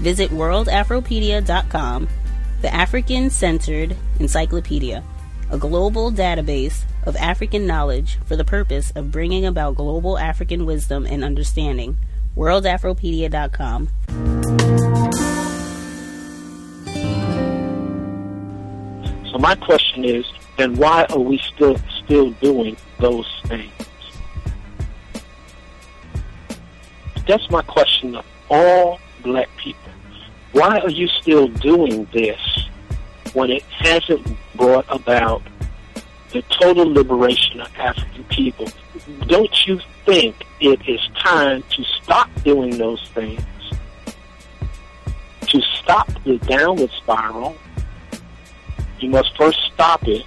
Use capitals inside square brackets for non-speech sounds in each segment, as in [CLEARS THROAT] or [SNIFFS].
Visit worldafropedia.com, the African centered encyclopedia, a global database of African knowledge for the purpose of bringing about global African wisdom and understanding. WorldAfropedia.com. So my question is, then why are we still still doing those things? That's my question of all black people. Why are you still doing this when it hasn't brought about the total liberation of African people. Don't you think it is time to stop doing those things? To stop the downward spiral, you must first stop it.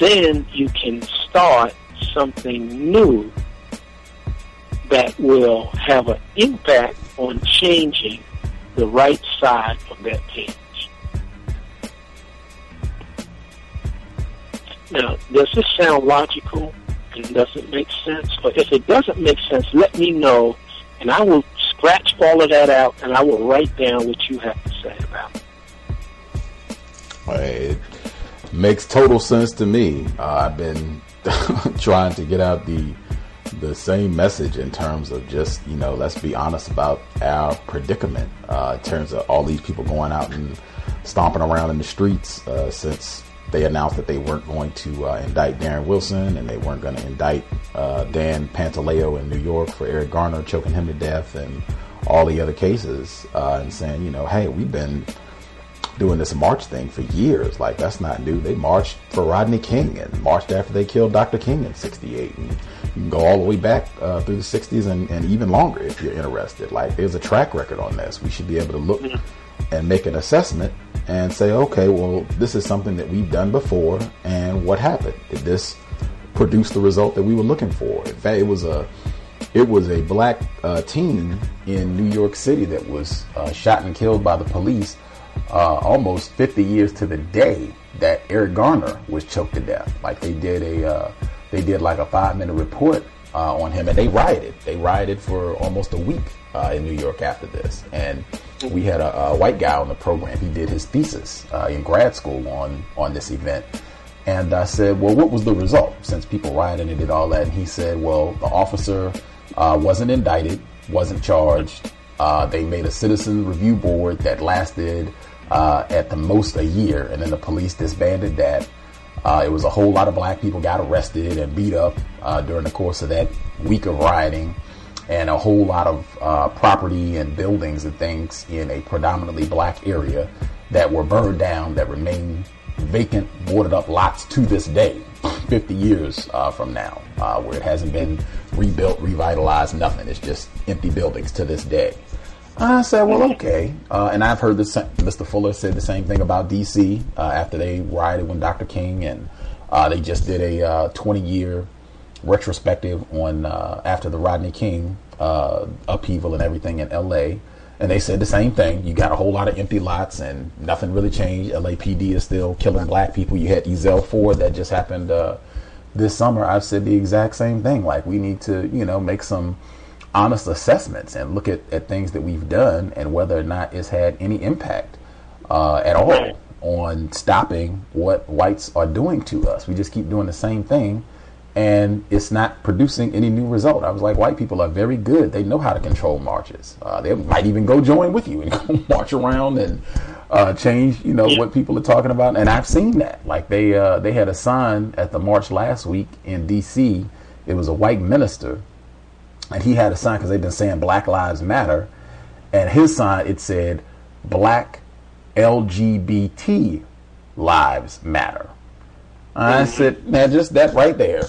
Then you can start something new that will have an impact on changing the right side of that page. Now, does this sound logical? And does it make sense? But if it doesn't make sense, let me know, and I will scratch all of that out, and I will write down what you have to say about it. It makes total sense to me. Uh, I've been [LAUGHS] trying to get out the the same message in terms of just you know let's be honest about our predicament uh, in terms of all these people going out and stomping around in the streets uh, since they announced that they weren't going to uh, indict Darren Wilson and they weren't going to indict uh, Dan Pantaleo in New York for Eric Garner choking him to death and all the other cases, uh, and saying, you know, hey, we've been doing this march thing for years. Like that's not new. They marched for Rodney King and marched after they killed Dr. King in '68. And you can go all the way back uh, through the '60s and, and, even longer if you're interested. Like there's a track record on this. We should be able to look and make an assessment and say, okay, well, this is something that we've done before, and what happened? Did this produce the result that we were looking for? In fact, it was a it was a black uh, teen in New York City that was uh, shot and killed by the police uh, almost 50 years to the day that Eric Garner was choked to death. Like they did a uh, they did like a five minute report uh, on him, and they rioted. They rioted for almost a week uh, in New York after this, and we had a, a, white guy on the program. He did his thesis uh, in grad school on on this event, and I said, "Well, what was the result?" Since people rioted and did all that, and he said, "Well, the officer uh, wasn't indicted, wasn't charged. Uh, they made a citizen review board that lasted uh, at the most a year, and then the police disbanded that." Uh, it was a whole lot of black people got arrested and beat up uh, during the course of that week of rioting and a whole lot of uh, property and buildings and things in a predominantly black area that were burned down that remain vacant, boarded up lots to this day, [LAUGHS] 50 years uh, from now, uh, where it hasn't been rebuilt, revitalized, nothing. It's just empty buildings to this day. I said, well, okay. Uh, and I've heard this, Mr. Fuller said the same thing about DC uh, after they rioted when Dr. King and uh, they just did a 20 year retrospective on uh, after the Rodney King uh, upheaval and everything in L.A. And they said the same thing. You got a whole lot of empty lots, and nothing really changed. LAPD is still killing black people. You had Ezell Ford that just happened uh, this summer. I've said the exact same thing. Like we need to, you know, make some honest assessments and look at, at things that we've done and whether or not it's had any impact uh, at all on stopping what whites are doing to us. We just keep doing the same thing and it's not producing any new result. I was like, white people are very good. They know how to control marches. Uh, they might even go join with you and [LAUGHS] go march around and uh, change, you know, what people are talking about. And I've seen that. Like they uh, they had a sign at the march last week in D.C. It was a white minister, and he had a sign because they've been saying Black Lives Matter, and his sign it said Black LGBT lives matter. I said, man, just that right there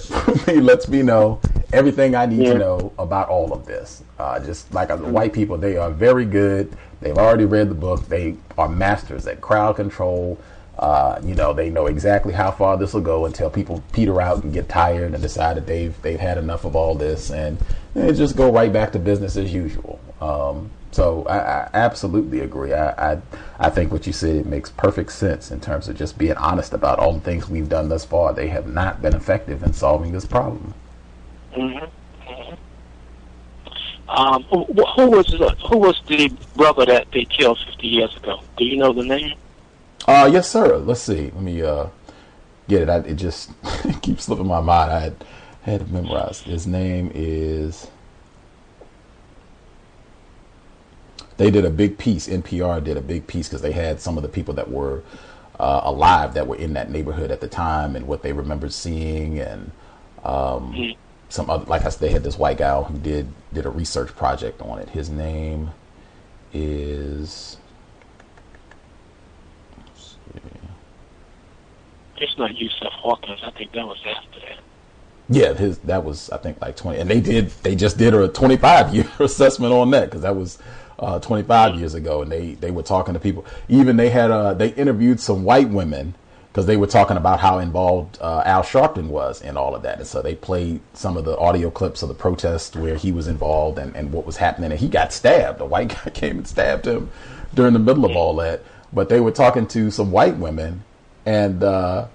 [LAUGHS] lets me know everything I need yeah. to know about all of this. Uh, just like uh, white people, they are very good. They've already read the book. They are masters at crowd control. Uh, you know, they know exactly how far this will go until people peter out and get tired and decide that they've they've had enough of all this, and, and just go right back to business as usual. Um, so I, I absolutely agree. I, I, I think what you said it makes perfect sense in terms of just being honest about all the things we've done thus far. They have not been effective in solving this problem. Mm-hmm. mm-hmm. Um, who, who was the, who was the brother that they killed 50 years ago? Do you know the name? Uh, yes, sir. Let's see. Let me uh, get it. I, it just it [LAUGHS] keeps slipping my mind. I had, had to memorize. His name is. they did a big piece. NPR did a big piece because they had some of the people that were uh, alive that were in that neighborhood at the time and what they remembered seeing and um, mm. some other. Like I said, they had this white guy who did did a research project on it. His name is. It's not Yusuf Hawkins. I think that was after that. Yeah, his that was I think like twenty, and they did they just did a twenty five [LAUGHS] year assessment on that because that was uh, 25 years ago, and they they were talking to people. Even they had uh, they interviewed some white women because they were talking about how involved uh, Al Sharpton was in all of that, and so they played some of the audio clips of the protest where he was involved and, and what was happening, and he got stabbed. A white [LAUGHS] guy came and stabbed him during the middle of all that. But they were talking to some white women, and uh,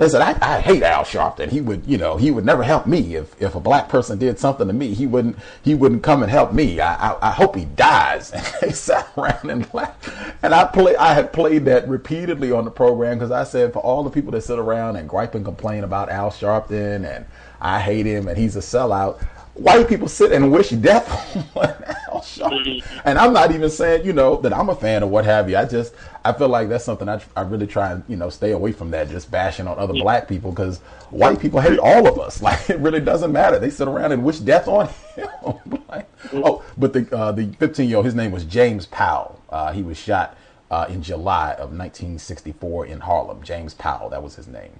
Listen, I, I hate Al Sharpton. He would, you know, he would never help me. If if a black person did something to me, he wouldn't he wouldn't come and help me. I I, I hope he dies. [LAUGHS] And they sat around and laughed. And I play I had played that repeatedly on the program because I said for all the people that sit around and gripe and complain about Al Sharpton and I hate him and he's a sellout white people sit and wish death [LAUGHS] on Al Sharpton. And I'm not even saying, you know, that I'm a fan of what have you. I just, I feel like that's something I, I really try and, you know, stay away from that, just bashing on other black people because white people hate all of us. [LAUGHS] Like, it really doesn't matter. They sit around and wish death on him. [LAUGHS] like, oh, but the, uh, the 15 year old, his name was James Powell. Uh, he was shot uh, in July of 1964 in Harlem. James Powell, that was his name.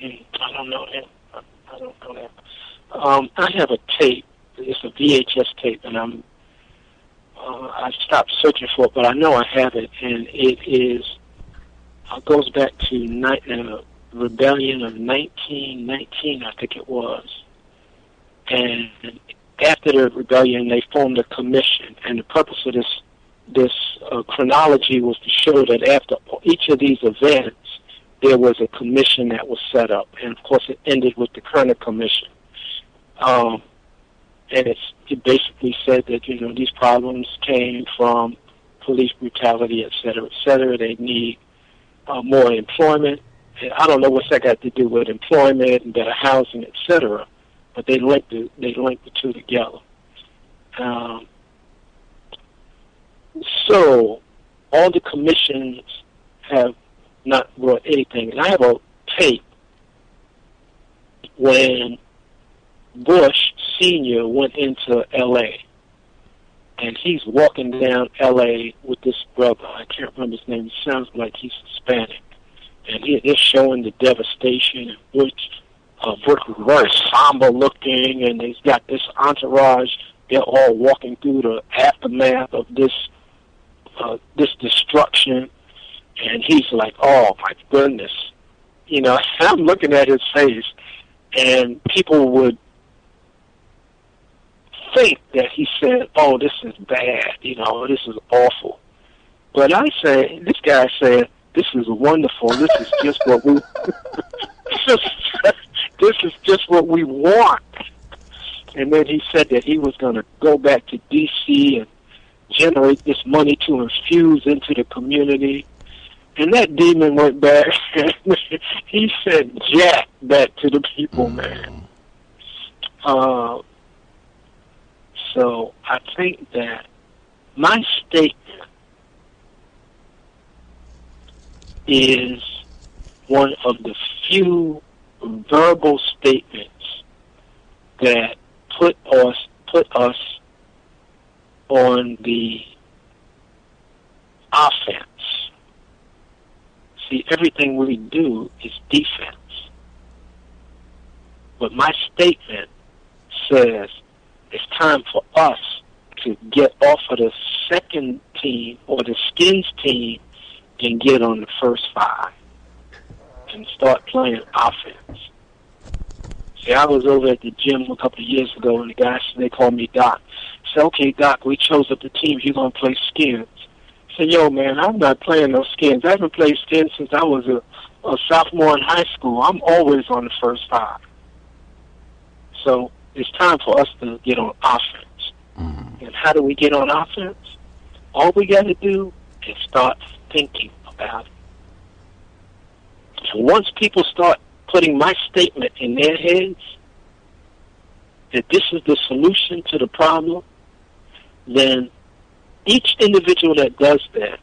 I don't know him. I don't know that. Um, I have a tape. It's a VHS tape, and I'm uh, I stopped searching for it, but I know I have it, and it is uh, goes back to ni- uh, rebellion of 1919, I think it was. And after the rebellion, they formed a commission, and the purpose of this this uh, chronology was to show that after each of these events, there was a commission that was set up, and of course, it ended with the Kerner Commission. Um, and it's, it basically said that, you know, these problems came from police brutality, et cetera, et cetera. They need uh, more employment. And I don't know what's that got to do with employment and better housing, et cetera, but they linked the, they linked the two together. Um, so all the commissions have not brought anything. And I have a tape when Bush Sr. went into L.A. and he's walking down L.A. with this brother. I can't remember his name. It sounds like he's Hispanic. And he, they're showing the devastation. And Bush, uh, Bush very somber looking, and he's got this entourage. They're all walking through the aftermath of this uh, this destruction. And he's like, oh, my goodness. You know, [LAUGHS] I'm looking at his face, and people would think that he said, "Oh, this is bad. You know, this is awful." But I say, this guy said, "This is wonderful. This is just what we. [LAUGHS] this is just what we want." And then he said that he was going to go back to D.C. and generate this money to infuse into the community. And that demon went back. [LAUGHS] he said jack back to the people, man. Uh, so I think that my statement is one of the few verbal statements that put us put us on the offense. See, everything we do is defense. But my statement says it's time for us to get off of the second team or the skins team and get on the first five and start playing offense. See, I was over at the gym a couple of years ago, and the guys they called me Doc. I said, "Okay, Doc, we chose up the team. You're gonna play skins." I said, "Yo, man, I'm not playing no skins. I haven't played skins since I was a, a sophomore in high school. I'm always on the first five. So it's time for us to get on offense. Mm-hmm. And how do we get on offense? All we got to do is start thinking about it. So once people start putting my statement in their heads that this is the solution to the problem, then each individual that does that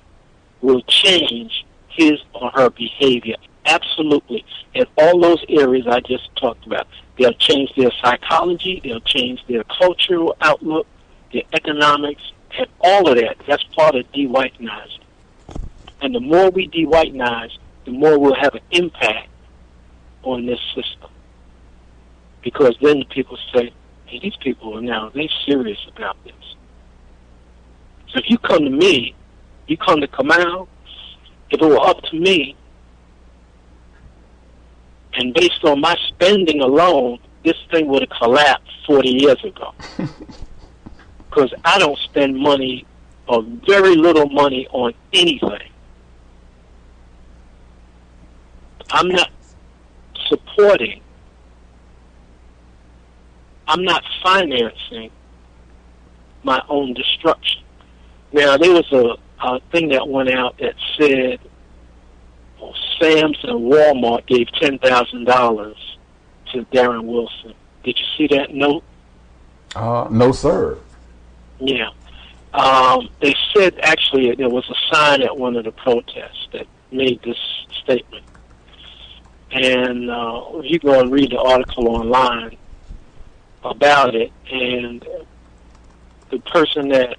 will change his or her behavior absolutely in all those areas I just talked about. They'll change their psychology, they'll change their cultural outlook, their economics, and all of that. That's part of de-whitenizing. And the more we de-whitenize, the more we'll have an impact on this system. Because then the people say, hey, these people are now, they're serious about this. So if you come to me, you come to Kamau, if it were up to me, and based on my spending alone, this thing would have collapsed 40 years ago. [LAUGHS] Because I don't spend money or very little money on anything. I'm not supporting, I'm not financing my own destruction. Now, there was a, a thing that went out that said Sam's and Walmart gave $10,000 to Darren Wilson. Did you see that note? Uh, no, sir. Yeah. Um, they said actually there was a sign at one of the protests that made this statement. And uh, you go and read the article online about it, and the person that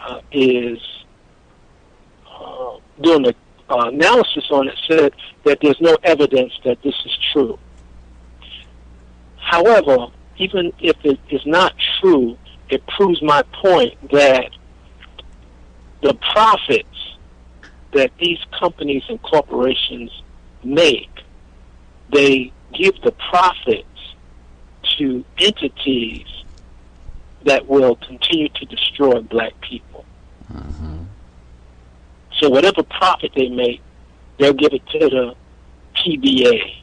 uh, is uh, doing the uh, analysis on it said that there's no evidence that this is true. However, even if it is not true, it proves my point that the profits that these companies and corporations make, they give the profits to entities that will continue to destroy black people. So whatever profit they make, they'll give it to the PBA,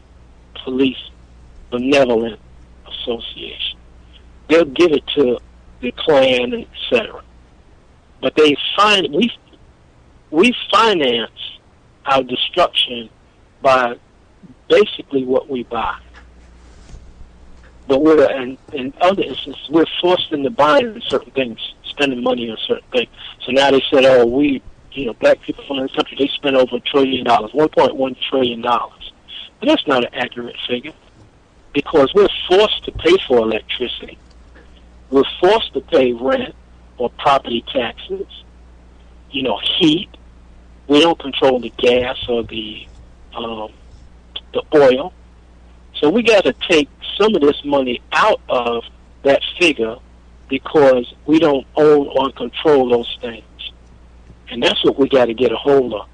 Police Benevolent Association. They'll give it to the Klan, etc. But they find we we finance our destruction by basically what we buy. But we're in, in other instances we're forced into buying certain things, spending money on certain things. So now they said, oh, we you know, black people in this country, they spend over a trillion dollars, $1.1 trillion. But that's not an accurate figure because we're forced to pay for electricity. We're forced to pay rent or property taxes, you know, heat. We don't control the gas or the um, the oil. So we got to take some of this money out of that figure because we don't own or control those things. And that's what we got to get a hold of.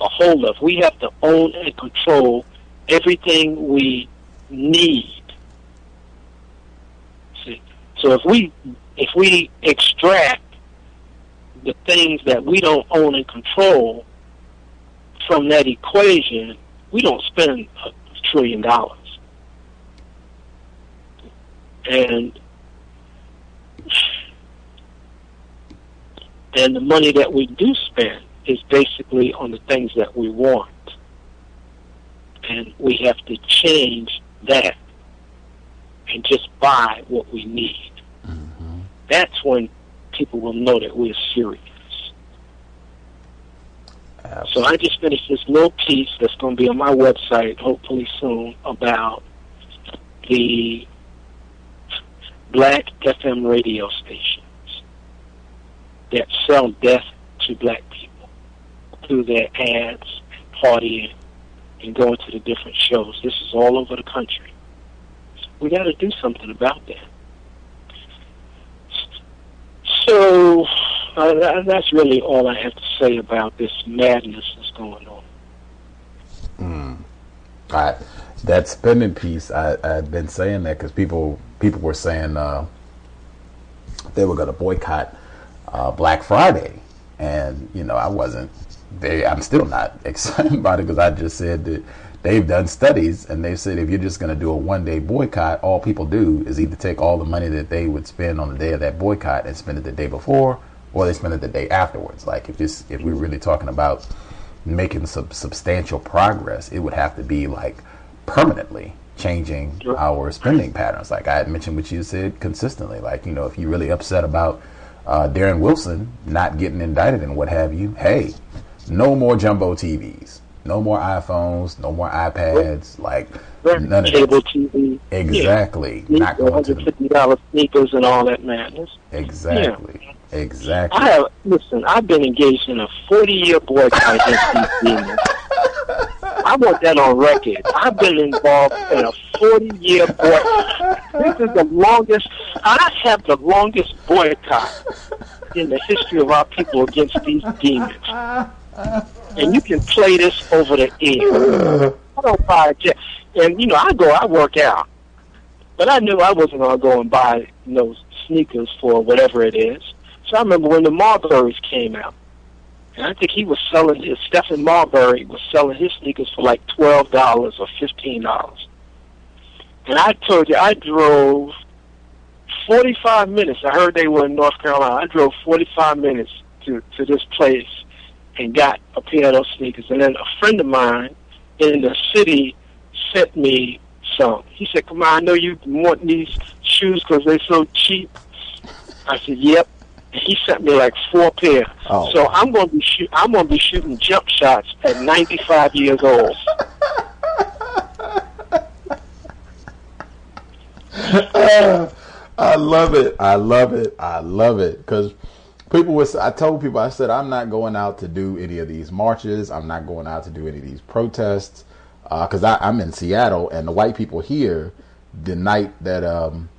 A hold of. We have to own and control everything we need. See, So if we if we extract the things that we don't own and control from that equation, we don't spend a trillion dollars. And and the money that we do spend is basically on the things that we want. And we have to change that and just buy what we need. Mm-hmm. That's when people will know that we're serious. Absolutely. So I just finished this little piece that's going to be on my website hopefully soon about the black FM radio stations that sell death to black people through their ads, partying, and going to the different shows. This is all over the country. We got to do something about that. So uh, that's really all I have to say about this madness that's going on. Mm. I, that spending piece, I, I've been saying that because people people were saying uh, they were going to boycott uh, Black Friday, and you know I wasn't. Very, I'm still not [LAUGHS] excited about it because I just said that they've done studies and they said if you're just going to do a one day boycott, all people do is either take all the money that they would spend on the day of that boycott and spend it the day before, or they spend it the day afterwards. Like if this, if we're really talking about making some substantial progress, it would have to be like permanently changing our spending patterns. Like I had mentioned what you said consistently. Like, you know, if you're really upset about uh, Darren Wilson not getting indicted and what have you, hey, no more jumbo TVs, no more iPhones, no more iPads, like none of cable TV. Exactly. Yeah. Not going to fifty dollars sneakers and all that madness. Exactly. Yeah. Exactly. I have listen. I've been engaged in a forty-year boycott against these demons. [LAUGHS] I want that on record. I've been involved in a 40 year boycott. This is the longest, I have the longest boycott in the history of our people against these demons. And you can play this over the air. I don't buy it. And, you know, I go, I work out. But I knew I wasn't going to go and buy, you know, sneakers for whatever it is. So I remember when the Marburys came out. And I think he was selling his Stephon Marbury was selling his sneakers for like twelve dollars or fifteen dollars. And I told you I drove forty five minutes. I heard they were in North Carolina. I drove forty five minutes to to this place and got a pair of those sneakers. And then a friend of mine in the city sent me some. He said, "Come on, I know you want these shoes because they're so cheap." I said, "Yep." He sent me like four pair. Oh. So I'm gonna be shoot. I'm gonna be shooting jump shots at 95 years old. uh, [LAUGHS] I love it. I love it. I love it because people was. I told people. I said I'm not going out to do any of these marches. I'm not going out to do any of these protests because uh, I'm in Seattle and the white people here. The night that um,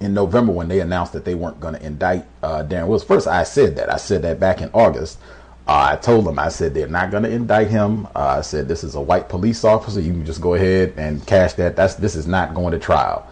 in November when they announced that they weren't going to indict uh, Darren Wilson. First, I said that. I said that back in August. Uh, I told them, I said, they're not going to indict him. Uh, I said, this is a white police officer. You can just go ahead and cash that. That's This is not going to trial.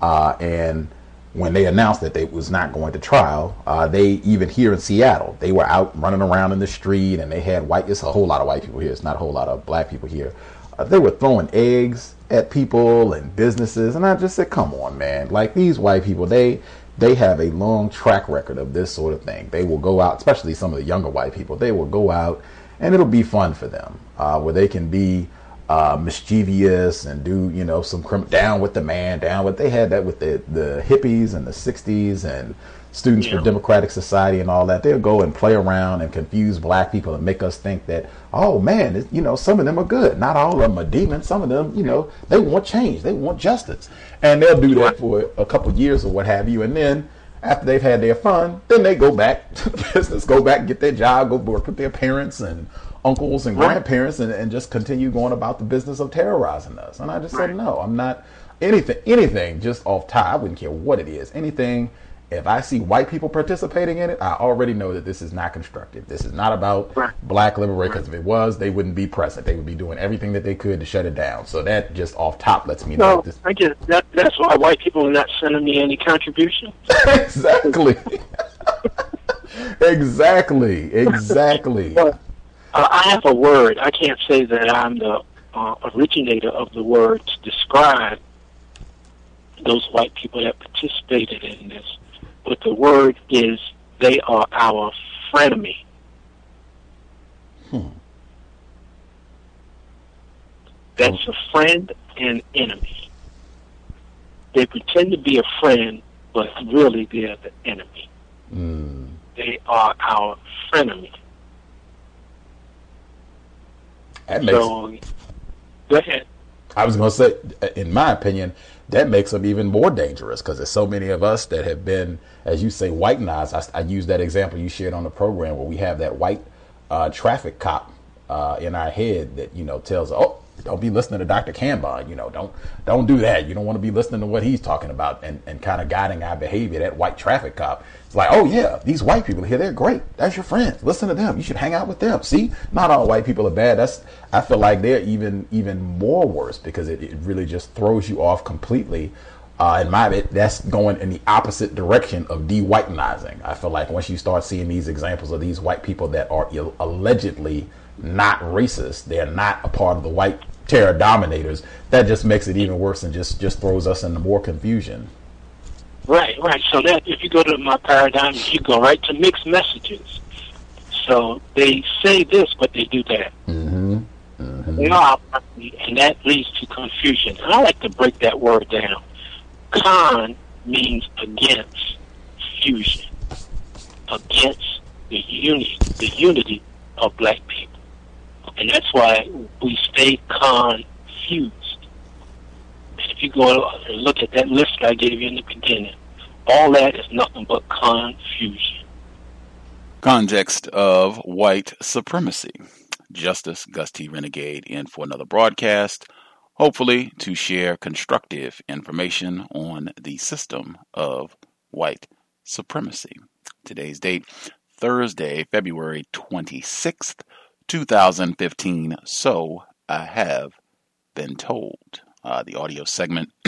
Uh, and when they announced that they was not going to trial, uh, they even here in Seattle, they were out running around in the street and they had white, it's a whole lot of white people here. It's not a whole lot of black people here. Uh, they were throwing eggs at people and businesses, and I just said, "Come on, man! Like these white people, they they have a long track record of this sort of thing. They will go out, especially some of the younger white people. They will go out, and it'll be fun for them, uh, where they can be." Uh, mischievous and do you know some crim- down with the man down with they had that with the the hippies in the 60s and Students yeah. for Democratic Society and all that. They'll go and play around and confuse black people and make us think that, oh man, you know, some of them are good. Not all of them are demons. Some of them, you know, they want change. They want justice. And they'll do that for a couple years or what have you. And then after they've had their fun, then they go back [LAUGHS] to business, go back, get their job, go work with their parents and uncles and grandparents and, and just continue going about the business of terrorizing us. And I just right. said, no, I'm not anything, anything just off top. I wouldn't care what it is. Anything if I see white people participating in it, I already know that this is not constructive. This is not about Right. black liberation. Because if it was, they wouldn't be present. They would be doing everything that they could to shut it down. So that just off top lets me know No, this. I just that that's why white people are not sending me any contribution. [LAUGHS] [LAUGHS] exactly. exactly. Exactly. Uh, I have a word. I can't say that I'm the uh, originator of the word to describe those white people that participated in this. But the word is they are our frenemy. That's a friend and enemy. They pretend to be a friend, but really they're the enemy. Mm. They are our frenemy. That makes. So, go ahead. I was going to say, in my opinion, that makes them even more dangerous because there's so many of us that have been, as you say, whitenized. I, I use that example you shared on the program where we have that white uh, traffic cop uh, in our head that you know tells, oh, don't be listening to Dr. Kambon. You know, don't don't do that. You don't want to be listening to what he's talking about and, and kind of guiding our behavior. That white traffic cop. It's like, oh yeah, these white people here, they're great. That's your friends. Listen to them. You should hang out with them. See, not all white people are bad. That's I feel like they're even even more worse because it, it really just throws you off completely. Uh, in my bit, that's going in the opposite direction of de-whitenizing. I feel like once you start seeing these examples of these white people that are Ill- allegedly not racist, they're not a part of the white terror dominators. That just makes it even worse and just just throws us into more confusion. Right, right. So that if you go to my paradigm, you go right to mixed messages. So they say this, but they do that. Mm-hmm. Are, and that leads to confusion. I like to break that word down. Con means against fusion, against the unity, the unity of black people, and that's why we stay confused. If you go and look at that list I gave you in the beginning, all that is nothing but confusion. Context of white supremacy. Justice Gus T. Renegade in for another broadcast, hopefully to share constructive information on the system of white supremacy. Today's date, Thursday, February 26th, 2015. So I have been told. Uh, the audio segment [CLEARS THROAT]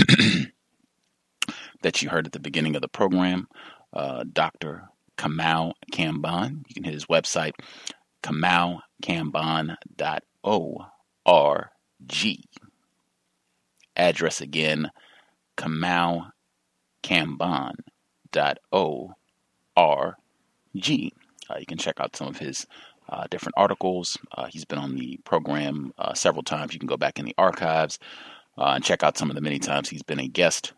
that you heard at the beginning of the program, uh, Dr. Kamau Kambon. You can hit his website, kamaukambon.org. Address again, kamaukambon.org. Uh, you can check out some of his uh, different articles. Uh, he's been on the program uh, several times. You can go back in the archives uh, and check out some of the many times he's been a guest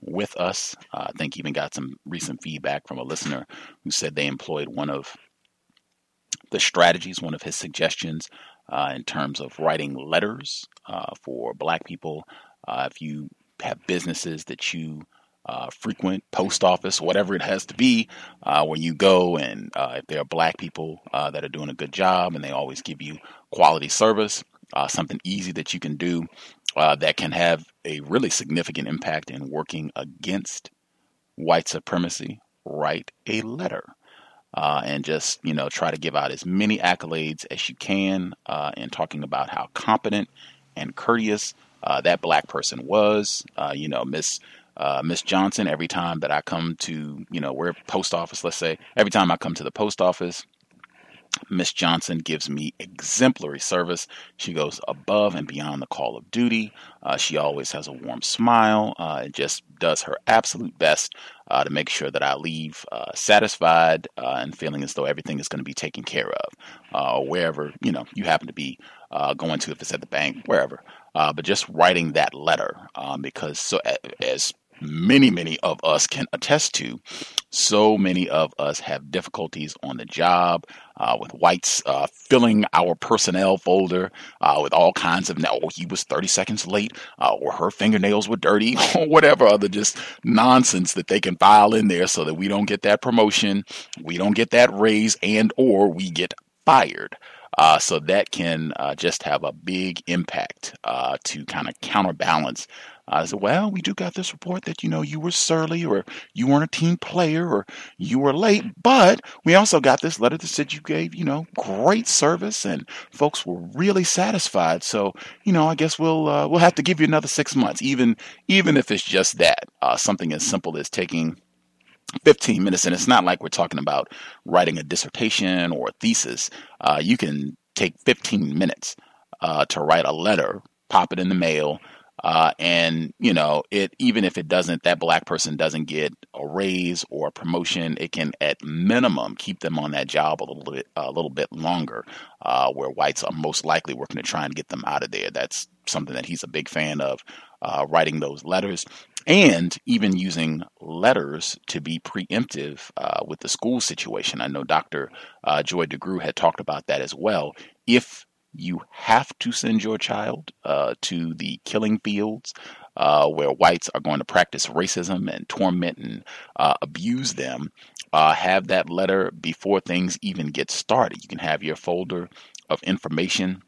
with us. Uh, I think even got some recent feedback from a listener who said they employed one of the strategies, one of his suggestions uh, in terms of writing letters uh, for black people. Uh, if you have businesses that you uh, frequent, post office, whatever it has to be, uh, where you go and if there are black people that are doing a good job and they always give you quality service, something easy that you can do uh, that can have a really significant impact in working against white supremacy, write a letter. Uh, and just you know try to give out as many accolades as you can uh, in talking about how competent and courteous uh, that black person was. Uh, you know, Miss uh, Miss Johnson. Every time that I come to you know we're post office, let's say every time I come to the post office, Miss Johnson gives me exemplary service. She goes above and beyond the call of duty. Uh, she always has a warm smile uh, and just does her absolute best uh, to make sure that I leave uh, satisfied uh, and feeling as though everything is going to be taken care of, uh, wherever you know you happen to be going to, if it's at the bank, wherever. but just writing that letter um, because so as many, many of us can attest to. So many of us have difficulties on the job uh, with whites uh, filling our personnel folder uh, with all kinds of, oh, he was 30 seconds late, uh, or her fingernails were dirty, [LAUGHS] or whatever other just nonsense that they can file in there so that we don't get that promotion, we don't get that raise, and or we get fired. Uh, so that can uh, just have a big impact uh, to kind of counterbalance I said, well, we do got this report that, you know, you were surly or you weren't a team player or you were late, but we also got this letter that said you gave, you know, great service and folks were really satisfied. So, you know, I guess we'll, uh, we'll have to give you another six months, even, even if it's just that, uh, something as simple as taking 15 minutes. And it's not like we're talking about writing a dissertation or a thesis. Uh, you can take 15 minutes uh, to write a letter, pop it in the mail, uh, and you know it. Even if it doesn't, that black person doesn't get a raise or a promotion. It can, at minimum, keep them on that job a little bit, a little bit longer. Uh, where whites are most likely working to try and get them out of there. That's something that he's a big fan of, uh, writing those letters and even using letters to be preemptive uh, with the school situation. I know Dr. Uh, Joy DeGruy had talked about that as well. If you have to send your child uh, to the killing fields uh, where whites are going to practice racism and torment and uh, abuse them, uh, have that letter before things even get started. You can have your folder of information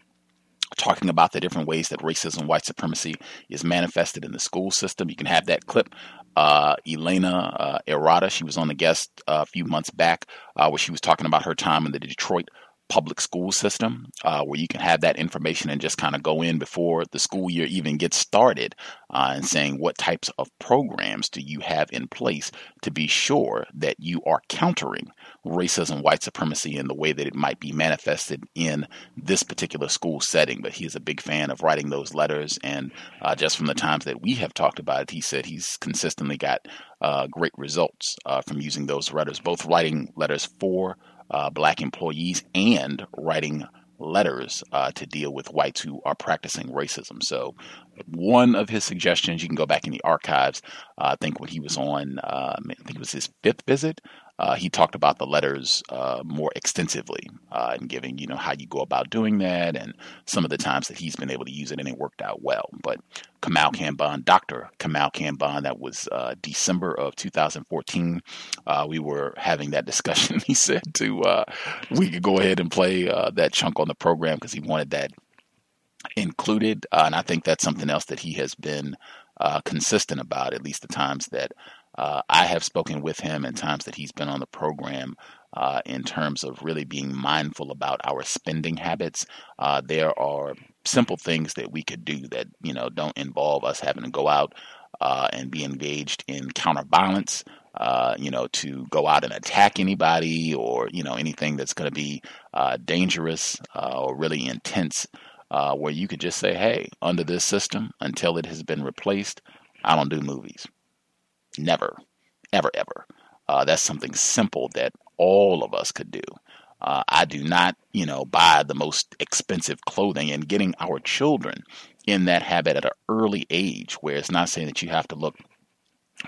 talking about the different ways that racism, white supremacy is manifested in the school system. You can have that clip. Uh, Elena uh, Errata, she was on the guest uh, a few months back, uh, where she was talking about her time in the Detroit public school system uh, where you can have that information and just kind of go in before the school year even gets started uh, and saying what types of programs do you have in place to be sure that you are countering racism, white supremacy, in the way that it might be manifested in this particular school setting. But he is a big fan of writing those letters, and uh, just from the times that we have talked about it, he said he's consistently got uh, great results uh, from using those letters, both writing letters for uh, black employees and writing letters uh, to deal with whites who are practicing racism. So, one of his suggestions, you can go back in the archives. Uh, I think when he was on, uh, I think it was his fifth visit, uh, he talked about the letters uh, more extensively uh, and giving, you know, how you go about doing that and some of the times that he's been able to use it and it worked out well. But Kamau Kambon, Dr. Kamau Kambon, that was uh, December of 2014. Uh, we were having that discussion. [LAUGHS] he said to uh, we could go ahead and play that chunk on the program because he wanted that included. and I think that's something else that he has been consistent about, at least the times that uh, I have spoken with him in times that he's been on the program uh, in terms of really being mindful about our spending habits. Uh, there are simple things that we could do that you know don't involve us having to go out uh, and be engaged in counter violence. Uh, you know, to go out and attack anybody or you know anything that's going to be uh, dangerous or really intense. where you could just say, "Hey, under this system, until it has been replaced, I don't do movies." Never, ever, ever. Uh, that's something simple that all of us could do. Uh, I do not, you know, buy the most expensive clothing and getting our children in that habit at an early age where it's not saying that you have to look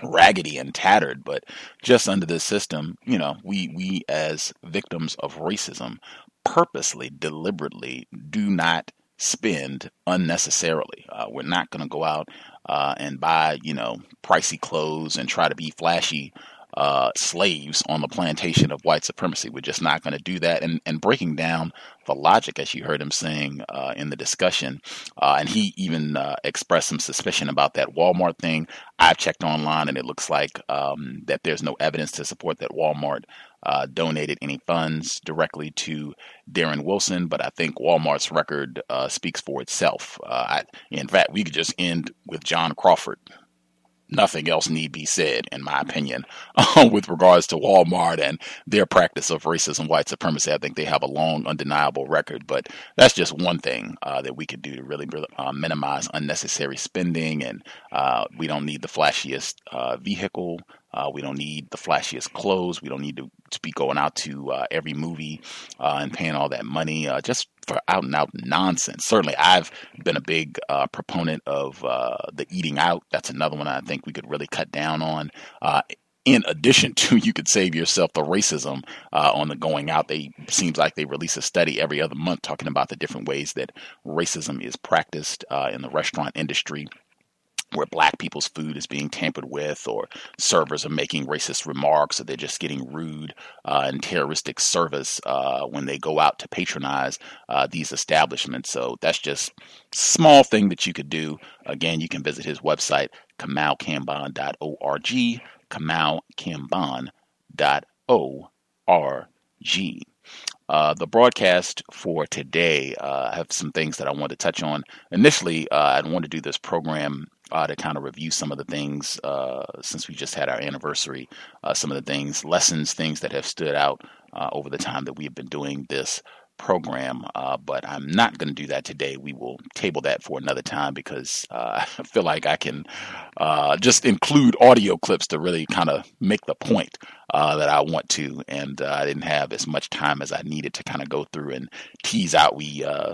raggedy and tattered, but just under this system, you know, we we as victims of racism purposely, deliberately do not spend unnecessarily. Uh, we're not going to go out uh, and buy, you know, pricey clothes and try to be flashy uh, slaves on the plantation of white supremacy. We're just not going to do that. And, and breaking down the logic, as you heard him saying uh, in the discussion, uh, and he even uh, expressed some suspicion about that Walmart thing. I've checked online, and it looks like um, that there's no evidence to support that Walmart uh, donated any funds directly to Darren Wilson, but I think Walmart's record uh, speaks for itself. I, in fact, we could just end with John Crawford nothing else need be said, in my opinion, [LAUGHS] with regards to Walmart and their practice of racism, white supremacy. I think they have a long, undeniable record, but that's just one thing uh, that we could do to really uh, minimize unnecessary spending. And uh, we don't need the flashiest uh, vehicle. Uh, we don't need the flashiest clothes. We don't need to, to be going out to uh, every movie uh, and paying all that money uh, just for out and out nonsense. Certainly, I've been a big uh, proponent of uh, the eating out. That's another one I think we could really cut down on in addition to [LAUGHS] you could save yourself the racism uh, on the going out they seems like they release a study every other month talking about the different ways that racism is practiced uh, in the restaurant industry where black people's food is being tampered with, or servers are making racist remarks, or they're just getting rude uh, and terroristic service uh, when they go out to patronize uh, these establishments. So that's just small thing that you could do. Again, you can visit his website, kamaukambon.org, kamaukambon.org. Uh, the broadcast for today, uh, I have some things that I want to touch on. Initially, uh, I want to do this program uh, to kind of review some of the things uh, since we just had our anniversary, uh, some of the things, lessons, things that have stood out over the time that we've been doing this program, uh, but I'm not going to do that today. We will table that for another time because uh, [LAUGHS] I feel like I can uh, just include audio clips to really kind of make the point uh, that I want to. And uh, I didn't have as much time as I needed to kind of go through and tease out. We uh,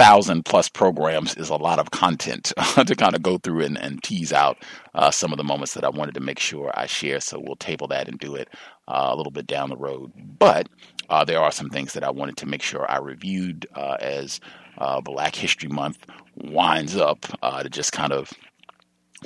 thousand plus programs is a lot of content [LAUGHS] to kind of go through and, and tease out uh, some of the moments that I wanted to make sure I share. So we'll table that and do it uh, a little bit down the road. But uh, there are some things that I wanted to make sure I reviewed uh, as uh, Black History Month winds up uh, to just kind of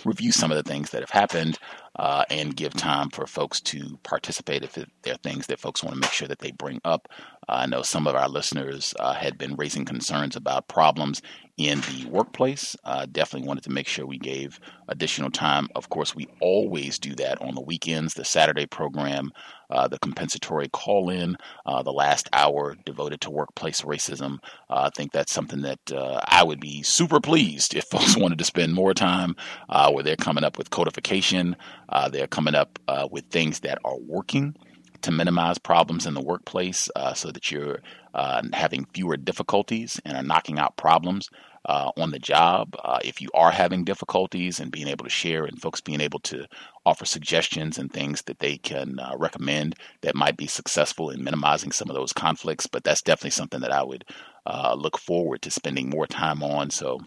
review some of the things that have happened uh, and give time for folks to participate if there are things that folks want to make sure that they bring up. Uh, I know some of our listeners uh, had been raising concerns about problems in the workplace. Uh, definitely wanted to make sure we gave additional time. Of course, we always do that on the weekends. The Saturday program, uh, the compensatory call in, uh, the last hour devoted to workplace racism. Uh, I think that's something that uh, I would be super pleased if [LAUGHS] folks wanted to spend more time uh, where they're coming up with codification, they're coming up with things that are working to minimize problems in the workplace uh, so that you're uh, having fewer difficulties and are knocking out problems uh, on the job. Uh, if you are having difficulties and being able to share and folks being able to offer suggestions and things that they can uh, recommend that might be successful in minimizing some of those conflicts. But that's definitely something that I would uh, look forward to spending more time on. So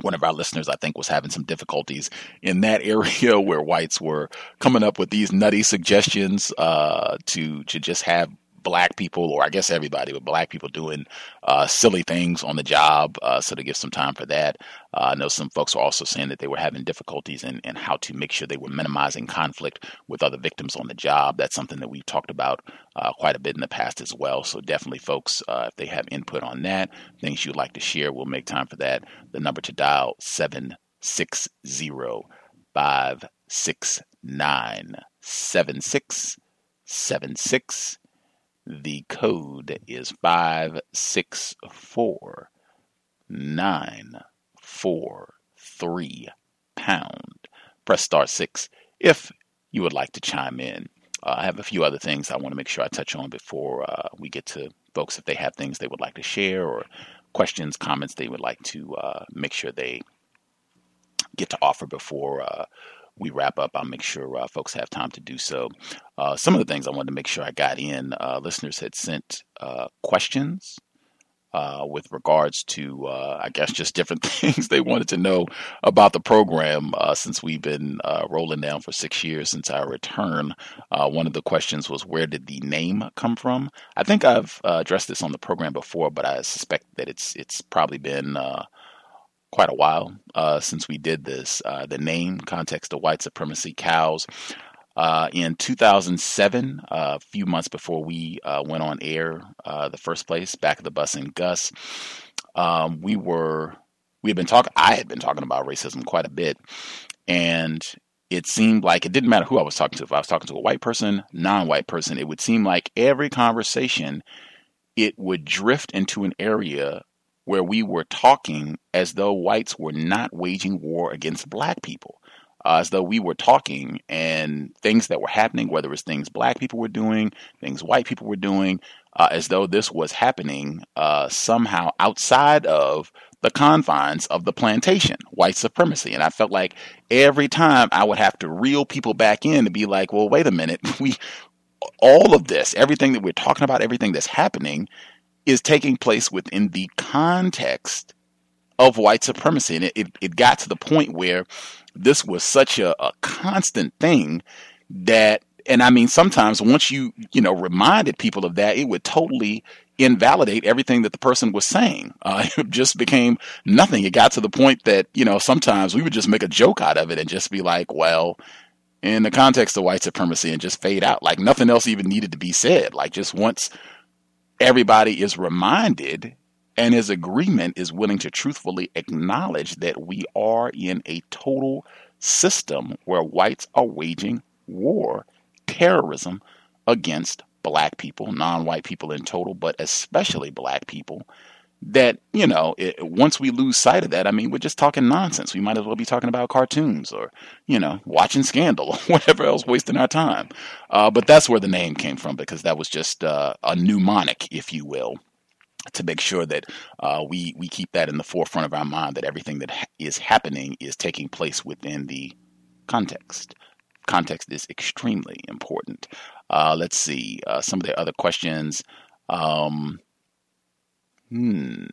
one of our listeners, I think, was having some difficulties in that [LAUGHS] area where whites were coming up with these nutty suggestions uh, to to just have black people, or I guess everybody, but black people doing uh, silly things on the job. Uh, so to give some time for that. Uh, I know some folks were also saying that they were having difficulties in, in how to make sure they were minimizing conflict with other victims on the job. That's something that we've talked about uh, quite a bit in the past as well. So definitely, folks, uh, if they have input on that, things you'd like to share, we'll make time for that. The number to dial seven six zero five six nine seven six seven six the code is 564943 pound. Press star 6 if you would like to chime in. Uh, I have a few other things I want to make sure I touch on before uh, we get to folks if they have things they would like to share or questions, comments they would like to uh, make sure they get to offer before uh, we wrap up, I'll make sure uh, folks have time to do so. Uh, some of the things I wanted to make sure I got in, uh, listeners had sent uh, questions uh, with regards to, I guess, just different [LAUGHS] things they wanted to know about the program since we've been rolling down for six years since our return. one of the questions was, where did the name come from? I think I've addressed this on the program before, but I suspect that it's it's probably been quite a while uh, since we did this. Uh, the name, context of white supremacy cows. Uh, in 2007, uh, a few months before we uh, went on air, uh, the first place, back of the bus and Gus, um, we were we had been talking. I had been talking about racism quite a bit, and it seemed like it didn't matter who I was talking to. If I was talking to a white person, non-white person, it would seem like every conversation it would drift into an area where we were talking as though whites were not waging war against black people, uh, as though we were talking and things that were happening, whether it's things black people were doing, things white people were doing, uh, as though this was happening uh, somehow outside of the confines of the plantation, white supremacy. And I felt like every time I would have to reel people back in to be like, well, wait a minute, [LAUGHS] we all of this, everything that we're talking about, everything that's happening is taking place within the context of white supremacy. And it, it, it got to the point where this was such a, a constant thing that and I mean, sometimes once you, you know, reminded people of that, it would totally invalidate everything that the person was saying. Uh, [LAUGHS] it just became nothing. It got to the point that, you know, sometimes we would just make a joke out of it and just be like, well, in the context of white supremacy and just fade out. Like nothing else even needed to be said. Like just once everybody is reminded and his agreement is willing to truthfully acknowledge that we are in a total system where whites are waging war, terrorism against black people, non white people in total, but especially black people. That, you know, it, once we lose sight of that, I mean, we're just talking nonsense. We might as well be talking about cartoons or, you know, watching Scandal [LAUGHS] or whatever else, wasting our time. Uh, but that's where the name came from because that was just uh, a mnemonic, if you will to make sure that uh, we we keep that in the forefront of our mind that everything that ha- is happening is taking place within the context. Context is extremely important. Uh, let's see uh, some of the other questions. Um, hmm.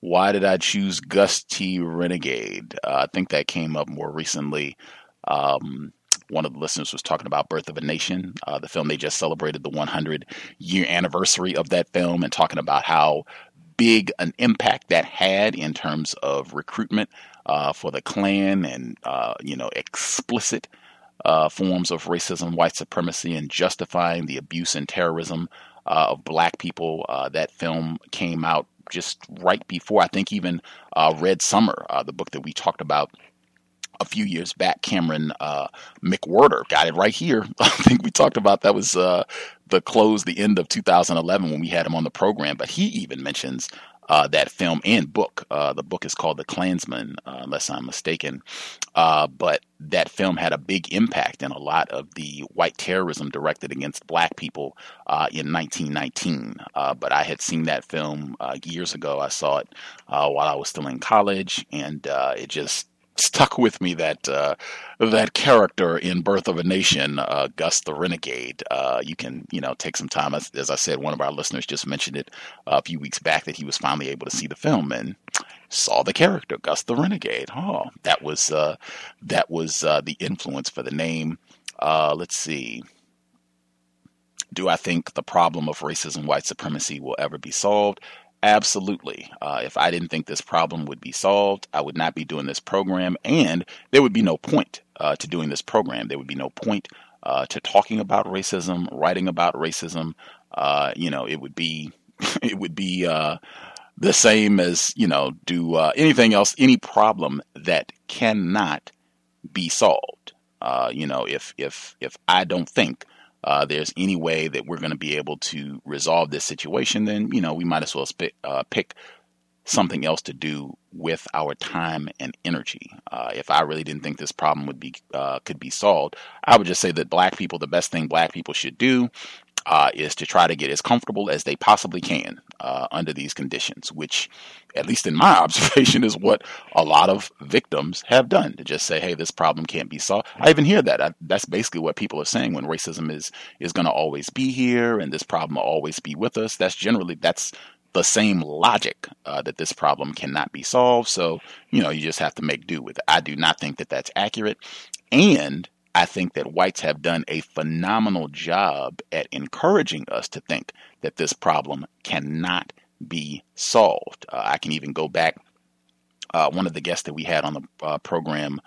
Why did I choose Gus T. Renegade? Uh, I think that came up more recently. Um, one of the listeners was talking about Birth of a Nation, uh, the film they just celebrated the 100 year anniversary of that film, and talking about how big an impact that had in terms of recruitment uh, for the Klan and uh, you know explicit uh, forms of racism, white supremacy, and justifying the abuse and terrorism of black people. Uh, that film came out just right before, I think, even uh, Red Summer, uh, the book that we talked about a few years back. Cameron uh, McWhirter got it right here. [LAUGHS] I think we talked about that was the close, the end of 2011 when we had him on the program. But he even mentions uh, that film and book. Uh, the book is called The Clansman, uh, unless I'm mistaken. Uh, but that film had a big impact in a lot of the white terrorism directed against black people uh, in 1919. Uh, but I had seen that film years ago. I saw it while I was still in college, and it just stuck with me that uh, that character in Birth of a Nation, uh, Gus the Renegade. Uh, you can you know take some time. As, as, I said, one of our listeners just mentioned it a few weeks back that he was finally able to see the film and saw the character Gus the Renegade. Oh, that was uh, that was uh, the influence for the name. Uh, let's see. Do I think the problem of racism, white supremacy will ever be solved? Absolutely. Uh, if I didn't think this problem would be solved, I would not be doing this program, and there would be no point uh, to doing this program. There would be no point uh, to talking about racism, writing about racism. Uh, you know, it would be [LAUGHS] it would be uh, the same as you know do uh, anything else, any problem that cannot be solved. you know, if if if I don't think uh, there's any way that we're going to be able to resolve this situation, then you know we might as well sp- uh, pick something else to do with our time and energy. Uh, if I really didn't think this problem would be uh, could be solved, I would just say that black people, the best thing black people should do uh, is to try to get as comfortable as they possibly can uh, under these conditions, which, at least in my [LAUGHS] observation, is what a lot of victims have done to just say, "Hey, this problem can't be solved." I even hear that. I, that's basically what people are saying when racism is is going to always be here and this problem will always be with us. That's generally that's the same logic uh, that this problem cannot be solved. So you know you just have to make do with it. I do not think that that's accurate, and I think that whites have done a phenomenal job at encouraging us to think that this problem cannot be solved. Uh, I can even go back. Uh, one of the guests that we had on the uh, program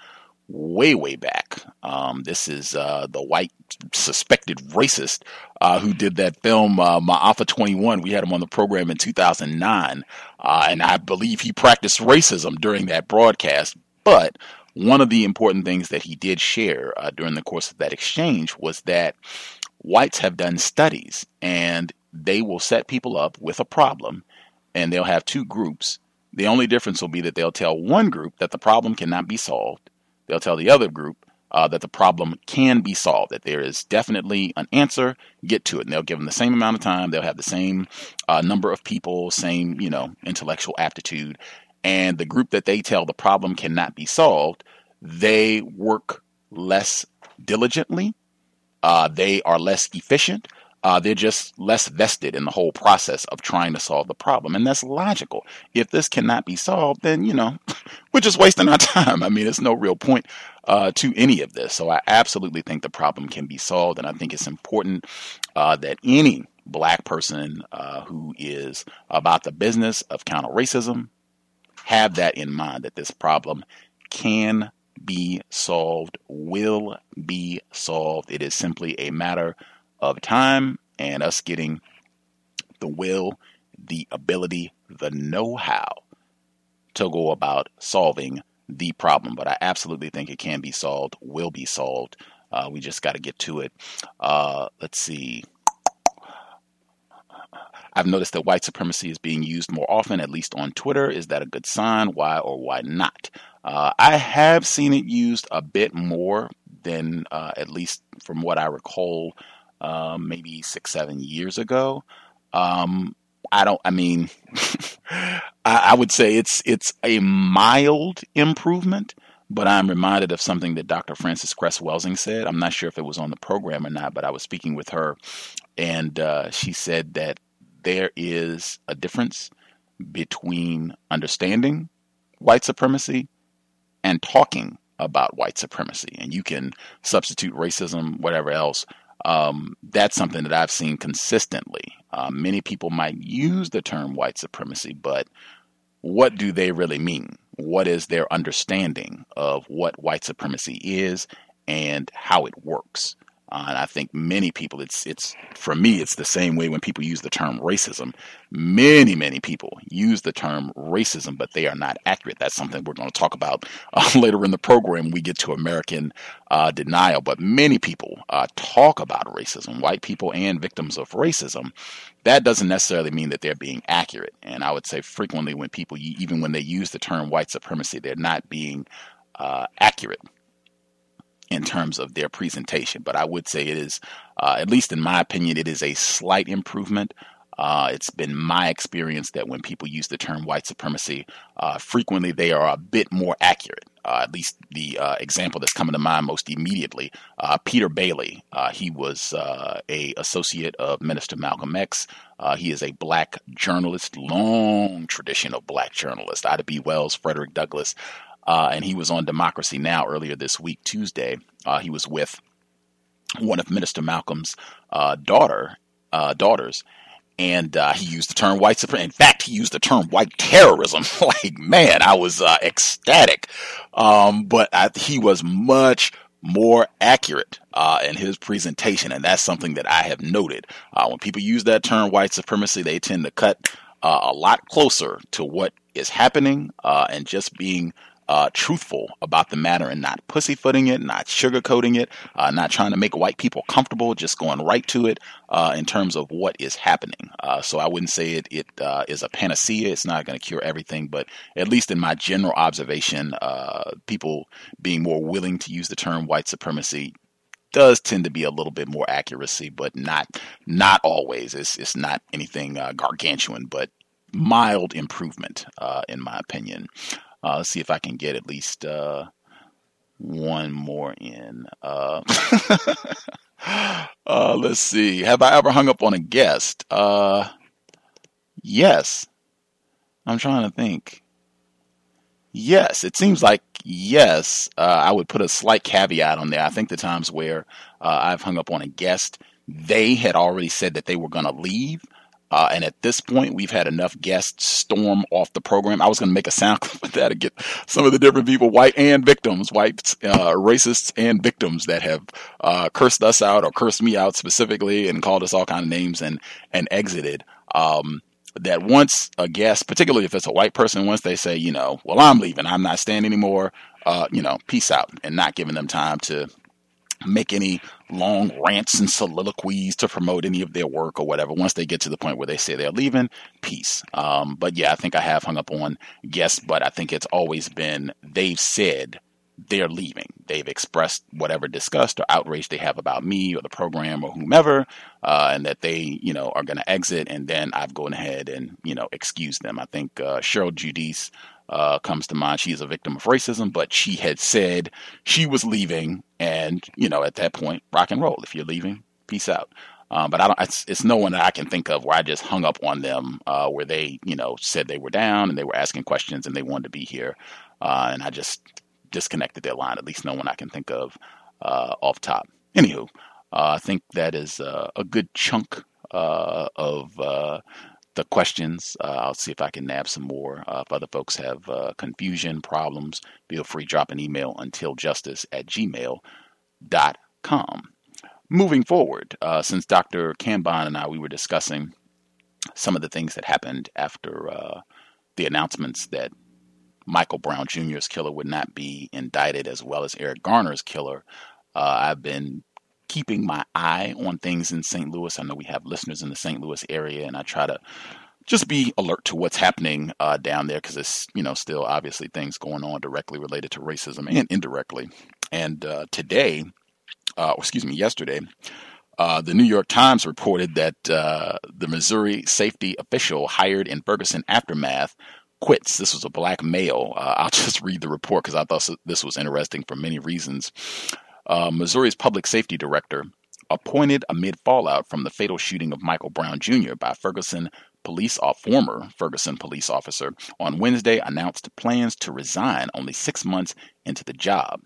way, way back. Um, this is uh, the white suspected racist uh, who did that film, uh, Ma'afa 21. We had him on the program in 2009, uh, and I believe he practiced racism during that broadcast. But one of the important things that he did share uh, during the course of that exchange was that whites have done studies and they will set people up with a problem and they'll have two groups. The only difference will be that they'll tell one group that the problem cannot be solved. They'll tell the other group uh, that the problem can be solved, that there is definitely an answer, get to it. And they'll give them the same amount of time. They'll have the same uh, number of people, same, you know, intellectual aptitude and the group that they tell the problem cannot be solved, they work less diligently. Uh, they are less efficient. Uh, they're just less vested in the whole process of trying to solve the problem. And that's logical. If this cannot be solved, then, you know, [LAUGHS] we're just wasting our [LAUGHS] time. I mean, there's no real point uh, to any of this. So I absolutely think the problem can be solved. And I think it's important uh, that any black person uh, who is about the business of counter racism have that in mind that this problem can be solved, will be solved. It is simply a matter of time and us getting the will, the ability, the know how to go about solving the problem. But I absolutely think it can be solved, will be solved. Uh, we just got to get to it. Uh, let's see. I've noticed that white supremacy is being used more often, at least on Twitter. Is that a good sign? Why or why not? Uh, I have seen it used a bit more than, uh, at least from what I recall, um, maybe six, seven years ago. Um, I don't. I mean, [LAUGHS] I, I would say it's it's a mild improvement, but I'm reminded of something that Dr. Frances Cress Welsing said. I'm not sure if it was on the program or not, but I was speaking with her, and uh, she said that there is a difference between understanding white supremacy and talking about white supremacy. And you can substitute racism, whatever else. Um, that's something that I've seen consistently. Uh, many people might use the term white supremacy, but what do they really mean? What is their understanding of what white supremacy is and how it works? Uh, and I think many people, it's it's for me, it's the same way when people use the term racism. Many, many people use the term racism, but they are not accurate. That's something we're going to talk about uh, [LAUGHS] later in the program. We get to American uh, denial, but many people uh, talk about racism, white people and victims of racism. That doesn't necessarily mean that they're being accurate. And I would say frequently when people, even when they use the term white supremacy, they're not being uh, accurate in terms of their presentation. But I would say it is, uh, at least in my opinion, it is a slight improvement. Uh, it's been my experience that when people use the term white supremacy, uh, frequently they are a bit more accurate. Uh, at least the uh, example that's coming to mind most immediately, uh, Peter Bailey. he was a associate of Minister Malcolm X. he is a black journalist, long tradition of black journalists. Ida B. Wells, Frederick Douglass, uh, and he was on Democracy Now! earlier this week, Tuesday. Uh, he was with one of Minister Malcolm's uh, daughter uh, daughters, and uh, he used the term white supremacy. In fact, he used the term white terrorism. [LAUGHS] like, man, I was uh, ecstatic. Um, but I, he was much more accurate uh, in his presentation, and that's something that I have noted. Uh, when people use that term white supremacy, they tend to cut uh, a lot closer to what is happening and just being uh, truthful about the matter and not pussyfooting it, not sugarcoating it, uh, not trying to make white people comfortable, just going right to it uh, in terms of what is happening. Uh, so I wouldn't say it, it uh, is a panacea. It's not going to cure everything, but at least in my general observation, uh, people being more willing to use the term white supremacy does tend to be a little bit more accuracy, but not not always. It's it's not anything gargantuan, but mild improvement in my opinion. Uh, let's see if I can get at least uh, one more in. Uh, [LAUGHS] uh, let's see. Have I ever hung up on a guest? Uh, yes. I'm trying to think. Yes, it seems like yes. Uh, I would put a slight caveat on there. I think the times where I've hung up on a guest, they had already said that they were going to leave. Uh, and at this point, we've had enough guests storm off the program. I was going to make a sound [LAUGHS] clip of that to get some of the different people, white and victims, white uh, racists and victims that have uh, cursed us out or cursed me out specifically and called us all kind of names and and exited. Um, that once a guest, particularly if it's a white person, once they say, you know, well, I'm leaving, I'm not staying anymore, uh, you know, peace out, and not giving them time to make any long rants and soliloquies to promote any of their work or whatever. Once they get to the point where they say they're leaving, peace. Um, but yeah, I think I have hung up on guests, but I think it's always been they've said they're leaving. They've expressed whatever disgust or outrage they have about me or the program or whomever, uh, and that they, you know, are going to exit. And then I've gone ahead and, you know, excuse them. I think uh, Cheryl Giudice uh, comes to mind. She is a victim of racism, but she had said she was leaving, and you know, at that point, rock and roll. If you're leaving, peace out. Uh, but I don't. It's, it's, no one that I can think of where I just hung up on them, uh, where they, you know, said they were down and they were asking questions and they wanted to be here, uh, and I just disconnected their line. At least no one I can think of uh, off top. Anywho, uh, I think that is uh, a good chunk of the questions. I'll see if I can nab some more. if other folks have confusion, problems, feel free drop an email until justice at gmail.com moving forward, uh, since Dr. Kambon and I we were discussing some of the things that happened after uh, the announcements that Michael Brown Jr.'s killer would not be indicted, as well as Eric Garner's killer. Uh, I've been keeping my eye on things in St. Louis. I know we have listeners in the St. Louis area, and I try to just be alert to what's happening uh, down there because it's you know still obviously things going on directly related to racism and indirectly. And uh, today, uh, excuse me, yesterday, uh, the New York Times reported that uh, the Missouri safety official hired in Ferguson aftermath quits. This was a black male. Uh, [LAUGHS] I'll just read the report because I thought this was interesting for many reasons. Uh, Missouri's public safety director, appointed amid fallout from the fatal shooting of Michael Brown Jr. by Ferguson police former Ferguson police officer, on Wednesday announced plans to resign only six months into the job.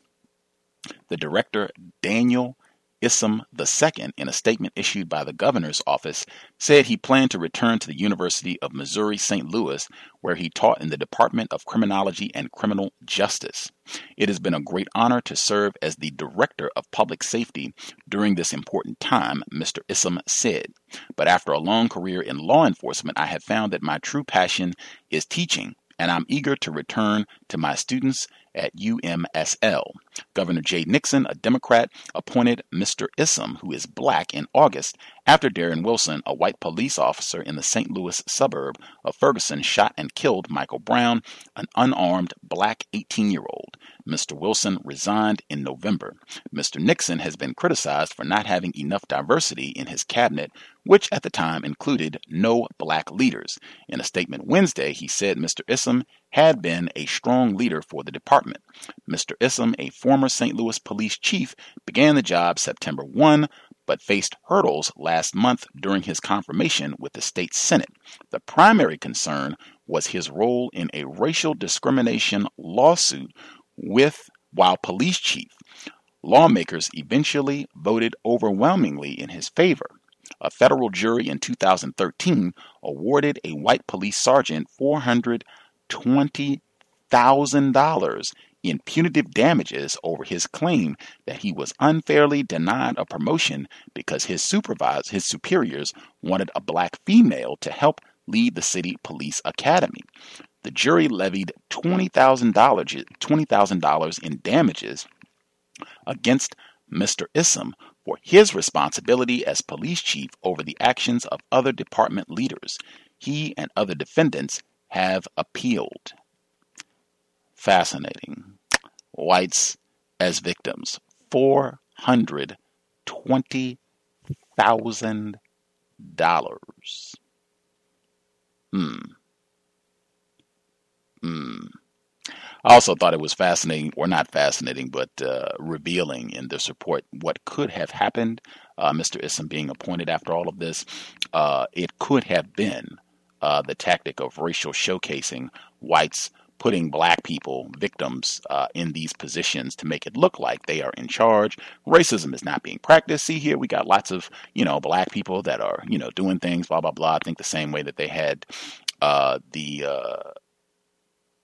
The director, Daniel Isom II, in a statement issued by the governor's office, said he planned to return to the University of Missouri St. Louis, where he taught in the Department of Criminology and Criminal Justice. It has been a great honor to serve as the Director of Public Safety during this important time, Mr. Isom said. But after a long career in law enforcement, I have found that my true passion is teaching and I'm eager to return to my students at UMSL. Governor Jay Nixon, a Democrat, appointed Mr. Isom, who is black, in August after Darren Wilson, a white police officer in the St. Louis suburb of Ferguson, shot and killed Michael Brown, an unarmed black 18 year old. Mr. Wilson resigned in November. Mr. Nixon has been criticized for not having enough diversity in his cabinet, which at the time included no black leaders. In a statement Wednesday, he said Mr. Isom had been a strong leader for the department. Mr. Isom, a former St. Louis police chief, began the job September 1, but faced hurdles last month during his confirmation with the state Senate. The primary concern was his role in a racial discrimination lawsuit with while police chief. Lawmakers eventually voted overwhelmingly in his favor. A federal jury in 2013 awarded a white police sergeant $420,000 in punitive damages over his claim that he was unfairly denied a promotion because his supervisors, his superiors, wanted a black female to help lead the city police academy. The jury levied $20,000 $20, in damages against Mr. Isom for his responsibility as police chief over the actions of other department leaders. He and other defendants have appealed. Fascinating. Whites as victims. $420,000. Hmm. Hmm. I also thought it was fascinating, or not fascinating, but uh, revealing in this report what could have happened. Uh, Mr. Isom being appointed after all of this, uh, it could have been uh, the tactic of racial showcasing whites putting black people, victims, uh, in these positions to make it look like they are in charge. Racism is not being practiced. See here, we got lots of you know black people that are you know doing things, blah blah blah. I think the same way that they had uh, the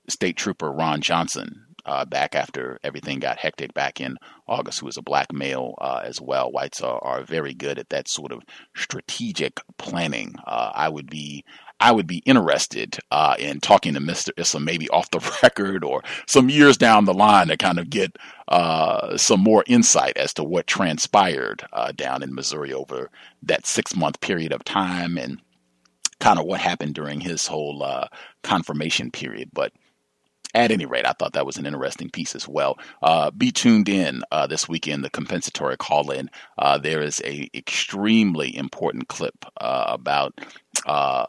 state trooper Ron Johnson uh, back after everything got hectic back in August, who was a black male uh, as well. Whites are, are very good at that sort of strategic planning. Uh, I would be I would be interested uh, in talking to Mr. Isom maybe off the [LAUGHS] record or some years down the line to kind of get uh, some more insight as to what transpired uh, down in Missouri over that six month period of time and kind of what happened during his whole confirmation period. But at any rate, I thought that was an interesting piece as well. Uh, be tuned in uh, this weekend, the compensatory call in. Uh, there is a extremely important clip uh, about uh,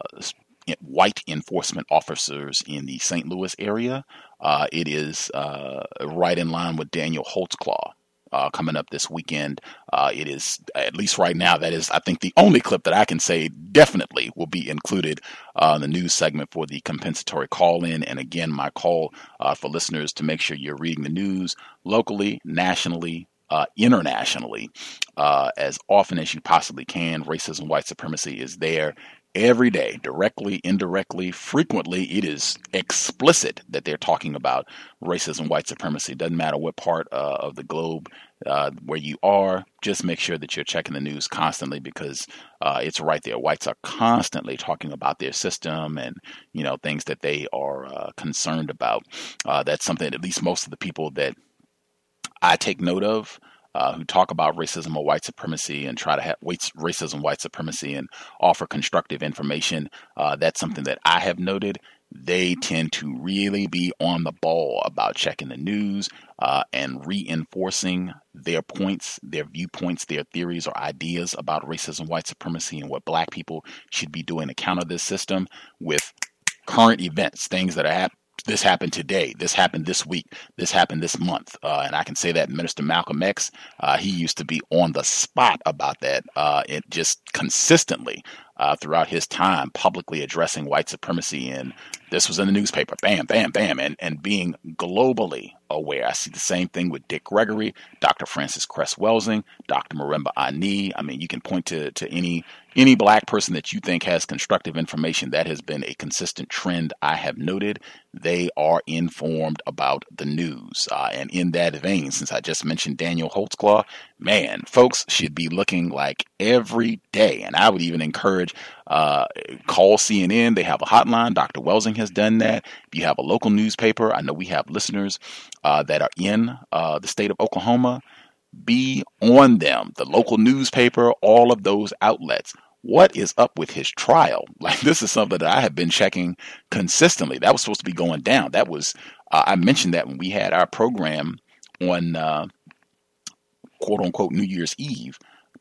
white enforcement officers in the St. Louis area. Uh, it is right in line with Daniel Holtzclaw. Uh, coming up this weekend. Uh, it is, at least right now, that is, I think, the only clip that I can say definitely will be included uh, in the news segment for the compensatory call in. And again, my call uh, for listeners to make sure you're reading the news locally, nationally, uh, internationally uh, as often as you possibly can. Racism, white supremacy is there every day, directly, indirectly, frequently. It is explicit that they're talking about racism, white supremacy. Doesn't matter what part uh, of the globe uh, where you are. Just make sure that you're checking the news constantly because uh, it's right there. Whites are constantly talking about their system and you know things that they are uh, concerned about. Uh, that's something at least most of the people that I take note of uh, who talk about racism or white supremacy and try to have racism, white supremacy, and offer constructive information. Uh, that's something that I have noted. They tend to really be on the ball about checking the news uh, and reinforcing their points, their viewpoints, their theories or ideas about racism, white supremacy, and what black people should be doing to counter this system with current events, things that are happening this happened today, this happened this week, this happened this month. Uh, and I can say that Minister Malcolm X, uh, he used to be on the spot about that, uh, it just consistently uh, throughout his time publicly addressing white supremacy. And this was in the newspaper, bam, bam, bam, and, and being globally aware. I see the same thing with Dick Gregory, Dr. Frances Cress Welsing, Dr. Marimba Ani. I mean, you can point to, to any any black person that you think has constructive information. That has been a consistent trend I have noted. They are informed about the news. Uh, and in that vein, since I just mentioned Daniel Holtzclaw, man, folks should be looking like every day. And I would even encourage uh, call CNN. They have a hotline. Dr. Welsing has done that. If you have a local newspaper, I know we have listeners uh, that are in uh, the state of Oklahoma. Be on them. The local newspaper, all of those outlets. What is up with his trial? [LAUGHS] Like this is something that I have been checking consistently. That was supposed to be going down. That was uh, I mentioned that when we had our program on uh, quote unquote New Year's Eve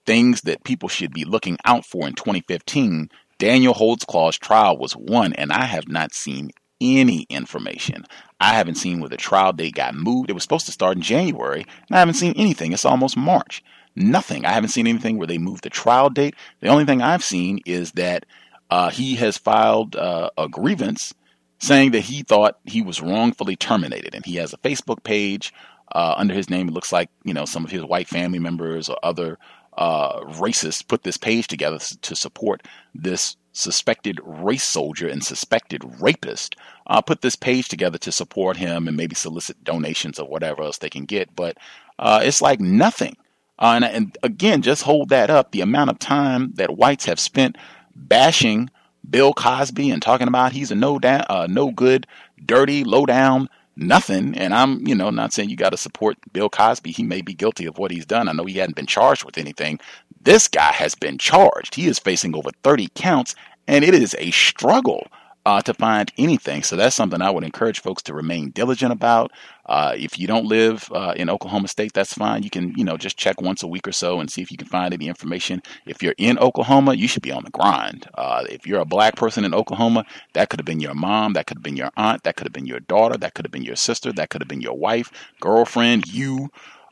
things that people should be looking out for in 2015, Daniel Holtzclaw's trial was one, and I have not seen any information. I haven't seen where the trial date got moved. It was supposed to start in January, and I haven't seen anything. It's almost March. Nothing. I haven't seen anything where they moved the trial date. The only thing I've seen is that uh, he has filed uh, a grievance saying that he thought he was wrongfully terminated, and he has a Facebook page uh, under his name. It looks like you know some of his white family members or other uh, racists put this page together to support this suspected race soldier and suspected rapist. Uh, put this page together to support him and maybe solicit donations or whatever else they can get. But uh, it's like nothing. Uh, and, and again, just hold that up. The amount of time that whites have spent bashing Bill Cosby and talking about he's a no down, uh, no good, dirty, low down nothing. And I'm, you know, not saying you got to support Bill Cosby. He may be guilty of what he's done. I know he hadn't been charged with anything. This guy has been charged. He is facing over 30 counts, and it is a struggle uh, to find anything. So that's something I would encourage folks to remain diligent about. Uh, if you don't live uh, in Oklahoma State, that's fine. You can, you know, just check once a week or so and see if you can find any information. If you're in Oklahoma, you should be on the grind. Uh, if you're a black person in Oklahoma, that could have been your mom, that could have been your aunt, that could have been your daughter, that could have been your sister, that could have been your wife, girlfriend, you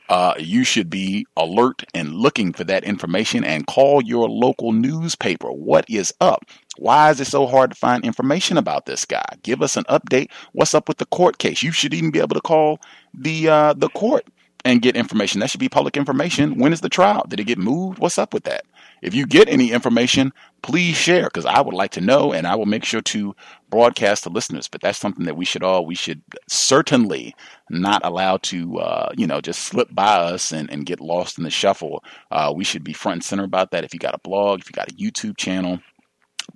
uh, you should be alert and looking for that information and call your local newspaper. What is up? Why is it so hard to find information about this guy? Give us an update. What's up with the court case? You should even be able to call the uh, the court and get information. That should be public information. When is the trial? Did it get moved? What's up with that? If you get any information, please share because I would like to know and I will make sure to broadcast to listeners. But that's something that we should all, we should certainly not allow to, uh, you know, just slip by us and, and get lost in the shuffle. Uh, we should be front and center about that. If you got a blog, if you got a YouTube channel,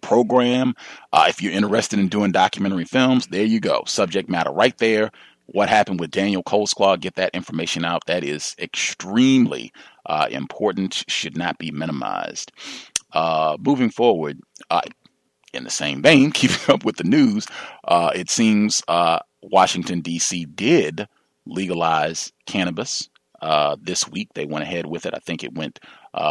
program, uh, if you're interested in doing documentary films, there you go. Subject matter right there what happened with Daniel Holtzclaw, get that information out. That is extremely uh, important, should not be minimized. Uh, moving forward, uh, in the same vein, [LAUGHS] keeping up with the news, uh, it seems uh, Washington, D.C. did legalize cannabis uh, this week. They went ahead with it. I think it went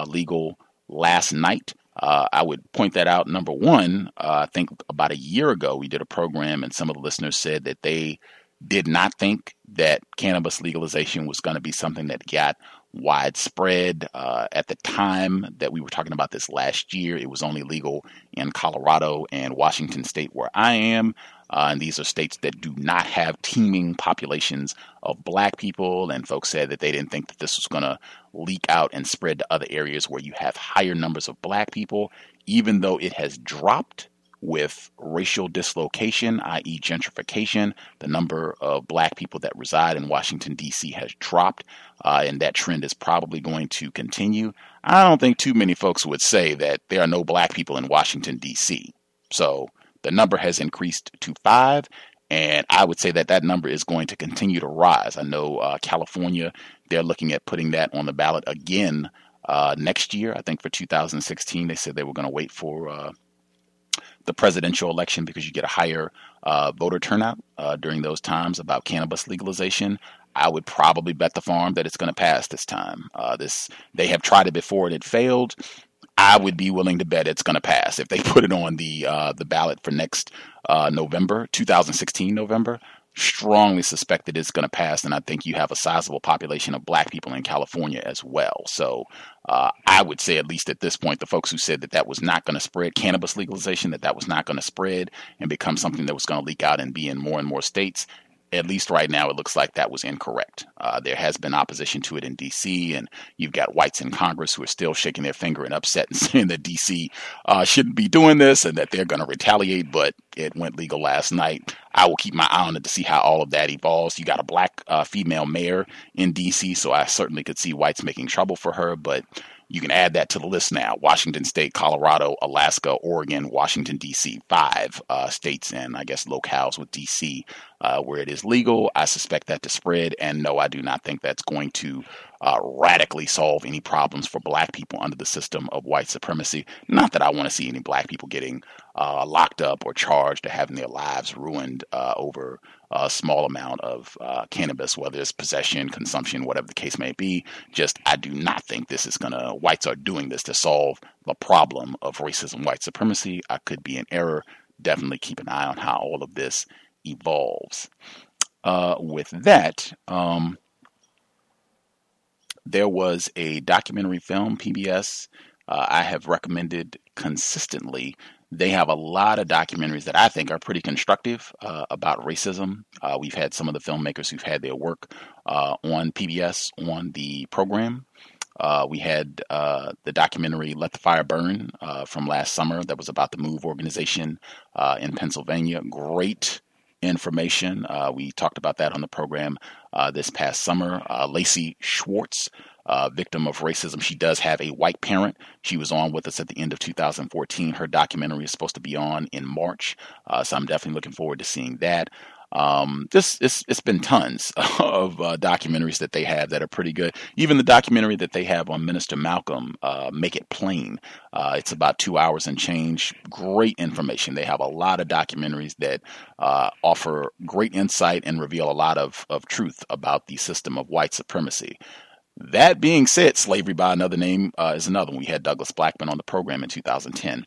legal last night. Uh, I would point that out. Number one, uh, I think about a year ago we did a program, and some of the listeners said that they did not think that cannabis legalization was going to be something that got widespread. Uh, at the time that we were talking about this last year, it was only legal in Colorado and Washington State, where I am. Uh, and these are states that do not have teeming populations of black people. And folks said that they didn't think that this was going to leak out and spread to other areas where you have higher numbers of black people, even though it has dropped with racial dislocation, i.e., gentrification. The number of black people that reside in Washington, D.C. has dropped, uh, and that trend is probably going to continue. I don't think too many folks would say that there are no black people in Washington, D.C. So the number has increased to five, and I would say that that number is going to continue to rise. I know uh, California, they're looking at putting that on the ballot again uh, next year. I think for 2016, they said they were going to wait for uh, the presidential election because you get a higher uh, voter turnout uh, during those times about cannabis legalization. I would probably bet the farm that it's going to pass this time. Uh, this they have tried it before and it failed. I would be willing to bet it's going to pass if they [LAUGHS] put it on the uh, the ballot for next uh, November, 2016 November strongly suspect that it's going to pass, and I think you have a sizable population of black people in California as well. So uh, I would say, at least at this point, the folks who said that that was not going to spread, cannabis legalization, that that was not going to spread and become something that was going to leak out and be in more and more states, at least right now, it looks like that was incorrect. Uh, there has been opposition to it in D.C., and you've got whites in Congress who are still shaking their finger and upset and [LAUGHS] saying that D.C. Uh, shouldn't be doing this and that they're going to retaliate. But it went legal last night. I will keep my eye on it to see how all of that evolves. You got a black uh, female mayor in D.C., so I certainly could see whites making trouble for her, but you can add that to the list now. Washington State, Colorado, Alaska, Oregon, Washington, D.C. Five uh, states and I guess locales with D.C. Uh, where it is legal. I suspect that to spread. And no, I do not think that's going to uh, radically solve any problems for black people under the system of white supremacy. Not that I want to see any black people getting uh, locked up or charged or having their lives ruined uh, over a small amount of uh, cannabis, whether it's possession, consumption, whatever the case may be. Just, I do not think this is going to, whites are doing this to solve the problem of racism, white supremacy. I could be in error. Definitely keep an eye on how all of this evolves. Uh, with that, um, there was a documentary film, PBS, uh, I have recommended consistently. They have a lot of documentaries that I think are pretty constructive uh, about racism. Uh, we've had some of the filmmakers who've had their work uh, on PBS on the program. Uh, we had uh, the documentary Let the Fire Burn from last summer that was about the MOVE organization in Pennsylvania. Great information. Uh, we talked about that on the program uh, this past summer. Uh, Lacey Schwartz, uh, victim of racism, she does have a white parent. She was on with us at the end of 2014. Her documentary is supposed to be on in March, uh, so I'm definitely looking forward to seeing that. Um, just it's it's been tons [LAUGHS] of uh, documentaries that they have that are pretty good. Even the documentary that they have on Minister Malcolm, uh, "Make It Plain," uh, it's about two hours and change. Great information. They have a lot of documentaries that uh, offer great insight and reveal a lot of of truth about the system of white supremacy. That being said, slavery by another name uh, is another one. We had Douglas Blackmon on the program in 2010.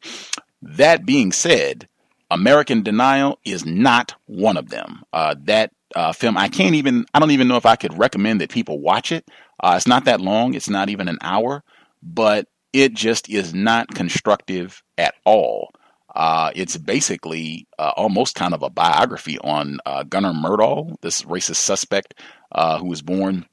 That being said, American Denial is not one of them. Uh, that uh, film, I can't even, I don't even know if I could recommend that people watch it. Uh, it's not that long, it's not even an hour, but it just is not constructive at all. Uh, it's basically uh, almost kind of a biography on uh, Gunnar Myrdal, this racist suspect who was born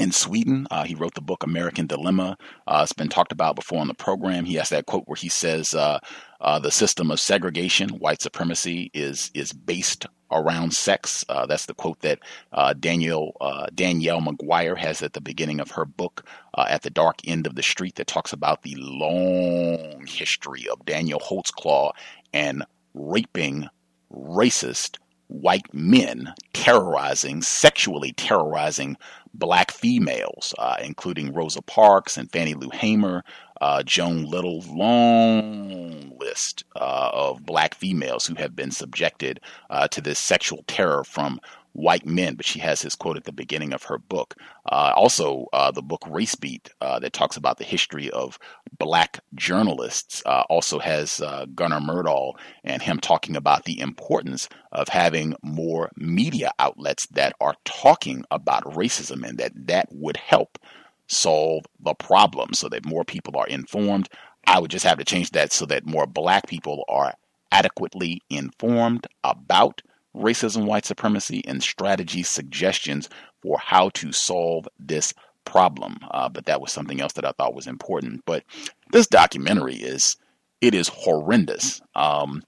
in Sweden. Uh, he wrote the book American Dilemma. Uh, it's been talked about before on the program. He has that quote where he says, uh, uh "The system of segregation, white supremacy, is is based around sex." Uh, that's the quote that uh, Daniel Danielle McGuire has at the beginning of her book, "At the Dark End of the Street," that talks about the long history of Daniel Holtzclaw and raping racist white men terrorizing, sexually terrorizing black females, uh, including Rosa Parks and Fannie Lou Hamer, uh, Joan Little, long list uh, of black females who have been subjected uh, to this sexual terror from white men, but she has his quote at the beginning of her book. Uh, also, uh, the book Race Beat, uh, that talks about the history of black journalists, uh, also has uh, Gunnar Myrdal and him talking about the importance of having more media outlets that are talking about racism and that that would help solve the problem so that more people are informed. I would just have to change that so that more black people are adequately informed about racism, white supremacy, and strategy suggestions for how to solve this problem. Uh, but that was something else that I thought was important. But this documentary is it is horrendous. Um,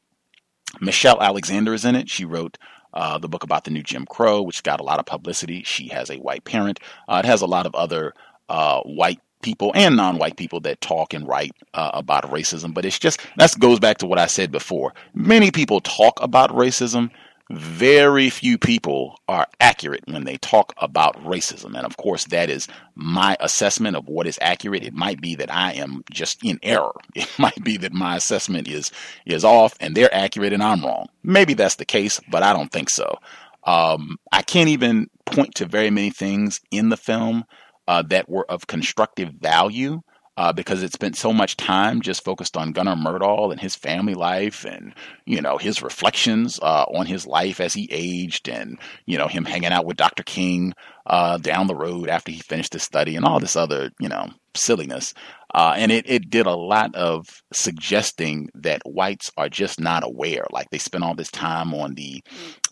Michelle Alexander is in it. She wrote uh, the book about the new Jim Crow, which got a lot of publicity. She has a white parent. Uh, it has a lot of other uh, white people and non-white people that talk and write uh, about racism. But it's just that goes back to what I said before. Many people talk about racism very few people are accurate when they talk about racism. And of course, that is my assessment of what is accurate. It might be that I am just in error. [LAUGHS] It might be that my assessment is, is off and they're accurate and I'm wrong. Maybe that's the case, but I don't think so. Um, I can't even point to very many things in the film uh, that were of constructive value uh, because it spent so much time just focused on Gunnar Myrdal and his family life and, you know, his reflections uh, on his life as he aged and, you know, him hanging out with Dr. King uh, down the road after he finished his study and all this other, you know, silliness. Uh, and it, it did a lot of suggesting that whites are just not aware. Like they spend all this time on the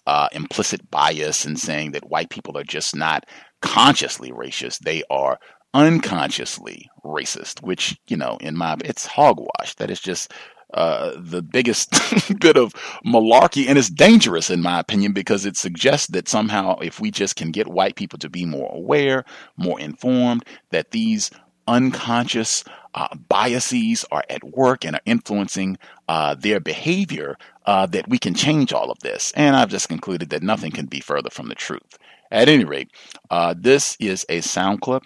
uh, implicit bias and saying that white people are just not consciously racist. They are unconsciously racist, which, you know, in my, it's hogwash. That is just, uh, the biggest [LAUGHS] bit of malarkey, and it's dangerous in my opinion because it suggests that somehow if we just can get white people to be more aware, more informed, that these unconscious uh, biases are at work and are influencing uh, their behavior, uh, that we can change all of this. And I've just concluded that nothing can be further from the truth. At any rate, uh, this is a sound clip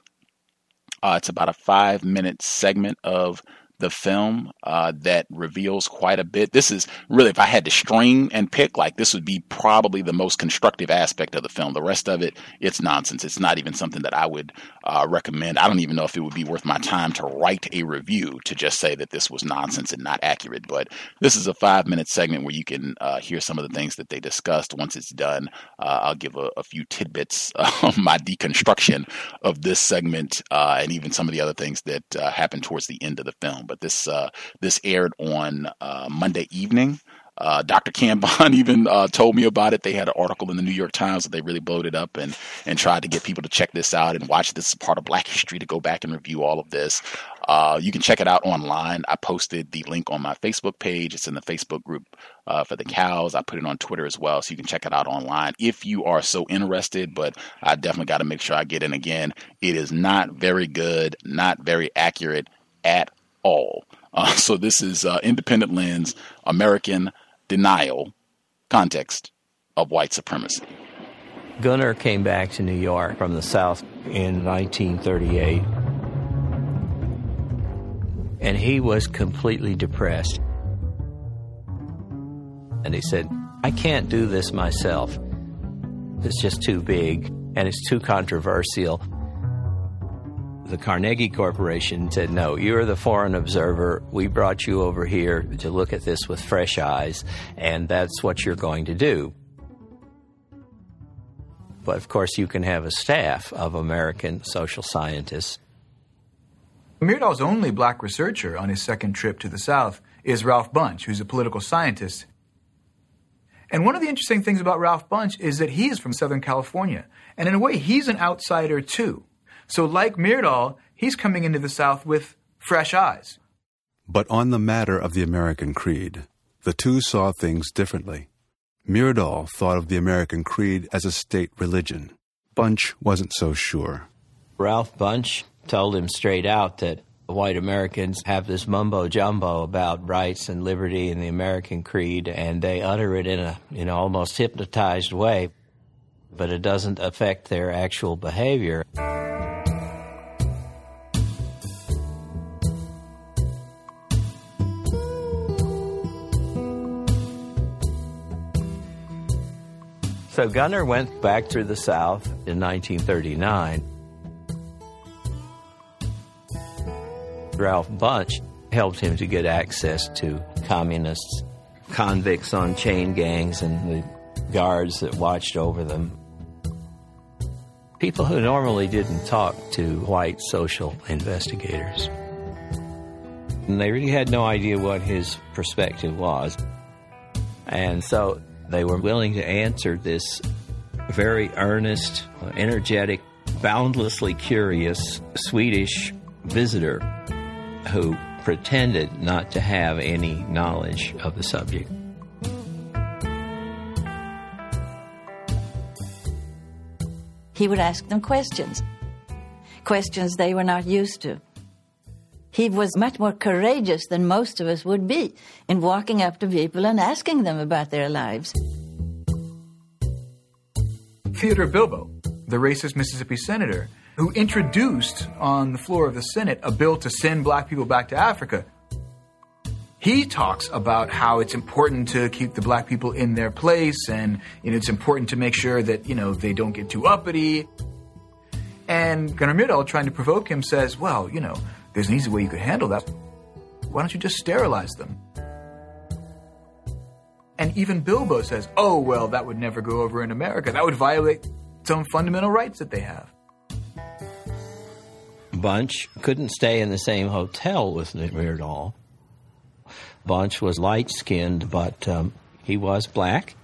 uh, it's about a five minute segment of the film uh, that reveals quite a bit. This is really, if I had to string and pick, like this would be probably the most constructive aspect of the film. The rest of it, it's nonsense. It's not even something that I would uh, recommend. I don't even know if it would be worth my time to write a review to just say that this was nonsense and not accurate. But this is a five minute segment where you can uh, hear some of the things that they discussed. Once it's done, uh, I'll give a, a, few tidbits [LAUGHS] of my deconstruction of this segment uh, and even some of the other things that uh, happened towards the end of the film. But this uh, this aired on Monday evening. Uh, Dr. Kambon [LAUGHS] even uh, told me about it. They had an article in the New York Times that they really blowed it up and and tried to get people to check this out and watch this part of Black history to go back and review all of this. Uh, you can check it out online. I posted the link on my Facebook page. It's in the Facebook group uh, for the cows. I put it on Twitter as well, so you can check it out online if you are so interested. But I definitely got to make sure I get in again. It is not very good, not very accurate at all. Uh, [LAUGHS] so this is uh, Independent Lens, American denial context of white supremacy. Gunnar came back to New York from the South in 1938, and he was completely depressed. And he said, I can't do this myself. It's just too big and it's too controversial. The Carnegie Corporation said, No, you're the foreign observer. We brought you over here to look at this with fresh eyes, and that's what you're going to do. But of course, you can have a staff of American social scientists. Myrdal's only black researcher on his second trip to the South is Ralph Bunche, who's a political scientist. And one of the interesting things about Ralph Bunche is that he is from Southern California. And in a way, he's an outsider too. So, like Myrdal, he's coming into the South with fresh eyes. But on the matter of the American creed, the two saw things differently. Myrdal thought of the American creed as a state religion. Bunche wasn't so sure. Ralph Bunche told him straight out that white Americans have this mumbo jumbo about rights and liberty and the American creed, and they utter it in a you know almost hypnotized way, but it doesn't affect their actual behavior. So Gunnar went back through the South in 1939. Ralph Bunche helped him to get access to communists, convicts on chain gangs, and the guards that watched over them. people who normally didn't talk to white social investigators. And they really had no idea what his perspective was. And so they were willing to answer this very earnest, energetic, boundlessly curious Swedish visitor who pretended not to have any knowledge of the subject. He would ask them questions, questions they were not used to. He was much more courageous than most of us would be in walking up to people and asking them about their lives. Theodore Bilbo, the racist Mississippi senator, who introduced on the floor of the Senate a bill to send black people back to Africa. He talks about how it's important to keep the black people in their place and you know, it's important to make sure that, you know, they don't get too uppity. And Gunnar Myrdal, trying to provoke him, says, well, you know, there's an easy way you could handle that. Why don't you just sterilize them? And even Bilbo says, oh, well, that would never go over in America. That would violate some fundamental rights that they have. Bunche couldn't stay in the same hotel with Myrdal. Bunche was light skinned, but um, he was black.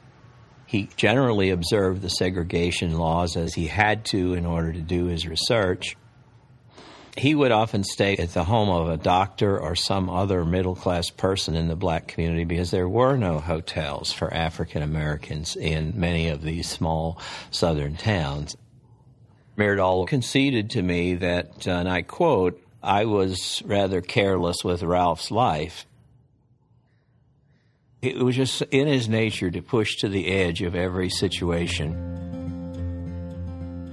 He generally observed the segregation laws as he had to in order to do his research. He would often stay at the home of a doctor or some other middle class person in the black community because there were no hotels for African Americans in many of these small southern towns. Myrdal conceded to me that, uh, and I quote, I was rather careless with Ralph's life. It was just in his nature to push to the edge of every situation.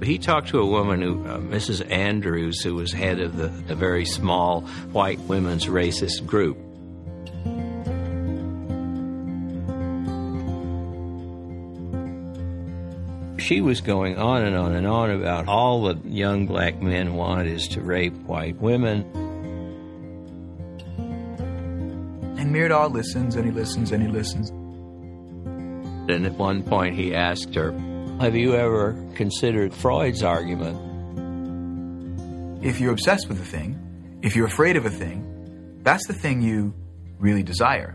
He talked to a woman, who, uh, Mrs. Andrews, who was head of the, a very small white women's racist group. She was going on and on and on about all the young black men want is to rape white women. And Myrdal listens and he listens and he listens. And at one point he asked her, have you ever considered Freud's argument? If you're obsessed with a thing, if you're afraid of a thing, that's the thing you really desire.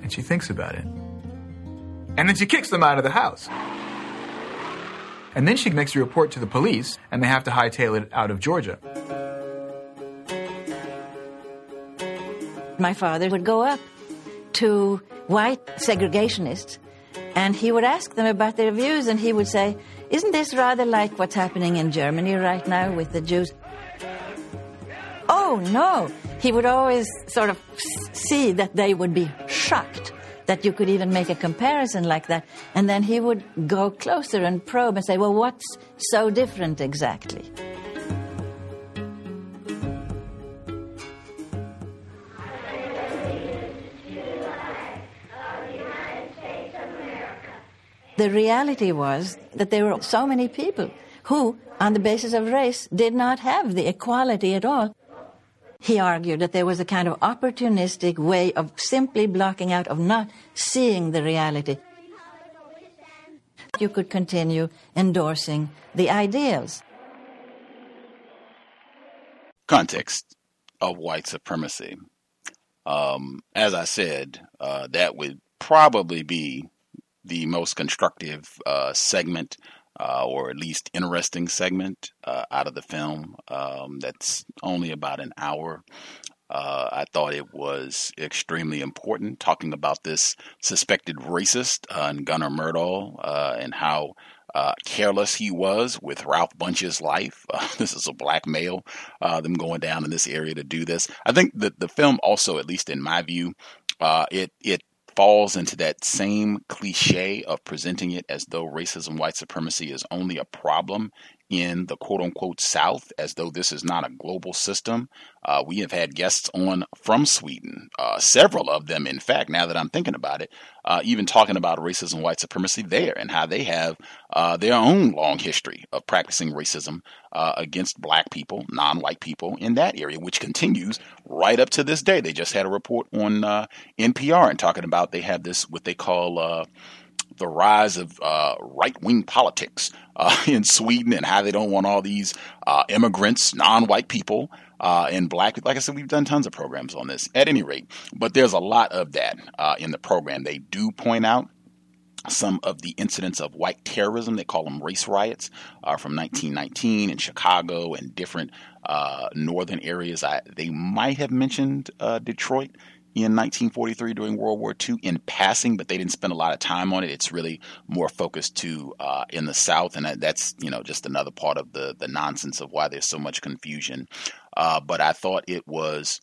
And she thinks about it. And then she kicks them out of the house. And then she makes a report to the police, and they have to hightail it out of Georgia. My father would go up to white segregationists, and he would ask them about their views, and he would say, Isn't this rather like what's happening in Germany right now with the Jews? Oh, no. He would always sort of see that they would be shocked that you could even make a comparison like that. And then he would go closer and probe and say, Well, what's so different exactly? The reality was that there were so many people who, on the basis of race, did not have the equality at all. He argued that there was a kind of opportunistic way of simply blocking out, of not seeing the reality. You could continue endorsing the ideals. Context of white supremacy. Um, as I said, uh, that would probably be the most constructive uh, segment, uh, or at least interesting segment uh, out of the film. Um, that's only about an hour. Uh, I thought it was extremely important talking about this suspected racist uh, and Gunnar Myrdal and how uh, careless he was with Ralph Bunche's life. Uh, [LAUGHS] this is a black male, uh, them going down in this area to do this. I think that the film also, at least in my view, it it falls into that same cliche of presenting it as though racism, white supremacy is only a problem in the quote unquote South, as though this is not a global system. Uh, we have had guests on from Sweden, uh, several of them, in fact, now that I'm thinking about it, uh, even talking about racism, white supremacy there and how they have uh, their own long history of practicing racism uh, against black people, non white people in that area, which continues right up to this day. They just had a report on uh, NPR and talking about they have this, what they call the rise of uh, right wing politics uh, [LAUGHS] in Sweden and how they don't want all these uh, immigrants, non white people, uh, and black. Like I said, we've done tons of programs on this at any rate, but there's a lot of that uh, in the program. They do point out some of the incidents of white terrorism. They call them race riots uh, from 1919 in Chicago and different uh, northern areas. I, they might have mentioned uh, Detroit in 1943 during World War II in passing, but they didn't spend a lot of time on it. It's really more focused to uh, in the South, and that's you know just another part of the the nonsense of why there's so much confusion. Uh, but I thought it was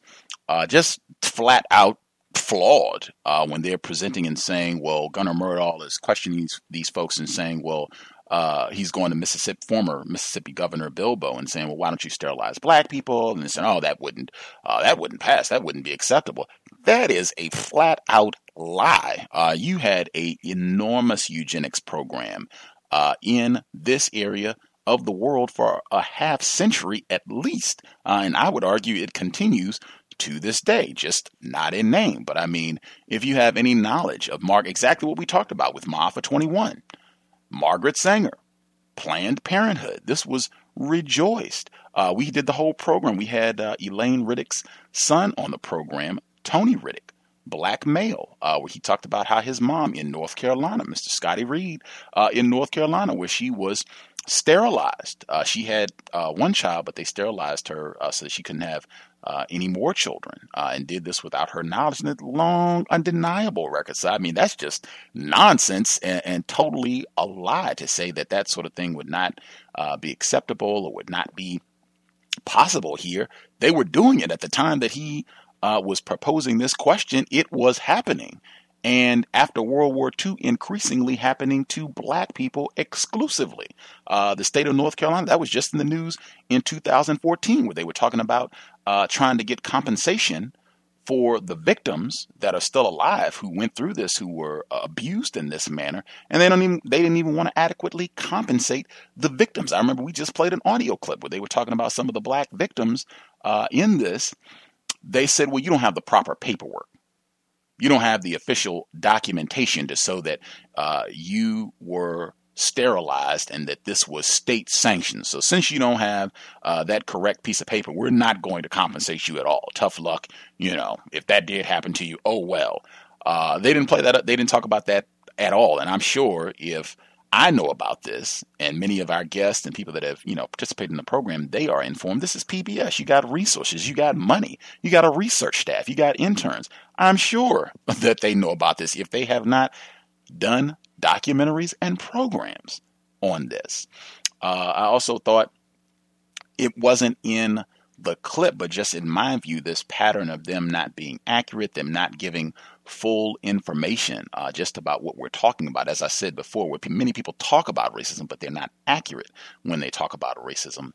uh, just flat out flawed uh, when they're presenting and saying, well, Gunnar Myrdal is questioning these, these folks and saying, well, uh, he's going to Mississippi, former Mississippi Governor Bilbo, and saying, "Well, why don't you sterilize black people?" And saying, "Oh, that wouldn't, uh, that wouldn't pass. That wouldn't be acceptable." That is a flat out lie. Uh, you had a enormous eugenics program uh, in this area of the world for a half century at least, uh, and I would argue it continues to this day, just not in name. But I mean, if you have any knowledge of Mark, exactly what we talked about with Maafa 21, Margaret Sanger, Planned Parenthood, this was rejoiced. Uh, we did the whole program. We had uh, Elaine Riddick's son on the program, Tony Riddick, black male, uh, where he talked about how his mom in North Carolina, Mr. Scotty Reed, uh, in North Carolina, where she was sterilized. Uh, she had uh, one child, but they sterilized her so that she couldn't have uh, any more children, uh, and did this without her knowledge. And it's long, undeniable record So I mean, that's just nonsense and, and, totally a lie to say that that sort of thing would not uh, be acceptable or would not be possible here. They were doing it at the time that he was proposing this question. It was happening and after World War II, increasingly happening to black people exclusively. Uh, the state of North Carolina, that was just in the news in 2014, where they were talking about uh, trying to get compensation for the victims that are still alive who went through this, who were uh, abused in this manner, and they don't even they didn't even want to adequately compensate the victims. I remember we just played an audio clip where they were talking about some of the black victims uh, in this. They said, "Well, you don't have the proper paperwork." You don't have the official documentation to show that uh, you were sterilized and that this was state sanctioned. So since you don't have uh, that correct piece of paper, we're not going to compensate you at all. Tough luck, you know. If that did happen to you, oh well. Uh, they didn't play that. Up. They didn't talk about that at all. And I'm sure if I know about this, and many of our guests and people that have, you know, participated in the program, they are informed. This is PBS. You got resources, you got money, you got a research staff, you got interns. I'm sure [LAUGHS] that they know about this if they have not done documentaries and programs on this. Uh, I also thought it wasn't in the clip, but just in my view, this pattern of them not being accurate, them not giving full information uh, just about what we're talking about. As I said before, where many people talk about racism, but they're not accurate when they talk about racism.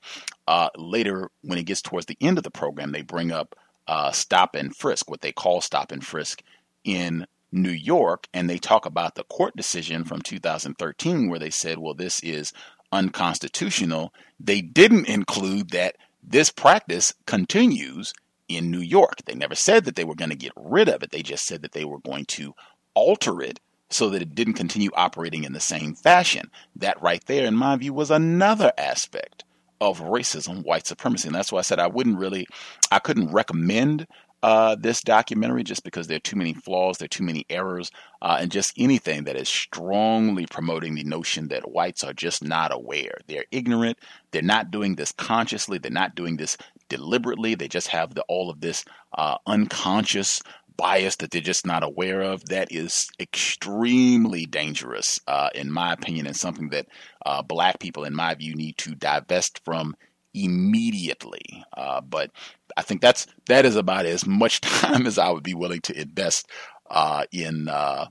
Uh, later, when it gets towards the end of the program, they bring up uh, stop and frisk, what they call stop and frisk in New York, and they talk about the court decision from 2013 where they said, well, this is unconstitutional. They didn't include that this practice continues in New York. They never said that they were going to get rid of it. They just said that they were going to alter it so that it didn't continue operating in the same fashion. That right there, in my view, was another aspect of racism, white supremacy. And that's why I said I wouldn't really, I couldn't recommend uh, this documentary just because there are too many flaws, there are too many errors, uh, and just anything that is strongly promoting the notion that whites are just not aware. They're ignorant. They're not doing this consciously. They're not doing this deliberately. They just have the, all of this uh, unconscious bias that they're just not aware of. That is extremely dangerous, uh, in my opinion, and something that uh, black people, in my view, need to divest from immediately. Uh, but I think that's that is about as much [LAUGHS] time as I would be willing to invest uh, in uh,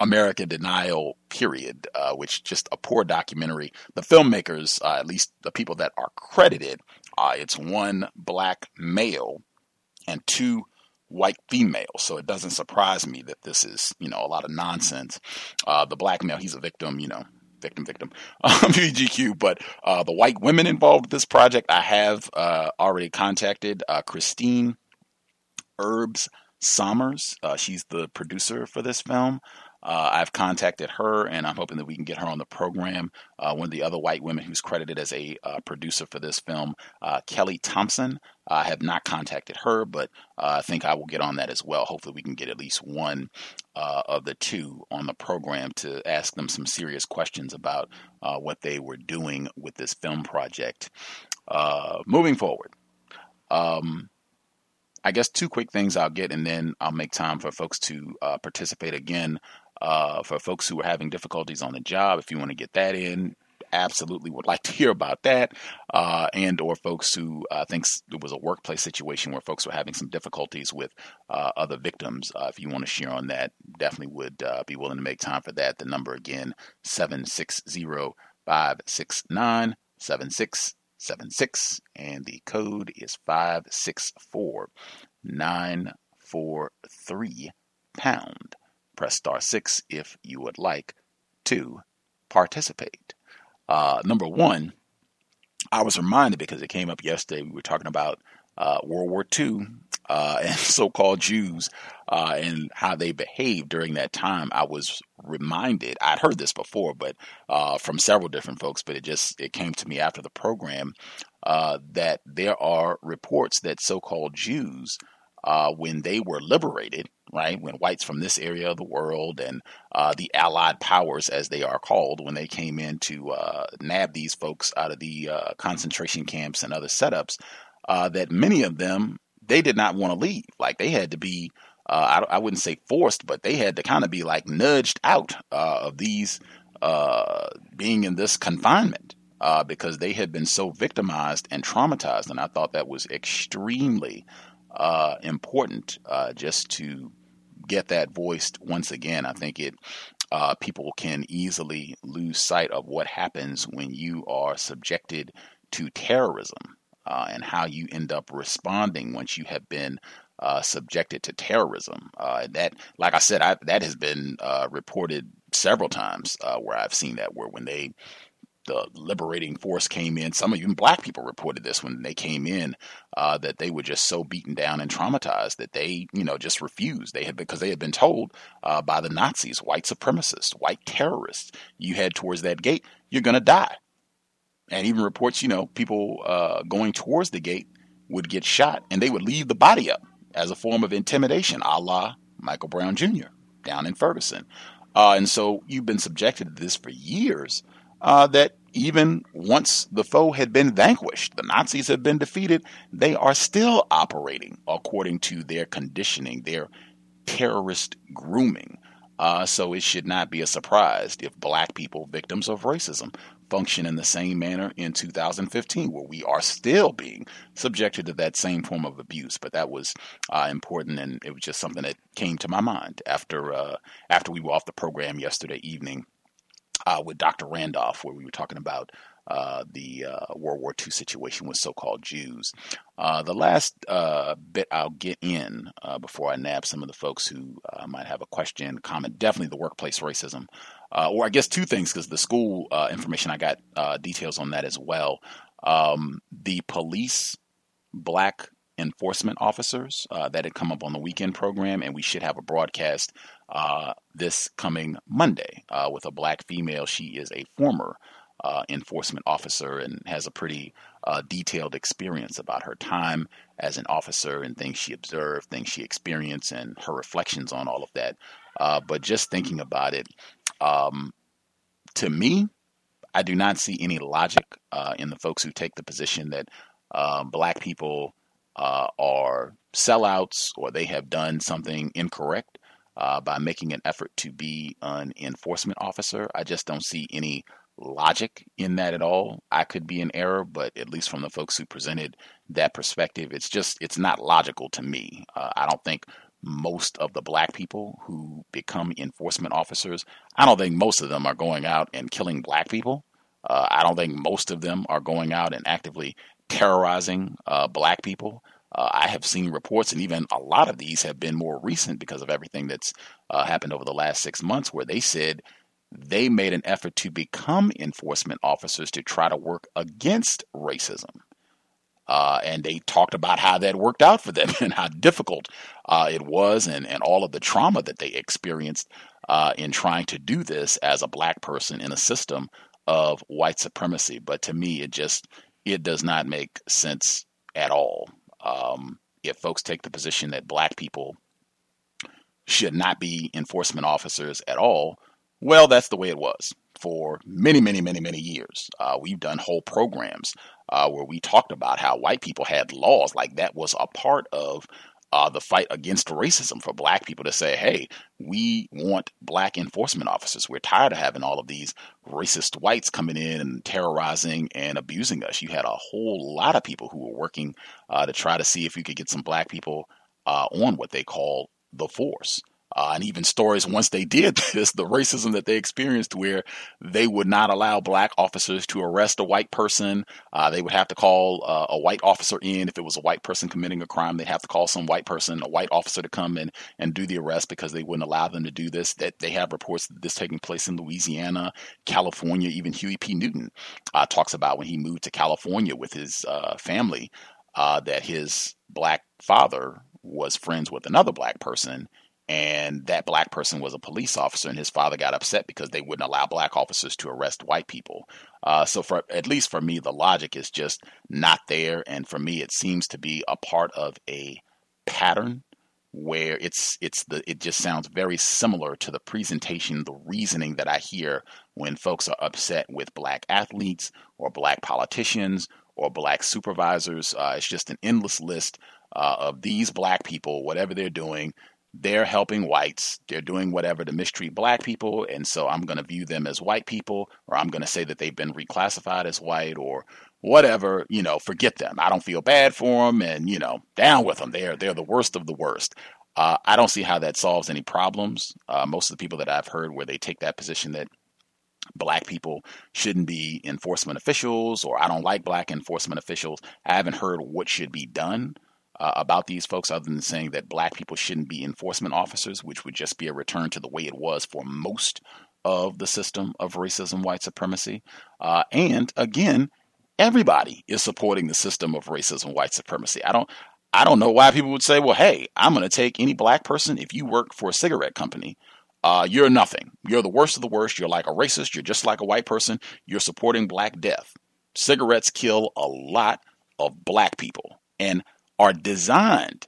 American Denial. Period, uh, which just a poor documentary. The filmmakers, at least the people that are credited, uh, it's one black male and two white females. So it doesn't surprise me that this is, you know, a lot of nonsense. Uh, the black male, he's a victim, you know, victim, victim, [LAUGHS] um, VGQ. But uh, the white women involved with this project, I have uh, already contacted uh, Christine Herbs Sommers. Uh, she's the producer for this film. Uh, I've contacted her, and I'm hoping that we can get her on the program. Uh, one of the other white women who's credited as a uh, producer for this film, uh, Kelly Thompson. I have not contacted her, but uh, I think I will get on that as well. Hopefully, we can get at least one uh, of the two on the program to ask them some serious questions about what they were doing with this film project. moving forward. Um, I guess two quick things I'll get, and then I'll make time for folks to uh, participate again. Uh, for folks who are having difficulties on the job, if you want to get that in, absolutely would like to hear about that. Uh, and or folks who uh, thinks it was a workplace situation where folks were having some difficulties with uh, other victims. Uh, if you want to share on that, definitely would uh, be willing to make time for that. The number again, 760 569 7676 and the code is 564943 pound. Press star 6 if you would like to participate. Uh, number one, I was reminded because it came up yesterday. We were talking about uh, World War II uh, and [LAUGHS] so-called Jews uh, and how they behaved during that time. I was reminded. I'd heard this before, but uh, from several different folks. But it just it came to me after the program uh, that there are reports that so-called Jews, uh, when they were liberated, right, when whites from this area of the world and uh, the Allied powers, as they are called, when they came in to nab these folks out of the concentration camps and other setups. that many of them they did not want to leave. Like they had to be, uh, I, I, wouldn't say forced, but they had to kind of be like nudged out uh, of these uh, being in this confinement uh, because they had been so victimized and traumatized. And I thought that was extremely uh, important uh, just to get that voiced once again. I think it. people can easily lose sight of what happens when you are subjected to terrorism uh, and how you end up responding once you have been uh, subjected to terrorism. Uh, that, like I said, I, that has been uh, reported several times uh, where I've seen that, where when they the liberating force came in. Some even black people reported this when they came in uh, that they were just so beaten down and traumatized that they, you know, just refused. They had because they had been told uh, by the Nazis, white supremacists, white terrorists, you head towards that gate, you're going to die and even reports, you know, people uh, going towards the gate would get shot and they would leave the body up as a form of intimidation, a la Michael Brown Jr. down in Ferguson. Uh, and so you've been subjected to this for years. Uh, that even once the foe had been vanquished, the Nazis have been defeated, they are still operating according to their conditioning, their terrorist grooming. Uh, so it should not be a surprise if black people, victims of racism, function in the same manner in 2015, where we are still being subjected to that same form of abuse. But that was uh, important, and it was just something that came to my mind after uh, after we were off the program yesterday evening uh, with Dr. Randolph, where we were talking about uh, the uh, World War II situation with so-called Jews. Uh, the last uh, bit I'll get in uh, before I nab some of the folks who uh, might have a question, comment, definitely the workplace racism, or I guess two things because the school information I got details on that as well. Um, the police black enforcement officers that had come up on the weekend program, and we should have a broadcast this coming Monday with a black female. She is a former uh, enforcement officer and has a pretty uh, detailed experience about her time as an officer and things she observed, things she experienced, and her reflections on all of that. Uh, but just thinking about it, um, to me, I do not see any logic uh, in the folks who take the position that um, black people uh, are sellouts or they have done something incorrect. Uh, by making an effort to be an enforcement officer, I just don't see any logic in that at all. I could be in error, but at least from the folks who presented that perspective, it's just it's not logical to me. Uh, I don't think most of the black people who become enforcement officers, I don't think most of them are going out and killing black people. Uh, I don't think most of them are going out and actively terrorizing uh, black people. Uh, I have seen reports, and even a lot of these have been more recent because of everything that's uh, happened over the last six months, where they said they made an effort to become enforcement officers to try to work against racism. Uh, and they talked about how that worked out for them [LAUGHS] and how difficult uh, it was and, and all of the trauma that they experienced uh, in trying to do this as a black person in a system of white supremacy. But to me, it just it does not make sense at all. Um, if folks take the position that black people should not be enforcement officers at all, well, that's the way it was for many, many, many, many years. Uh, we've done whole programs uh, where we talked about how white people had laws like that was a part of uh, the fight against racism for black people to say, hey, we want black enforcement officers. We're tired of having all of these racist whites coming in and terrorizing and abusing us. You had a whole lot of people who were working uh, to try to see if you could get some black people uh, on what they call the force. Uh, and even stories once they did [LAUGHS] this, the racism that they experienced, where they would not allow black officers to arrest a white person. Uh, they would have to call uh, a white officer in if it was a white person committing a crime. They'd have to call some white person, a white officer, to come in and do the arrest because they wouldn't allow them to do this. That they have reports of this taking place in Louisiana, California. Even Huey P. Newton uh, talks about when he moved to California with his uh, family uh, that his black father was friends with another black person and that black person was a police officer and his father got upset because they wouldn't allow black officers to arrest white people. Uh, so for at least for me the logic is just not there and for me it seems to be a part of a pattern where it's it's the it just sounds very similar to the presentation the reasoning that i hear when folks are upset with black athletes or black politicians or black supervisors. Uh, it's just an endless list uh, of these black people whatever they're doing they're helping whites. They're doing whatever to mistreat black people. And so I'm going to view them as white people, or I'm going to say that they've been reclassified as white or whatever, you know, forget them. I don't feel bad for them and, you know, down with them. They're, they're the worst of the worst. Uh, I don't see how that solves any problems. Uh, most of the people that I've heard where they take that position that black people shouldn't be enforcement officials or I don't like black enforcement officials, I haven't heard what should be done uh, about these folks other than saying that black people shouldn't be enforcement officers, which would just be a return to the way it was for most of the system of racism, white supremacy. Uh, and again, everybody is supporting the system of racism, white supremacy. I don't. I don't know why people would say, well, hey, I'm going to take any black person. If you work for a cigarette company, uh, you're nothing. You're the worst of the worst. You're like a racist. You're just like a white person. You're supporting black death. Cigarettes kill a lot of black people. And are designed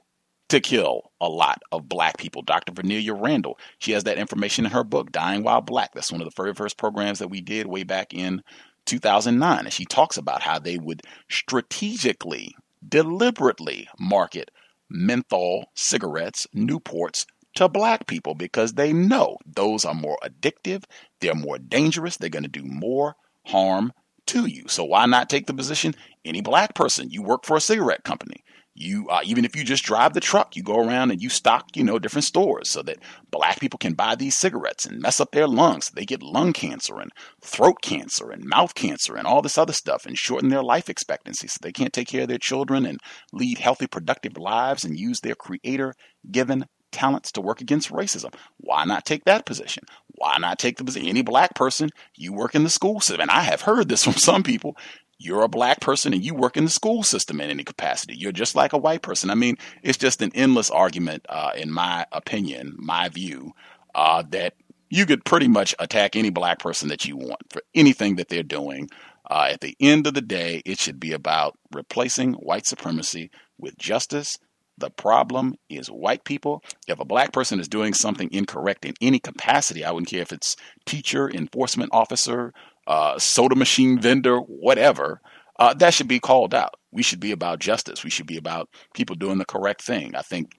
to kill a lot of black people. Dr. Vernellia Randall, she has that information in her book, Dying While Black. That's one of the very first programs that we did way back in 2009. And she talks about how they would strategically, deliberately market menthol cigarettes, Newports, to black people because they know those are more addictive, they're more dangerous, they're going to do more harm to you. So why not take the position? Any black person, you work for a cigarette company, you uh, even if you just drive the truck you go around and you stock you know different stores so that black people can buy these cigarettes and mess up their lungs. They get lung cancer and throat cancer and mouth cancer and all this other stuff and shorten their life expectancy so they can't take care of their children and lead healthy productive lives and use their creator given talents to work against racism. Why not take that position? Why not take the position any black person you work in the school system? And i have heard this from some people you're a black person and you work in the school system in any capacity. You're just like a white person. I mean, it's just an endless argument, uh, in my opinion, my view, uh, that you could pretty much attack any black person that you want for anything that they're doing. Uh, at the end of the day, it should be about replacing white supremacy with justice. The problem is white people. If a black person is doing something incorrect in any capacity, I wouldn't care if it's teacher, enforcement officer, uh, soda machine vendor, whatever, uh, that should be called out. We should be about justice. We should be about people doing the correct thing. I think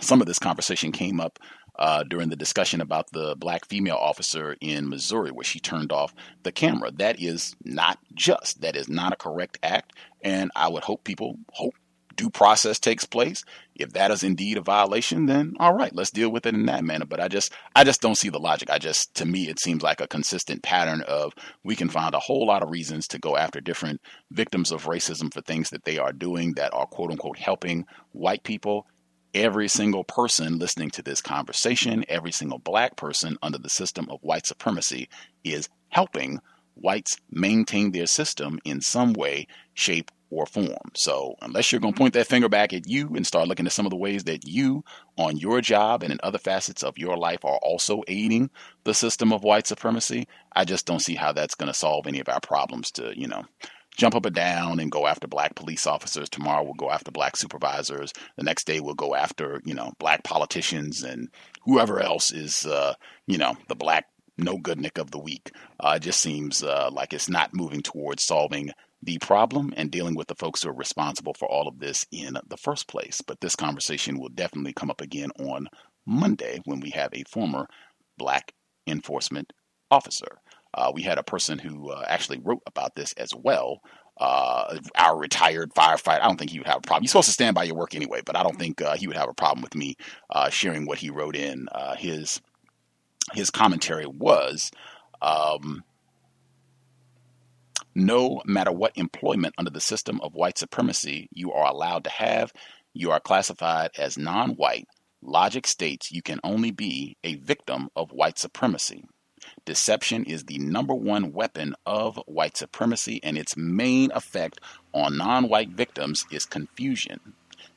some of this conversation came up uh, during the discussion about the black female officer in Missouri, where she turned off the camera. That is not just. That is not a correct act. And I would hope people hope due process takes place. If that is indeed a violation, then all right, let's deal with it in that manner. But I just I just don't see the logic. I just to me it seems like a consistent pattern of we can find a whole lot of reasons to go after different victims of racism for things that they are doing that are quote unquote helping white people. Every single person listening to this conversation, every single black person under the system of white supremacy is helping whites maintain their system in some way, shape, or form. So unless you're going to point that finger back at you and start looking at some of the ways that you on your job and in other facets of your life are also aiding the system of white supremacy, I just don't see how that's going to solve any of our problems to, you know, jump up and down and go after black police officers. Tomorrow we'll go after black supervisors. The next day we'll go after, you know, black politicians and whoever else is, uh, you know, the black no good Nick of the week. Uh, it just seems uh, like it's not moving towards solving the problem and dealing with the folks who are responsible for all of this in the first place. But this conversation will definitely come up again on Monday when we have a former black enforcement officer. Uh, we had a person who uh, actually wrote about this as well. Uh, our retired firefighter. I don't think he would have a problem. You're supposed to stand by your work anyway, but I don't think uh, he would have a problem with me uh, sharing what he wrote in uh, his his commentary was. Um, no matter what employment under the system of white supremacy you are allowed to have, you are classified as non white. Logic states you can only be a victim of white supremacy. Deception is the number one weapon of white supremacy, and its main effect on non white victims is confusion.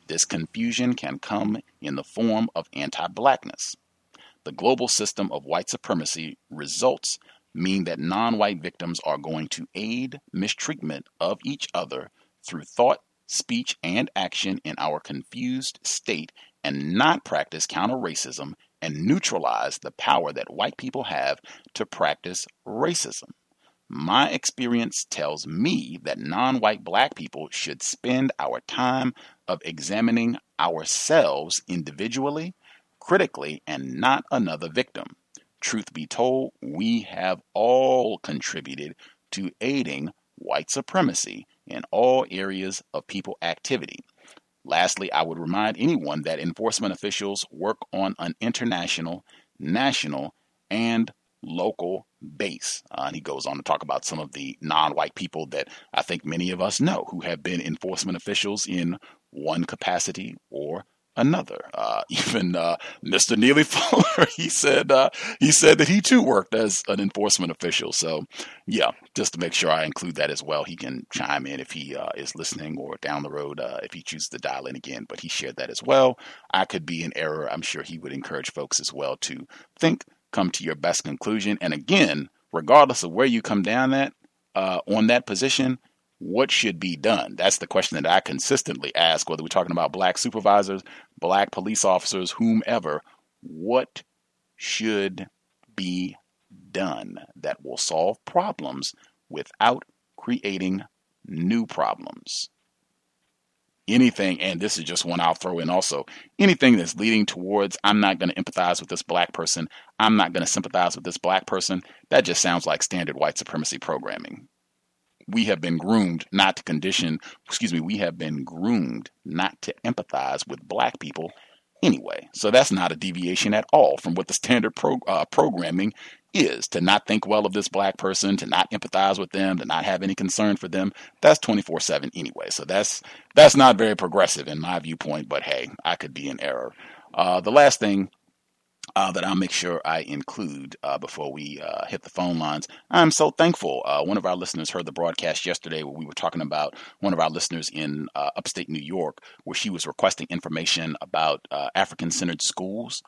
This confusion can come in the form of anti blackness. The global system of white supremacy results mean that non white victims are going to aid mistreatment of each other through thought, speech, and action in our confused state and not practice counter racism and neutralize the power that white people have to practice racism. My experience tells me that non white black people should spend our time of examining ourselves individually, critically, and not another victim. Truth be told, we have all contributed to aiding white supremacy in all areas of people activity. Lastly, I would remind anyone that enforcement officials work on an international, national, and local base. Uh, and he goes on to talk about some of the non white people that I think many of us know who have been enforcement officials in one capacity or another. Uh, [LAUGHS] even uh, Mr. Neely [LAUGHS] Fuller, he said uh, he said that he too worked as an enforcement official. So, yeah, just to make sure I include that as well, he can chime in if he uh, is listening or down the road uh, if he chooses to dial in again. But he shared that as well. I could be in error. I'm sure he would encourage folks as well to think, come to your best conclusion, and again, regardless of where you come down at uh, on that position what should be done? That's the question that I consistently ask, whether we're talking about black supervisors, black police officers, whomever. What should be done that will solve problems without creating new problems? Anything, and this is just one I'll throw in also, anything that's leading towards I'm not going to empathize with this black person, I'm not going to sympathize with this black person, that just sounds like standard white supremacy programming we have been groomed not to condition, excuse me, we have been groomed not to empathize with black people anyway. So that's not a deviation at all from what the standard pro, uh, programming is to not think well of this black person, to not empathize with them, to not have any concern for them. That's 24/7 anyway. So that's that's not very progressive in my viewpoint, but hey, I could be in error. Uh, the last thing uh, that I'll make sure I include uh, before we uh, hit the phone lines. I'm so thankful. Uh, one of our listeners heard the broadcast yesterday where we were talking about one of our listeners in uh, upstate New York, where she was requesting information about uh, African centered schools.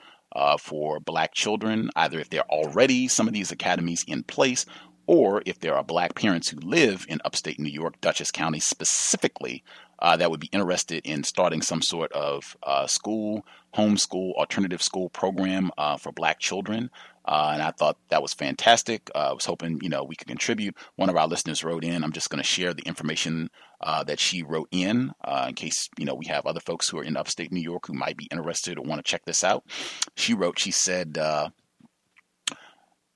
for black children, either if there are already some of these academies in place or if there are black parents who live in upstate New York, Dutchess County specifically, uh, that would be interested in starting some sort of uh, school, homeschool, alternative school program uh, for black children. Uh, and I thought that was fantastic. Uh, I was hoping, you know, we could contribute. One of our listeners wrote in. I'm just going to share the information uh, that she wrote in, in case, you know, we have other folks who are in upstate New York who might be interested or want to check this out. She wrote, she said,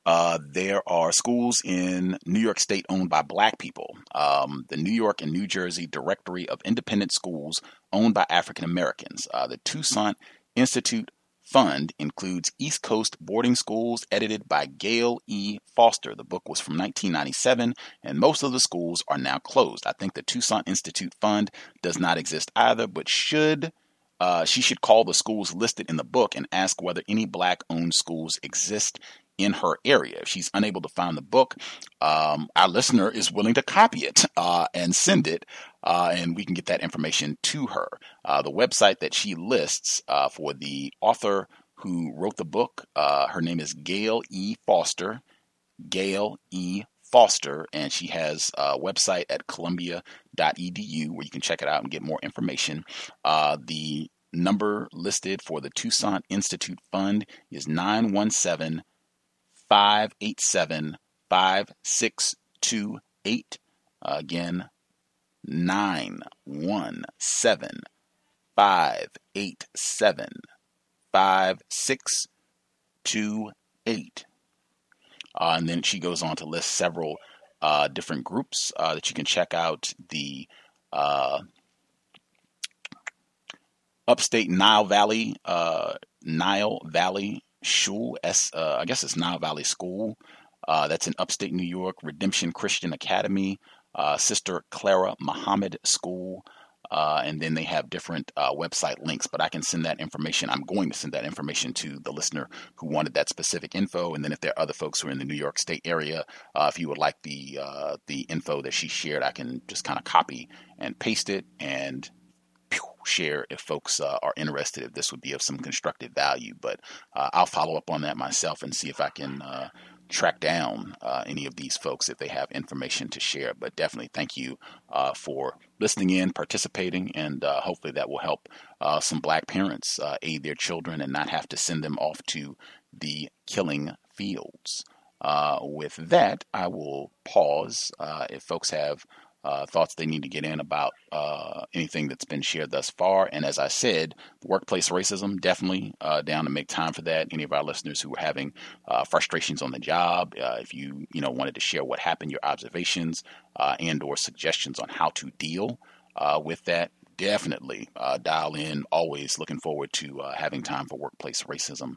uh, there are schools in New York State owned by black people. Um, the New York and New Jersey Directory of Independent Schools owned by African Americans. Uh, the Toussaint Institute Fund includes East Coast boarding schools edited by Gail E. Foster. The book was from 1997, and most of the schools are now closed. I think the Toussaint Institute Fund does not exist either, but should uh, she should call the schools listed in the book and ask whether any black owned schools exist in her area. If she's unable to find the book, um, our listener is willing to copy it uh, and send it, uh, and we can get that information to her. Uh, the website that she lists uh, for the author who wrote the book, uh, her name is Gail E. Foster. Gail E. Foster, and she has a website at columbia.edu where you can check it out and get more information. Uh, the number listed for the Toussaint Institute Fund is 917 587 5628. Again, 917 587 5628. Uh, and then she goes on to list several uh, different groups uh, that you can check out. The uh, Upstate Nile Valley, uh, Nile Valley Shul, S, uh, I guess it's Nile Valley School. that's in upstate New York. Redemption Christian Academy, Sister Clara Muhammad School. Uh, and then they have different uh, website links. But I can send that information. I'm going to send that information to the listener who wanted that specific info. And then if there are other folks who are in the New York State area, uh, if you would like the uh, the info that she shared, I can just kind of copy and paste it and share if folks uh, are interested if this would be of some constructive value but uh, i'll follow up on that myself and see if i can uh, track down uh, any of these folks if they have information to share. But definitely thank you uh, for listening in, participating, and uh, hopefully that will help some black parents aid their children and not have to send them off to the killing fields. With that, I will pause. if folks have uh, thoughts they need to get in about uh, anything that's been shared thus far. And as I said, workplace racism, definitely uh, down to make time for that. Any of our listeners who are having uh, frustrations on the job, uh, if you you know wanted to share what happened, your observations uh, and or suggestions on how to deal with that, definitely dial in. Always looking forward to having time for workplace racism.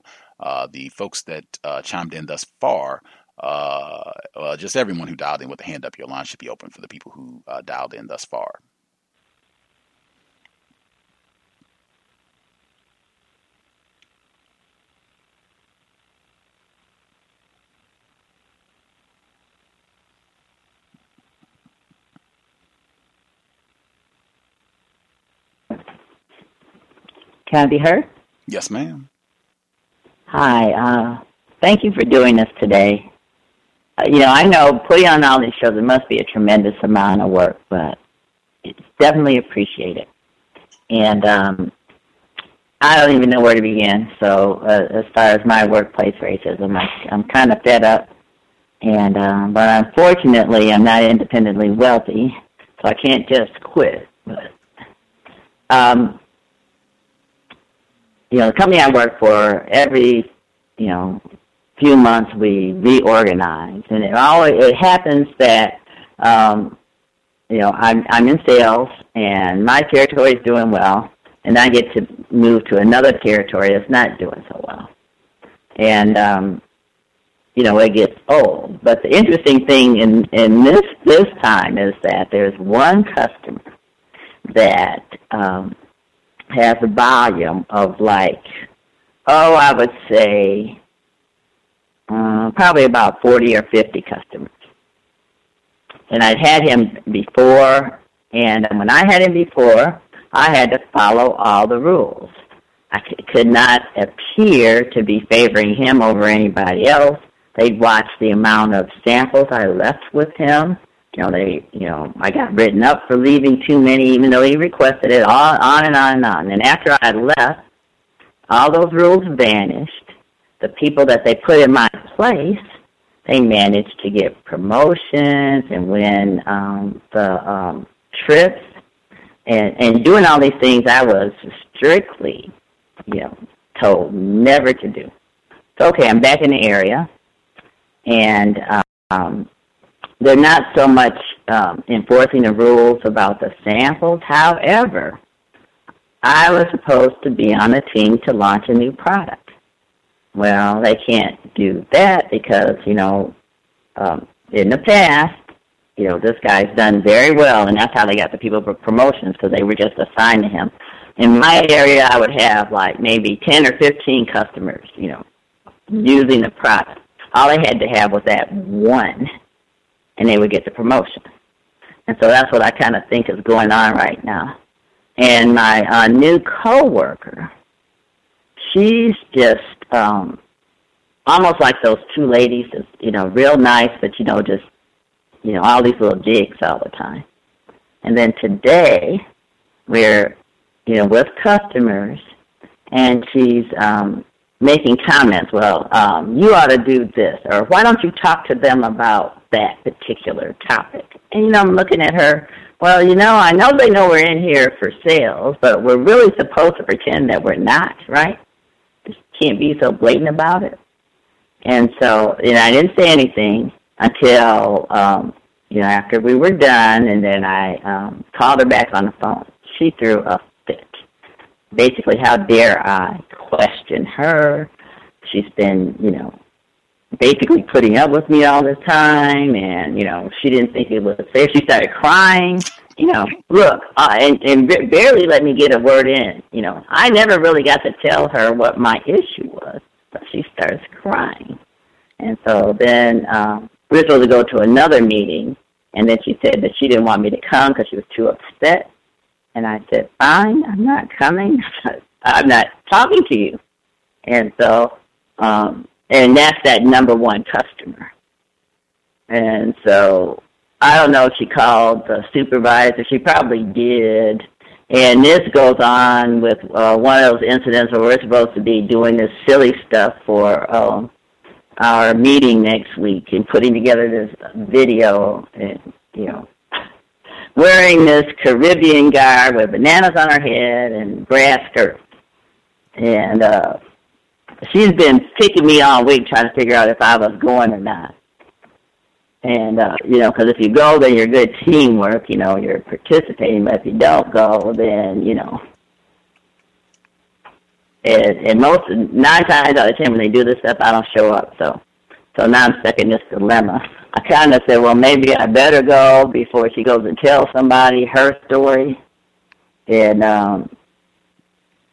the folks that chimed in thus far uh, uh, just everyone who dialed in with a hand up, your line should be open for the people who uh, dialed in thus far. Can I be heard? Yes, ma'am. Hi. Uh, thank you for doing this today. Uh, you know, I know putting on all these shows, it must be a tremendous amount of work, but it's definitely appreciated. And um, I don't even know where to begin. So, uh, as far as my workplace racism, I, I'm kind of fed up. And um, but unfortunately, I'm not independently wealthy, so I can't just quit. But um, you know, the company I work for, every you know few months we reorganize, and it always it happens that um, you know I'm I'm in sales and my territory is doing well, and I get to move to another territory that's not doing so well, and um, you know it gets old. But the interesting thing in in this this time is that there's one customer that um, has a volume of like oh I would say uh, probably about 40 or 50 customers. And I'd had him before, and when I had him before, I had to follow all the rules. I could not appear to be favoring him over anybody else. They'd watch the amount of samples I left with him. You know, they, you know, I got written up for leaving too many, even though he requested it. All on and on and on. And after I had left, all those rules vanished the people that they put in my place, they managed to get promotions and win um, the um, trips and and doing all these things I was strictly, you know, told never to do. So okay, I'm back in the area, and um, they're not so much um, enforcing the rules about the samples. However, I was supposed to be on a team to launch a new product. Well, they can't do that because, you know, um, in the past, you know, this guy's done very well, and that's how they got the people for promotions because they were just assigned to him. In my area, I would have like maybe 10 or 15 customers, you know, using the product. all they had to have was that one, and they would get the promotion. And so that's what I kind of think is going on right now. And my uh, new coworker, she's just um, almost like those two ladies, just, you know, real nice, but you know, just you know, all these little jigs all the time. And then today, we're you know with customers, and she's um, making comments. Well, um, you ought to do this, or why don't you talk to them about that particular topic? And you know, I'm looking at her. Well, you know, I know they know we're in here for sales, but we're really supposed to pretend that we're not, right? Can't be so blatant about it. And so, you know, I didn't say anything until, um, you know, after we were done, and then I um, called her back on the phone. She threw a fit. Basically, how dare I question her? She's been, you know, basically putting up with me all this time, and you know, she didn't think it was fair. She started crying. You know, look, uh, and and barely let me get a word in. You know, I never really got to tell her what my issue was, but she starts crying, and so then um, we were supposed to go to another meeting, and then she said that she didn't want me to come because she was too upset. And I said, fine, I'm not coming. [LAUGHS] I'm not talking to you. And so um, and that's that number one customer. And so I don't know if she called the supervisor. She probably did. And this goes on with uh, one of those incidents where we're supposed to be doing this silly stuff for um, our meeting next week and putting together this video and, you know, wearing this Caribbean garb with bananas on her head and grass skirt. And uh, she's been picking me all week trying to figure out if I was going or not. And, uh, you know, because if you go, then you're good teamwork, you know, you're participating. But if you don't go, then, you know. And, and most, nine times out of ten, when they do this stuff, I don't show up. So, so now I'm stuck in this dilemma. I kind of said, well, maybe I better go before she goes and tells somebody her story. And um,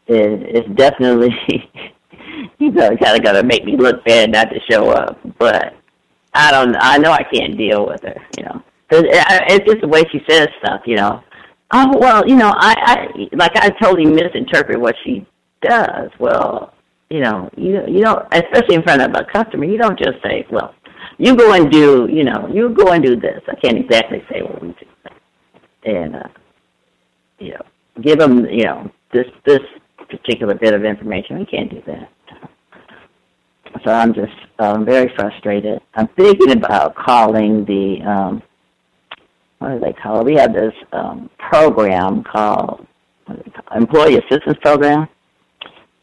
it, it's definitely [LAUGHS] you know, kind of got to make me look bad not to show up. But I don't. I know I can't deal with her. You know, it's just the way she says stuff. You know. Oh well, you know, I, I like I totally misinterpret what she does. Well, you know, you you don't, especially in front of a customer, you don't just say, well, you go and do, you know, you go and do this. I can't exactly say what we do, and uh, you know, give them, you know, this this particular bit of information. We can't do that. So I'm just um, very frustrated. I'm thinking about calling the um, what do they call it? We have this um, program called Employee Assistance Program,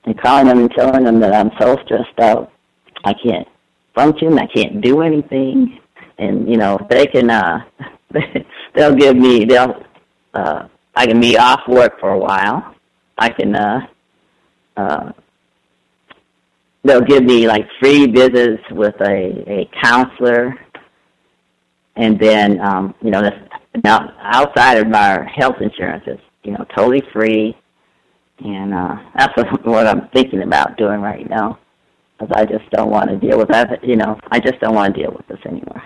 and calling them and telling them that I'm so stressed out, I can't function, I can't do anything, and you know they can uh, [LAUGHS] they'll give me they'll uh, I can be off work for a while. I can uh, uh, they'll give me like free visits with a, a counselor. And then um you know that's now outside of our health insurance is you know totally free. And uh that's [LAUGHS] what, i'm thinking about doing right now. Because i just don't want to deal with that you know i just don't want to deal with this anymore.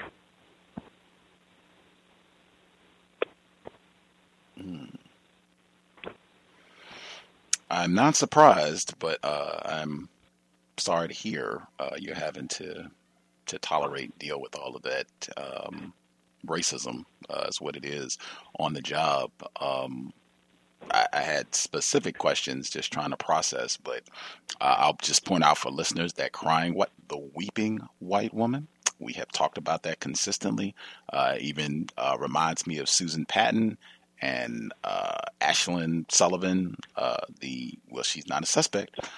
I'm not surprised, but uh, I'm sorry to hear uh, you're having to to tolerate, deal with all of that um, racism uh, is what it is on the job. Um, I, I, had specific questions, just trying to process, but uh, I'll just point out for listeners that crying, what the weeping white woman. We have talked about that consistently. Uh, even uh, reminds me of Susan Patton and uh, Ashlyn Sullivan, uh, the well, she's not a suspect. [LAUGHS]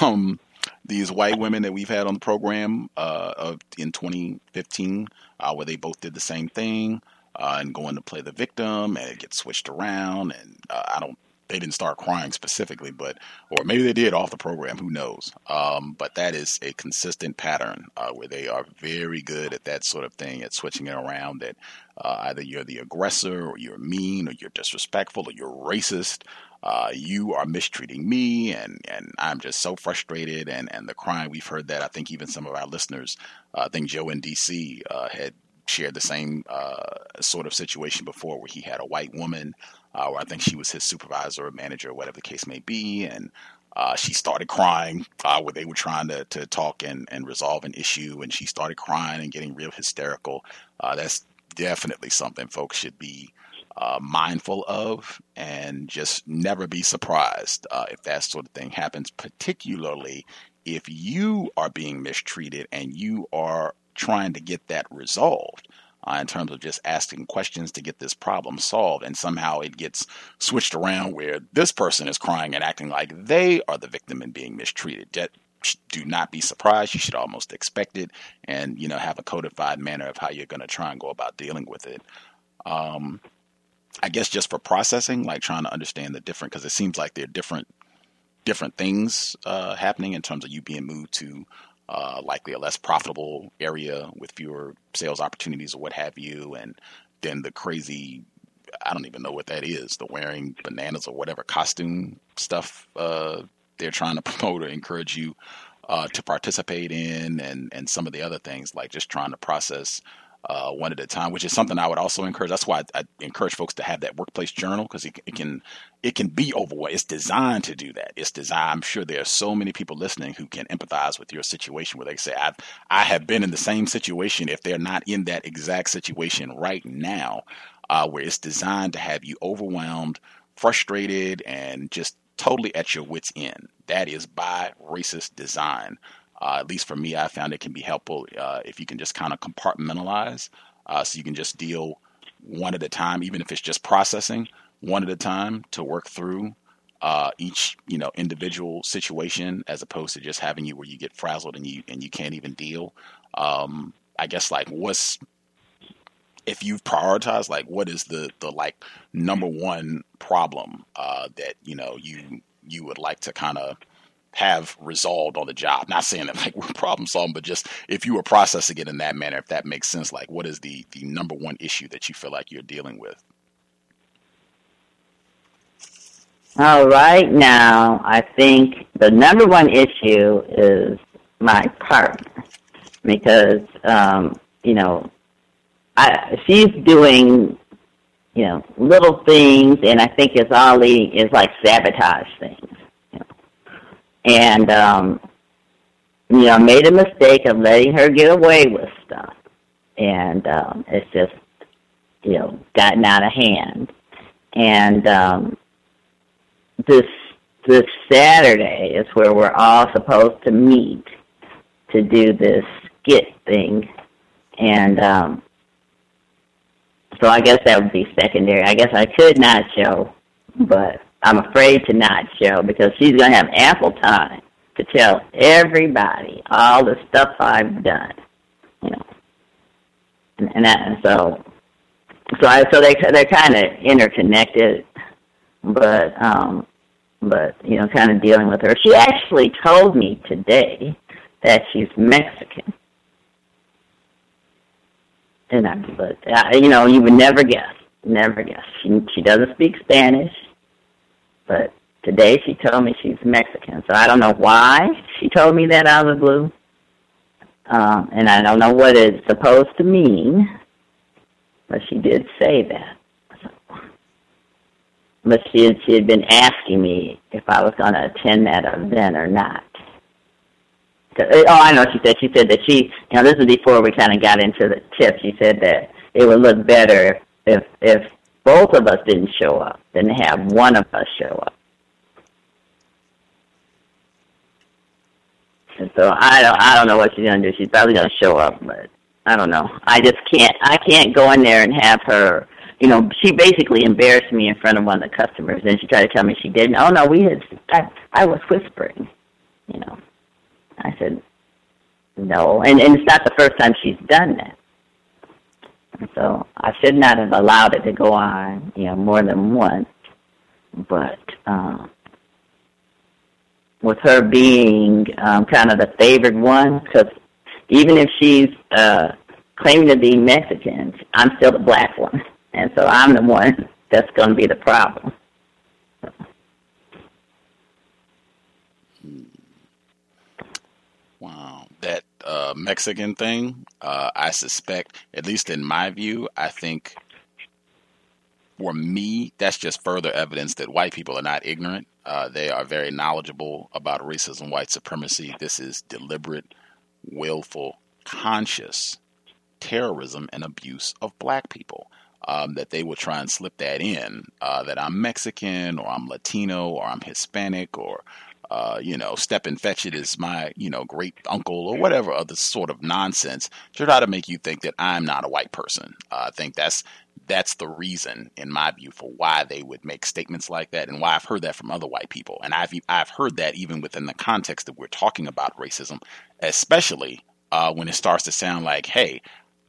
Um, these white women that we've had on the program uh, of in 2015, uh, where they both did the same thing uh, and going to play the victim, and it gets switched around, and uh, I don't. They didn't start crying specifically, but or maybe they did off the program. Who knows? Um, but that is a consistent pattern uh, where they are very good at that sort of thing, at switching it around. That uh, either you're the aggressor, or you're mean, or you're disrespectful, or you're racist. Uh, you are mistreating me and, and I'm just so frustrated and, and the crying we've heard that I think even some of our listeners uh, I think Joe in DC uh, had shared the same uh, sort of situation before where he had a white woman uh, where I think she was his supervisor or manager or whatever the case may be and uh, she started crying where they were trying to, to talk and, and resolve an issue, and she started crying and getting real hysterical. That's definitely something folks should be uh, mindful of and just never be surprised uh, if that sort of thing happens, particularly if you are being mistreated and you are trying to get that resolved uh, in terms of just asking questions to get this problem solved. And somehow it gets switched around where this person is crying and acting like they are the victim and being mistreated. Do not be surprised. You should almost expect it, and you know have a codified manner of how you're going to try and go about dealing with it. Um, I guess just for processing, like trying to understand the different, because it seems like there are different different things uh, happening in terms of you being moved to uh, likely a less profitable area with fewer sales opportunities or what have you, and then the crazy I don't even know what that is the wearing bananas or whatever costume stuff uh, they're trying to [LAUGHS] promote or encourage you uh, to participate in, and and some of the other things like just trying to process uh, one at a time, which is something I would also encourage. That's why I, I encourage folks to have that workplace journal because it, it, can it can be overwhelming. It's designed to do that. It's designed. I'm sure there are so many people listening who can empathize with your situation where they say, "I've I have been in the same situation." If they're not in that exact situation right now, uh, where it's designed to have you overwhelmed, frustrated, and just totally at your wits' end. That is by racist design. Uh, at least for me, I found it can be helpful uh, if you can just kind of compartmentalize, uh, so you can just deal one at a time, even if it's just processing one at a time to work through uh, each you know individual situation, as opposed to just having you where you get frazzled and you and you can't even deal. Um, I guess like what's if you've prioritized like what is the the like number one problem uh, that you know you you would like to kind of have resolved on the job. Not saying that [LAUGHS] like we're problem solving, but just if you were processing it in that manner, if that makes sense, like what is the the number one issue that you feel like you're dealing with? All right, now I think the number one issue is my partner because um, you know I, she's doing you know little things, and I think it's all leading is like sabotage things and um, you know, made a mistake of letting her get away with stuff, and um, it's just you know gotten out of hand. And um, this this Saturday is where we're all supposed to meet to do this skit thing, and um, so I guess that would be secondary. I guess I could not show, but I'm afraid to not show because she's going to have ample time to tell everybody all the stuff I've done, you know. And, and, that, and so, so I, so they they're kind of interconnected, but um, but you know, kind of dealing with her. She actually told me today that she's Mexican. And I, but uh, you know, you would never guess, never guess. She she doesn't speak Spanish. But today she told me she's Mexican. So I don't know why she told me that out of the blue. Um, and I don't know what it's supposed to mean, but she did say that. But she had, she had been asking me if I was going to attend that event or not. Oh, I know. She said. She said that she, you know, this is before we kind of got into the tip. She said that it would look better if if both of us didn't show up than to have one of us show up. And so I don't I don't know what she's gonna do. She's probably gonna show up, but I don't know. I just can't I can't go in there and have her you know, she basically embarrassed me in front of one of the customers and she tried to tell me she didn't. Oh no, we had I I was whispering, you know. I said no and, and it's not the first time she's done that. So I should not have allowed it to go on, you know, more than once. But um, with her being um, kind of the favored one, because even if she's uh, claiming to be Mexican, I'm still the black one, and so I'm the one that's going to be the problem. Wow, that uh, Mexican thing uh, I suspect, at least in my view, I think for me, that's just further evidence that white people are not ignorant. Uh, they are very knowledgeable about racism, white supremacy. This is deliberate, willful, conscious terrorism and abuse of black people. Um, that they will try and slip that in uh, that I'm Mexican or I'm Latino or I'm Hispanic or uh, you know, step and fetch it is my, you know, great uncle or whatever other sort of nonsense to try to make you think that I'm not a white person. Uh, I think that's that's the reason, in my view, for why they would make statements like that, and why I've heard that from other white people, and I've I've heard that even within the context that we're talking about racism, especially uh, when it starts to sound like, "Hey,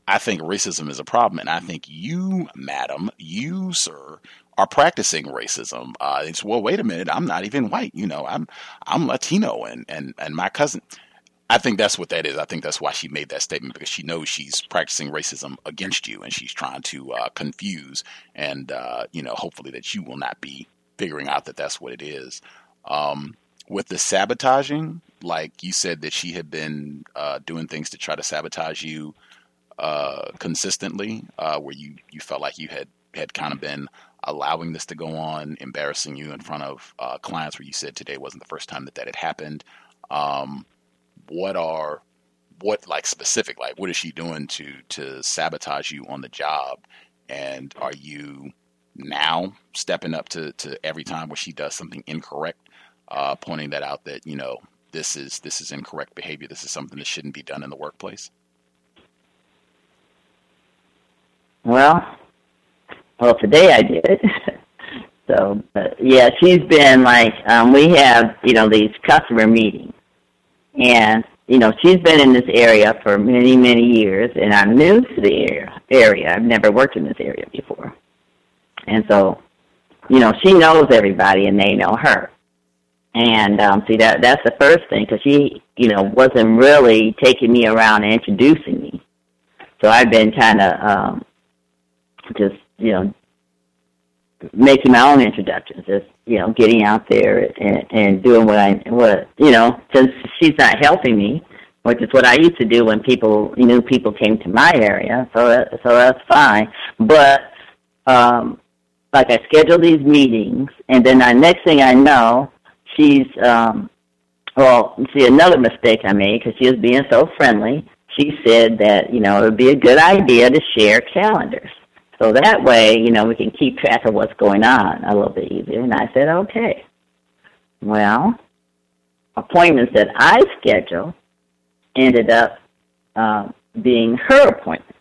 I think racism is a problem, and I think you, madam, you, sir, are practicing racism. Uh, it's well, wait a minute, I'm not even white. You know, I'm I'm Latino, and and and my cousin. I think that's what that is. I think that's why she made that statement because she knows she's practicing racism against you, and she's trying to uh, confuse and uh, you know, hopefully that you will not be figuring out that that's what it is. Um, with the sabotaging, like you said that she had been uh, doing things to try to sabotage you uh, consistently, uh, where you you felt like you had had kind of been allowing this to go on, embarrassing you in front of uh, clients where you said today wasn't the first time that that had happened. Um, what are what like specific like what is she doing to to sabotage you on the job and are you now stepping up to to every time where she does something incorrect uh, pointing that out that you know this is this is incorrect behavior this is something that shouldn't be done in the workplace well well, today I did. [LAUGHS] so, uh, yeah, she's been like, um, we have, you know, these customer meetings. And, you know, she's been in this area for many, many years, and I'm new to the area. area. I've never worked in this area before. And so, you know, she knows everybody, and they know her. And um, see that that's the first thing because she, you know, wasn't really taking me around and introducing me. So I've been kind of um, just you know, making my own introductions, just you know, getting out there and, and doing what I what you know, since she's not helping me, which is what I used to do when people new people came to my area. So that, so that's fine. But um, like I schedule these meetings, and then the next thing I know, she's um, well, see another mistake I made because she was being so friendly. She said that you know it would be a good idea to share calendars. So that way, you know, we can keep track of what's going on a little bit easier. And I said, okay. Well, appointments that I scheduled ended up uh, being her appointment.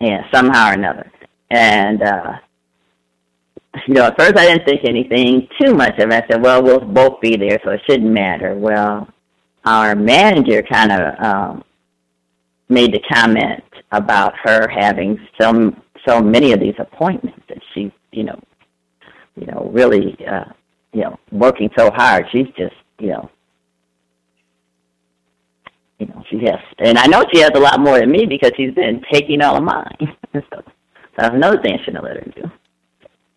Yeah, somehow or another. And, uh, you know, at first I didn't think anything too much of it. I said, well, we'll both be there, so it shouldn't matter. Well, our manager kind of um, made the comment about her having so so many of these appointments that she's you know you know really uh you know working so hard she's just you know you know she has and I know she has a lot more than me because she's been taking all of mine. [LAUGHS] So that's another thing I shouldn't have let her do.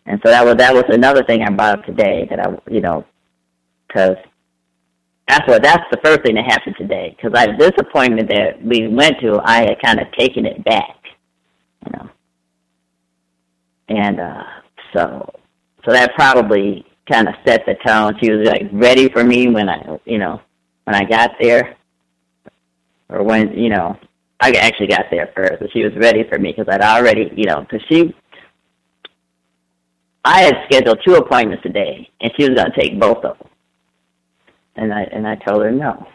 And so that was that was another thing I brought up today that I you know because that's what that's the first thing that happened today because I this appointment that we went to I had kind of taken it back, you know, and uh, so so that probably kind of set the tone. She was like ready for me when I you know when I got there, or when you know I actually got there first, but she was ready for me because I'd already you know because she. I had scheduled two appointments today, and she was going to take both of them and I and I told her no.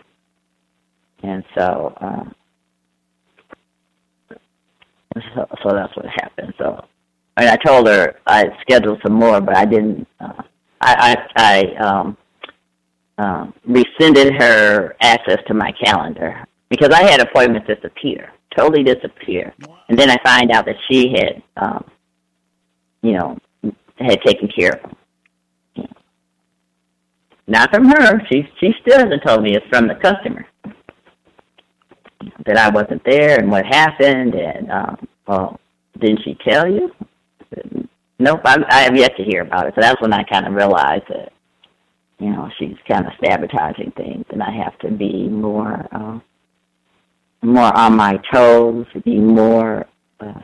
And so, um, so, so that's what happened. So, and I told her I scheduled some more, but I didn't. Uh, I I, I um, um, rescinded her access to my calendar because I had appointments disappear, totally disappear, and then I find out that she had, um, you know, had taken care of them. Not from her. She she still hasn't told me it's from the customer that I wasn't there and what happened and um well didn't she tell you? Nope, I, I have yet to hear about it. So that's when I kind of realized that you know, she's kind of sabotaging things, and I have to be more, uh, more on my toes, be more, uh,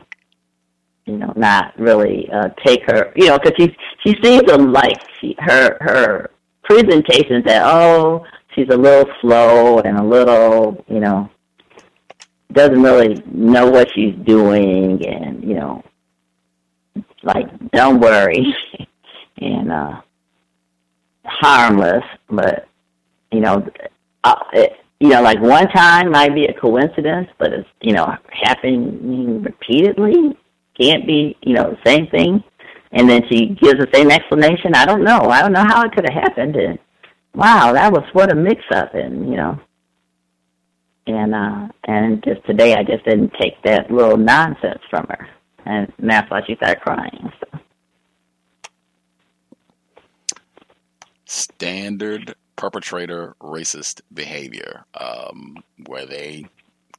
you know, not really uh, take her, you know, because she she seems to like she, her her presentations that oh she's a little slow and a little, you know, doesn't really know what she's doing, and you know, like don't worry, [LAUGHS] and uh harmless, but you know, uh, it, you know, like one time might be a coincidence, but it's you know happening repeatedly can't be you know the same thing. And then she gives the same explanation. I don't know. I don't know how it could have happened. And wow, that was what a mix-up, and you know, and uh, and just today I just didn't take that little nonsense from her, and that's why she started crying. So. standard perpetrator racist behavior um, where they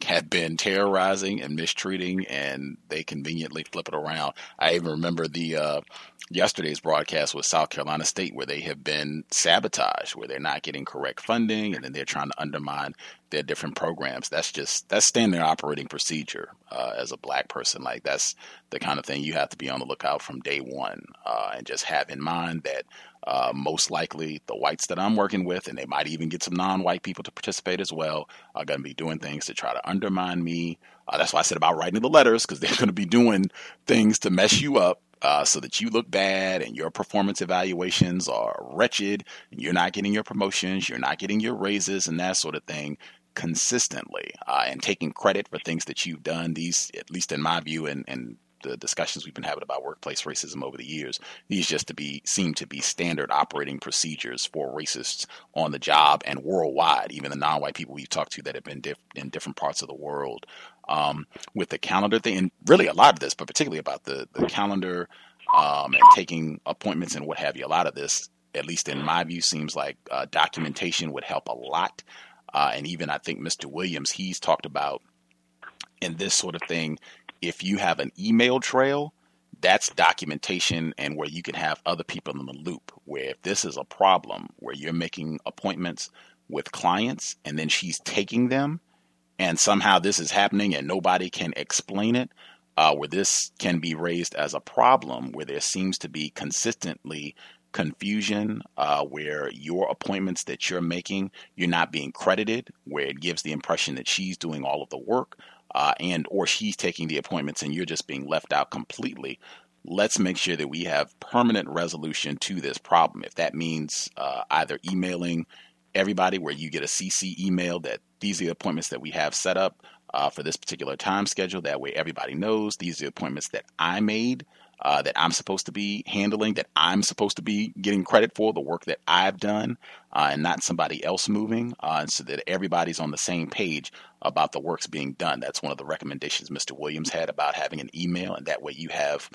have been terrorizing and mistreating and they conveniently flip it around. I even remember the uh, yesterday's broadcast with South Carolina State where they have been sabotaged, where they're not getting correct funding and then they're trying to undermine their different programs. That's just that's standard operating procedure uh, as a black person. Like that's the kind of thing you have to be on the lookout from day one uh, and just have in mind that uh, most likely, the whites that I'm working with, and they might even get some non white people to participate as well, are going to be doing things to try to undermine me. Uh, that's why I said about writing the letters, because [LAUGHS] they're going to be doing things to mess you up. Uh, so that you look bad and your performance evaluations are wretched and you're not getting your promotions, you're not getting your raises and that sort of thing consistently uh, and taking credit for things that you've done. These, at least in my view, and, and the discussions we've been having about workplace racism over the years. These just to be seem to be standard operating procedures for racists on the job and worldwide. Even the non-white people we've talked to that have been diff- in different parts of the world. Um, with the calendar thing, and really a lot of this, but particularly about the the calendar um, and taking appointments and what have you. A lot of this, at least in my view, seems like uh, documentation would help a lot. Uh, and even I think Mr. Williams, he's talked about in this sort of thing if you have an email trail, that's documentation and where you can have other people in the loop. Where if this is a problem where you're making appointments with clients and then she's taking them, and somehow this is happening and nobody can explain it, uh, where this can be raised as a problem, where there seems to be consistently confusion, uh, where your appointments that you're making, you're not being credited, where it gives the impression that she's doing all of the work, uh, and or she's taking the appointments and you're just being left out completely let's make sure that we have permanent resolution to this problem. If that means uh, either emailing everybody where you get a cc email that these are the appointments that we have set up uh, for this particular time schedule that way everybody knows these are the appointments that i made uh, that I'm supposed to be handling, that I'm supposed to be getting credit for, the work that I've done, uh, and not somebody else moving, uh, so that everybody's on the same page about the works being done. That's one of the recommendations Mr. Williams had about having an email, and that way you have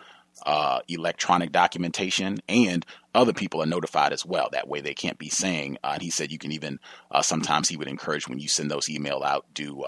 uh, electronic documentation, and other people are notified as well. That way they can't be saying. Uh, and he said you can even uh, sometimes he would encourage when you send those email out, do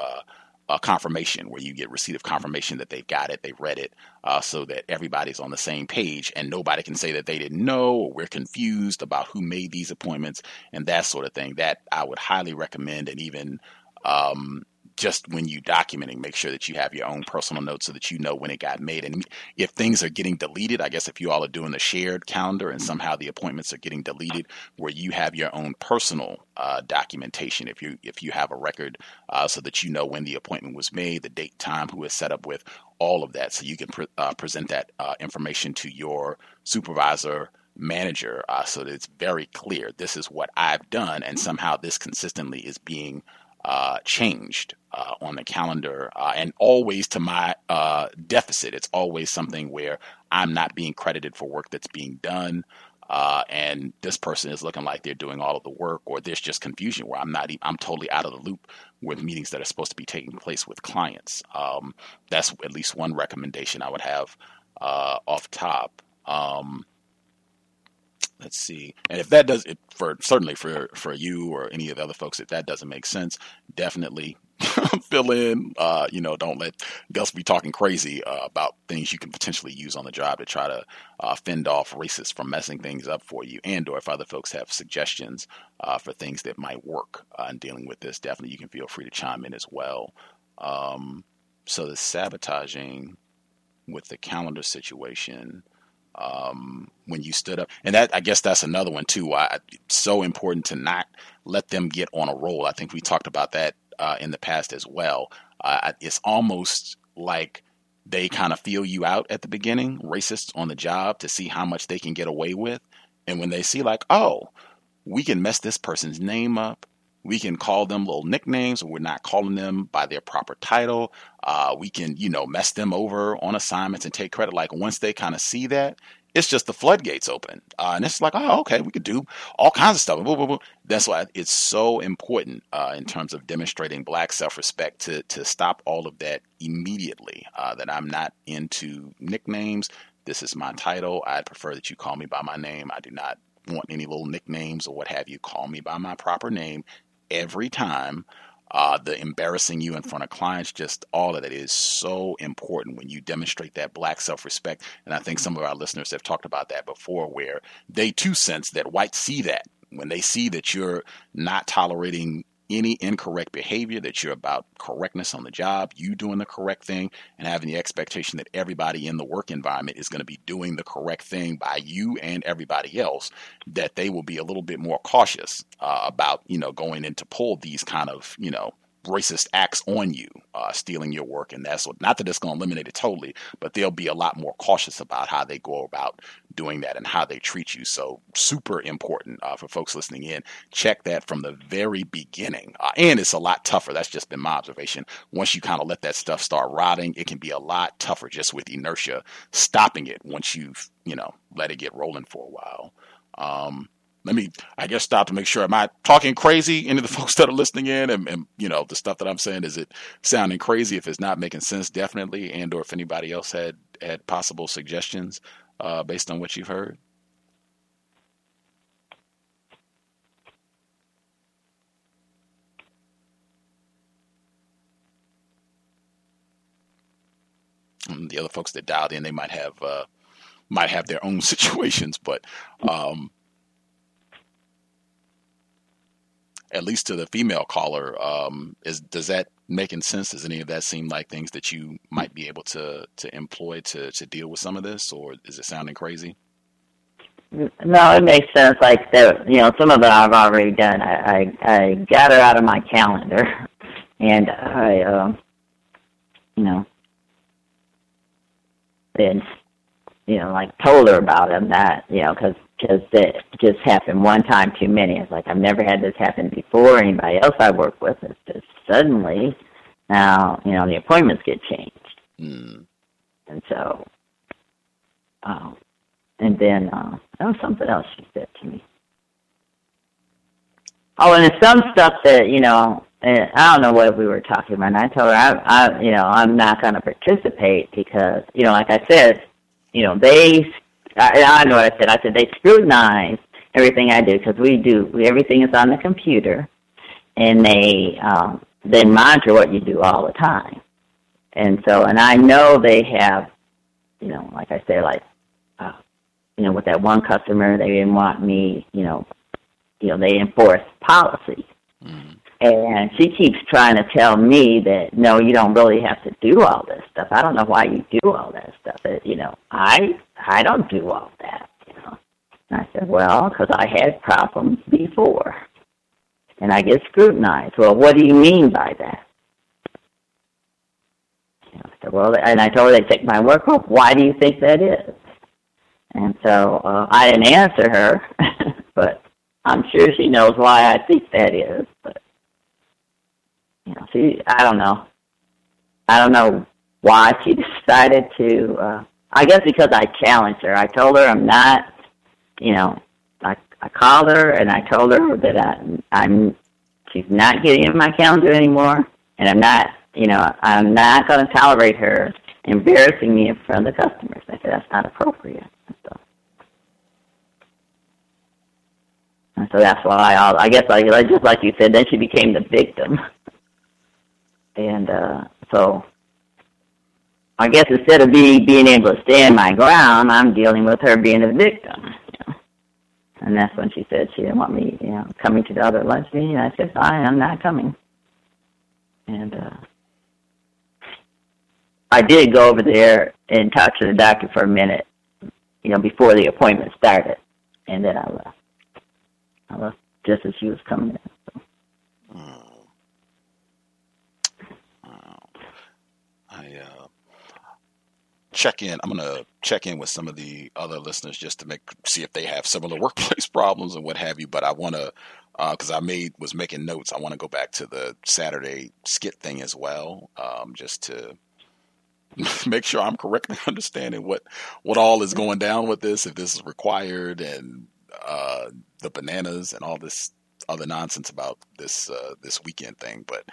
a confirmation where you get receipt of confirmation that they've got it, they've read it, uh, so that everybody's on the same page and nobody can say that they didn't know or we're confused about who made these appointments and that sort of thing. That I would highly recommend and even um, just when you documenting, make sure that you have your own personal notes so that you know when it got made. And if things are getting deleted, I guess if you all are doing the shared calendar and somehow the appointments are getting deleted, where you have your own personal uh, documentation. If you if you have a record, uh, so that you know when the appointment was made, the date, time, who is set up with, all of that, so you can pre- uh, present that uh, information to your supervisor manager uh, so that it's very clear this is what I've done and somehow this consistently is being uh, changed uh, on the calendar, uh, and always to my uh, deficit. It's always something where I'm not being credited for work that's being done. Uh, and this person is looking like they're doing all of the work, or there's just confusion where I'm not, I'm totally out of the loop with meetings that are supposed to be taking place with clients. Um, that's at least one recommendation I would have uh, off top. Um, let's see and if that does it for certainly for for you or any of the other folks if that doesn't make sense definitely [LAUGHS] fill in. Uh, you know, don't let Gus be talking crazy uh, about things you can potentially use on the job to try to uh, fend off racists from messing things up for you. And or if other folks have suggestions uh, for things that might work uh, in dealing with this, definitely you can feel free to chime in as well. Um, so the sabotaging with the calendar situation um, when you stood up. And that I guess that's another one too. Why it's so important to not let them get on a roll. I think we talked about that uh, in the past as well. Uh, it's almost like they kind of feel you out at the beginning, racists on the job, to see how much they can get away with. And when they see like, oh, we can mess this person's name up. We can call them little nicknames. We're not calling them by their proper title. Uh, we can, you know, mess them over on assignments and take credit. Like once they kind of see that, it's just the floodgates open. Uh, and it's like, oh, okay, we could do all kinds of stuff. That's why it's so important uh, in terms of demonstrating black self respect to, to stop all of that immediately. Uh, that I'm not into nicknames. This is my title. I'd prefer that you call me by my name. I do not want any little nicknames or what have you. Call me by my proper name every time. Uh, the embarrassing you in front of clients, just all of that is so important when you demonstrate that black self respect. And I think some of our listeners have talked about that before, where they too sense that whites see that when they see that you're not tolerating any incorrect behavior, that you're about correctness on the job, you doing the correct thing, and having the expectation that everybody in the work environment is going to be doing the correct thing by you and everybody else, that they will be a little bit more cautious uh, about, you know, going in to pull these kind of, you know, racist acts on you, uh, stealing your work, and that's what. Not that it's going to eliminate it totally, but they'll be a lot more cautious about how they go about doing that and how they treat you. So super important uh, for folks listening in. Check that from the very beginning, uh, and it's a lot tougher. That's just been my observation. Once you kind of let that stuff start rotting, it can be a lot tougher just with inertia stopping it. Once you've you know let it get rolling for a while. Um, let me, I guess, stop to make sure. Am I talking crazy? Any of the [LAUGHS] folks that are listening in, and, and, you know, the stuff that I'm saying, is it sounding crazy? If it's not making sense, definitely. And or if anybody else had had possible suggestions uh, based on what you've heard. And the other folks that dialed in, they might have uh, might have their own [LAUGHS] situations, but um, at least to the female caller, um, is does that making sense? Does any of that seem like things that you might be able to to employ to to deal with some of this, or is it sounding crazy? No, it makes sense. Like the, you know, some of it I've already done. I I, I got her out of my calendar, [LAUGHS] and I, uh, you know, then you know, like told her about him that you know, because because it just happened one time too many. It's like I've never had this happen before. Anybody else I work with, it's just suddenly now you know the appointments get changed, mm. and so, um, and then uh, there was something else she said to me. Oh, and there's some stuff that you know. And I don't know what we were talking about. And I told her, I, I, you know, I'm not going to participate because, you know, like I said, you know, they I, I know what I said. I said they scrutinize everything I do because we do we, everything is on the computer, and they um, they monitor what you do all the time. And so, and I know they have, you know, like I say, like, uh, you know, with that one customer, they didn't want me, you know, you know, they enforce policy. Mm-hmm. And she keeps trying to tell me that no, you don't really have to do all this stuff. I don't know why you do all that stuff. You know, I I don't do all that. You know, and I said, well, because I had problems before, and I get scrutinized. Well, what do you mean by that? You know, I said, well, and I told her they take my work off. Why do you think that is? And so uh, I didn't answer her, [LAUGHS] but I'm sure she knows why I think that is. But you know, she I don't know. I don't know why she [LAUGHS] decided to uh I guess because I challenged her. I told her I'm not you know, I I called her and I told her that I I'm she's not getting in my calendar anymore and I'm not you know, I'm not gonna tolerate her embarrassing me in front of the customers. I said that's not appropriate. So, and so that's why I, I guess like just like you said, then she became the victim. [LAUGHS] and uh, so I guess instead of me being able to stand my ground, I'm dealing with her being a victim. And that's when she said she didn't want me, you know, coming to the other meeting. I said, fine, I'm not coming. And uh, I did go over there and talk to the doctor for a minute, you know, before the appointment started, and then I left. I left just as she was coming in. So. I uh, check in. I'm gonna check in with some of the other listeners just to make see if they have similar [LAUGHS] workplace problems and what have you. But I want to because uh, I made was making notes. I want to go back to the Saturday skit thing as well, um, just to [LAUGHS] make sure I'm correctly [LAUGHS] understanding what what all is going down with this, if this is required, and uh, the bananas and all this other nonsense about this uh, this weekend thing. But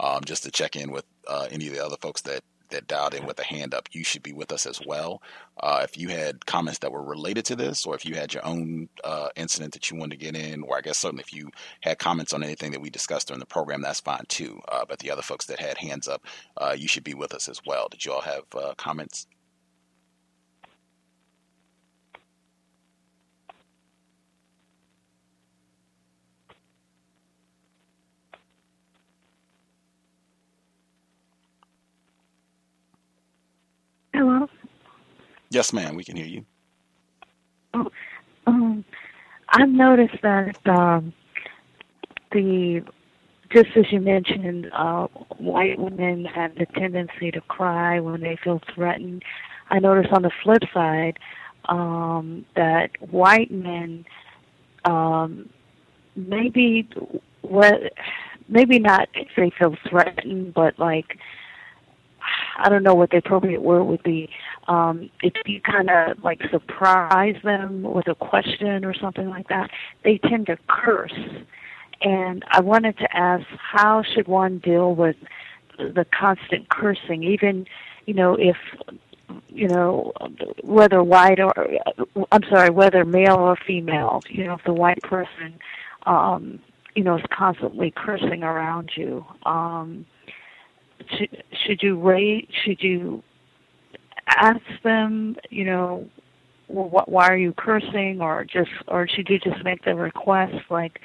um, just to check in with uh, any of the other folks that that dialed in with a hand up, you should be with us as well. Uh, if you had comments that were related to this, or if you had your own uh, incident that you wanted to get in, or I guess certainly if you had comments on anything that we discussed during the program, that's fine too. Uh, but the other folks that had hands up, uh, you should be with us as well. Did you all have uh, comments? Hello. Yes, ma'am. We can hear you. Oh, um, I've noticed that um, the just as you mentioned, uh, white women have the tendency to cry when they feel threatened. I notice on the flip side um, that white men um, maybe what maybe not if they feel threatened, but like I don't know what the appropriate word would be. Um, if you kind of like surprise them with a question or something like that, they tend to curse. And I wanted to ask, how should one deal with the constant cursing, even, you know, if, you know, whether white or, I'm sorry, whether male or female, you know, if the white person, um, you know, is constantly cursing around you. Um, should, should you rate? Should you ask them? You know, what, why are you cursing, or just, or should you just make the request like?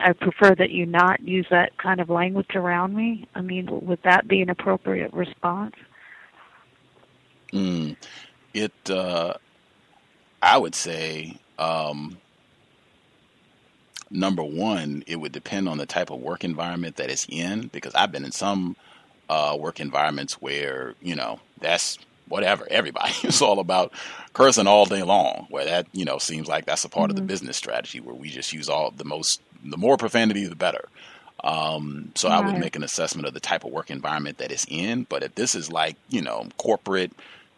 I prefer that you not use that kind of language around me. I mean, would that be an appropriate response? Mm, it, uh, I would say, um, number one, it would depend on the type of work environment that it's in because I've been in some uh, work environments where you know that's whatever everybody [LAUGHS] is all about cursing all day long where that you know seems like that's a part mm-hmm. of the mm-hmm. business strategy where we just use all the most the more profanity the better um, so right. I would make an assessment of the type of work environment that it's in but if this is like you know corporate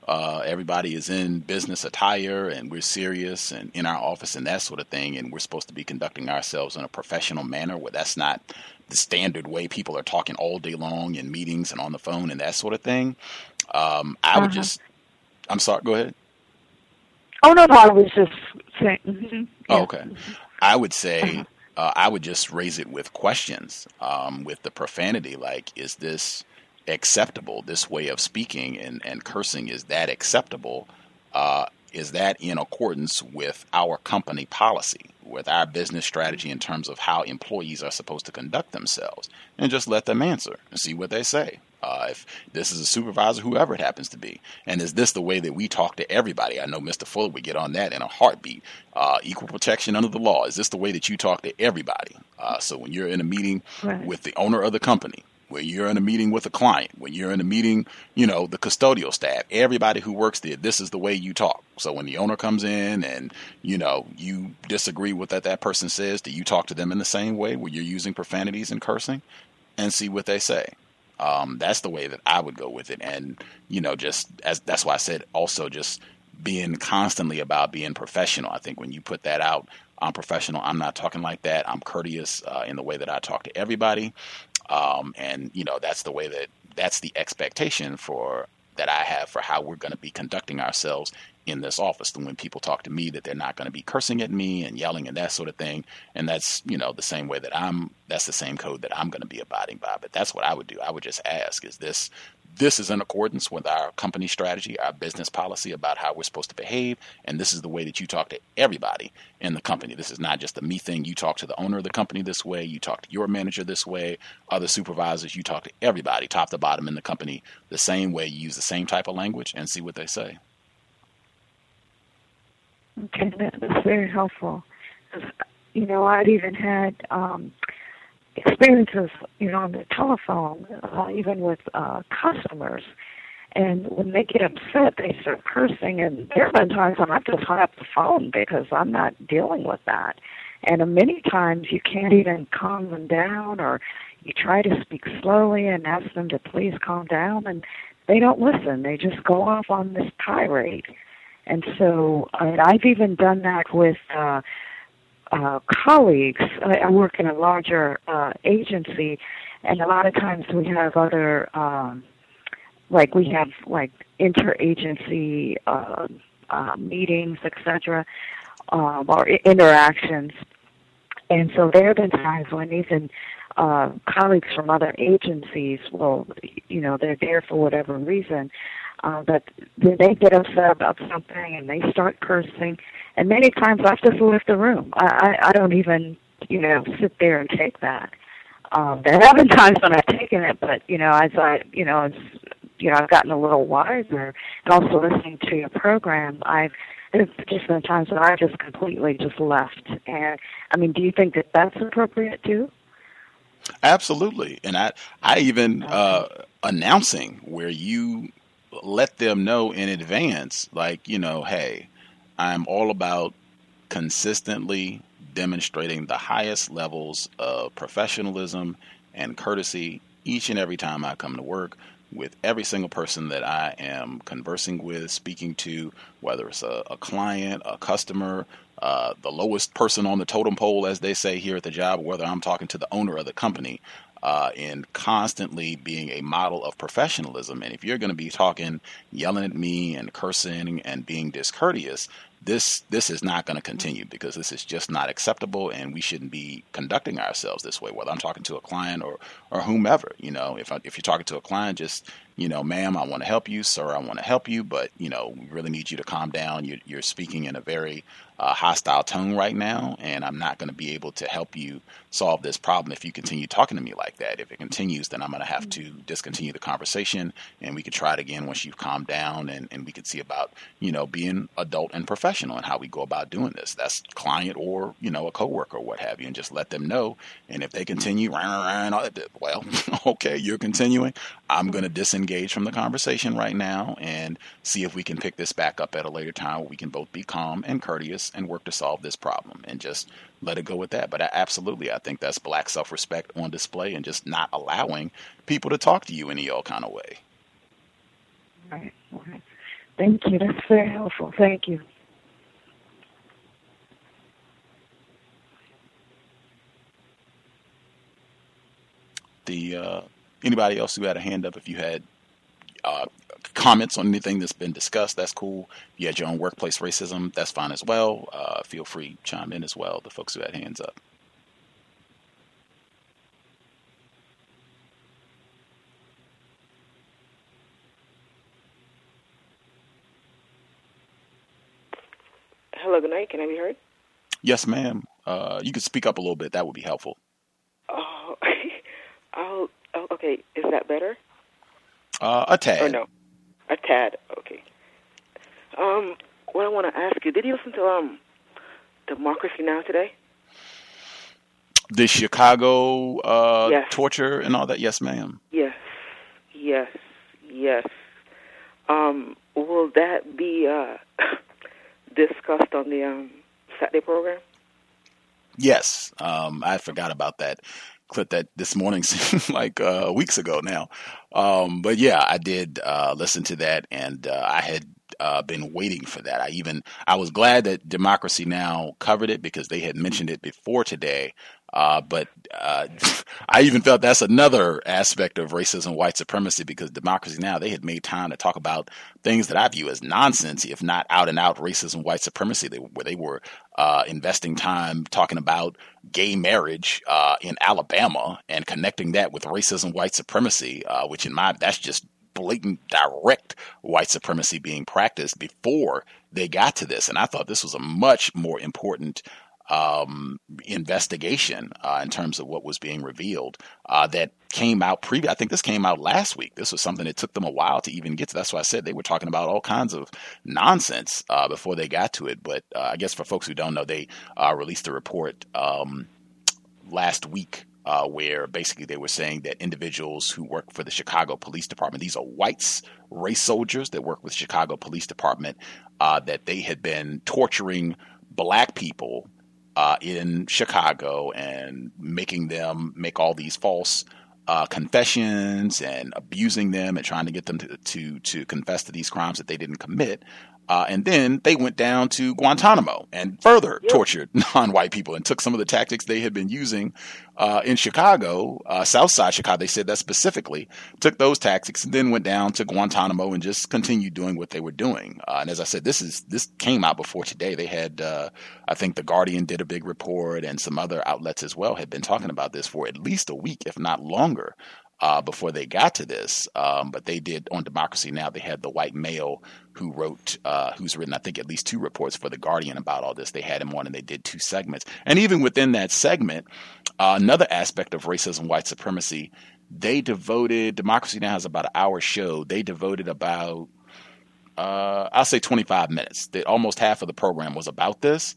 uh, everybody is in business attire and we're serious and in our office and that sort of thing and we're supposed to be conducting ourselves in a professional manner where that's not the standard way people are talking all day long in meetings and on the phone and that sort of thing. Um, I uh-huh. would just, I'm sorry, go ahead. Oh, no, no, I was just saying. Mm-hmm. Oh, okay. I would say, uh-huh. uh, I would just raise it with questions, um, with the profanity. Like, is this acceptable? This way of speaking and, and cursing, is that acceptable? Uh, is that in accordance with our company policy, with our business strategy in terms of how employees are supposed to conduct themselves? And just let them answer and see what they say. Uh, if this is a supervisor, whoever it happens to be, and is this the way that we talk to everybody? I know Mr. Fuller would get on that in a heartbeat. Uh, equal protection under the law. Is this the way that you talk to everybody? Uh, so when you're in a meeting right. with the owner of the company, when you're in a meeting with a client, when you're in a meeting, you know, the custodial staff, everybody who works there, this is the way you talk. So when the owner comes in and, you know, you disagree with what that person says, do you talk to them in the same way where you're using profanities and cursing and see what they say? Um, that's the way that I would go with it. And, you know, just as that's why I said also just being constantly about being professional. I think when you put that out, I'm professional. I'm not talking like that. I'm courteous uh, in the way that I talk to everybody. Um, and you know that's the way that that's the expectation for that I have for how we're going to be conducting ourselves in this office. And when people talk to me, that they're not going to be cursing at me and yelling and that sort of thing. And that's you know the same way that I'm. That's the same code that I'm going to be abiding by. But that's what I would do. I would just ask: Is this this is in accordance with our company strategy, our business policy about how we're supposed to behave, and this is the way that you talk to everybody in the company. This is not just a me thing. You talk to the owner of the company this way, you talk to your manager this way, other supervisors, you talk to everybody, top to bottom in the company, the same way. You use the same type of language and see what they say. Okay, that's very helpful. You know, I'd even had um, experiences, you know, on the telephone, uh, even with uh, customers. And when they get upset, they start cursing. And there have been times when I've just hung up the phone because I'm not dealing with that. And many times you can't even calm them down, or you try to speak slowly and ask them to please calm down, and they don't listen. They just go off on this tirade. And so and I've even done that with uh, uh, colleagues. I, I work in a larger uh, agency, and a lot of times we have other, um, like we have like interagency uh, uh, meetings, etc., um, or I- interactions. And so there have been times when even uh, colleagues from other agencies will, you know, they're there for whatever reason, uh, but then they get upset about something and they start cursing, and many times I've just left the room. I, I, I don't even, you know, sit there and take that. Um, there have been times when I've taken it, but you know, as I, you know, as you know, I've gotten a little wiser, and also listening to your program, I've there's just been times when I just completely just left. And I mean, do you think that that's appropriate too? Absolutely, and I, I even uh, announcing where you let them know in advance, like you know, hey, I'm all about consistently demonstrating the highest levels of professionalism and courtesy each and every time I come to work with every single person that I am conversing with, speaking to, whether it's a, a client, a customer, uh, the lowest person on the totem pole, as they say here at the job, whether I'm talking to the owner of the company, uh, and constantly being a model of professionalism. And if you're going to be talking, yelling at me and cursing and being discourteous, this this is not going to continue because this is just not acceptable and we shouldn't be conducting ourselves this way whether i'm talking to a client or or whomever you know. If I, if you're talking to a client just you know ma'am i want to help you. Sir i want to help you but you know we really need you to calm down. You're, you're speaking in a very uh, hostile tone right now and i'm not going to be able to help you solve this problem if you continue talking to me like that if it continues then i'm going to have to discontinue the conversation and we could try it again once you've calmed down and, and we could see about you know being adult and professional and how we go about doing this. That's client or you know a coworker or what have you, and just let them know. And if they continue, well, [LAUGHS] okay, you're continuing. I'm going to disengage from the conversation right now and see if we can pick this back up at a later time where we can both be calm and courteous and work to solve this problem and just let it go with that. But I, absolutely, I think that's black self respect on display and just not allowing people to talk to you any old kind of way. Right. right. Thank you. That's very helpful. Thank you. the uh, anybody else who had a hand up, if you had uh, comments on anything that's been discussed, that's cool. If you had your own workplace racism, that's fine as well. Uh, feel free to chime in as well. The folks who had hands up. Hello, good night. Can I be heard? Yes, ma'am. Uh, you could speak up a little bit. That would be helpful. Oh, [LAUGHS] Oh, oh, okay. Is that better? Uh, a tad. Or no, a tad. Okay. Um, what I want to ask you: Did you listen to um, Democracy Now today? The Chicago uh, Yes. torture and all that. Yes, ma'am. Yes, yes, yes. Um, will that be uh, [COUGHS] discussed on the um, Saturday program? Yes. Um, I forgot about that clip that this morning [LAUGHS] seemed like uh, weeks ago now. Um, but yeah, I did uh, listen to that, and uh, I had uh, been waiting for that. I even I was glad that Democracy Now covered it because they had mentioned it before today Uh, but uh, [LAUGHS] I even felt that's another aspect of racism, white supremacy, because Democracy Now! they had made time to talk about things that I view as nonsense, if not out and out racism, white supremacy. They, where they were uh, investing time talking about gay marriage uh, in Alabama and connecting that with racism, white supremacy, uh, which in my that's just blatant, direct white supremacy being practiced before they got to this. And I thought this was a much more important um, investigation uh, in terms of what was being revealed uh, that came out previous. I think this came out last week. This was something that took them a while to even get to. That's why I said they were talking about all kinds of nonsense uh, before they got to it. But uh, I guess for folks who don't know, they uh, released a report um, last week uh, where basically they were saying that individuals who work for the Chicago Police Department, these are whites, race soldiers that work with Chicago Police Department, uh, that they had been torturing black people uh, in Chicago and making them make all these false uh, confessions and abusing them and trying to get them to, to, to confess to these crimes that they didn't commit. Uh, and then they went down to Guantanamo and further yep. tortured [LAUGHS] non-white people and took some of the tactics they had been using uh, in Chicago, uh, South Side Chicago. They said that specifically took those tactics and then went down to Guantanamo and just continued doing what they were doing. Uh, and as I said, this is this came out before today. They had, uh, I think, the Guardian did a big report and some other outlets as well had been talking about this for at least a week, if not longer uh, before they got to this. Um, but they did on Democracy Now! They had the white male who wrote, uh, who's written, I think, at least two reports for The Guardian about all this. They had him on and they did two segments. And even within that segment, uh, another aspect of racism, white supremacy, they devoted, Democracy Now! has about an hour show. They devoted about, uh, I'll say 25 minutes. They, almost half of the program was about this.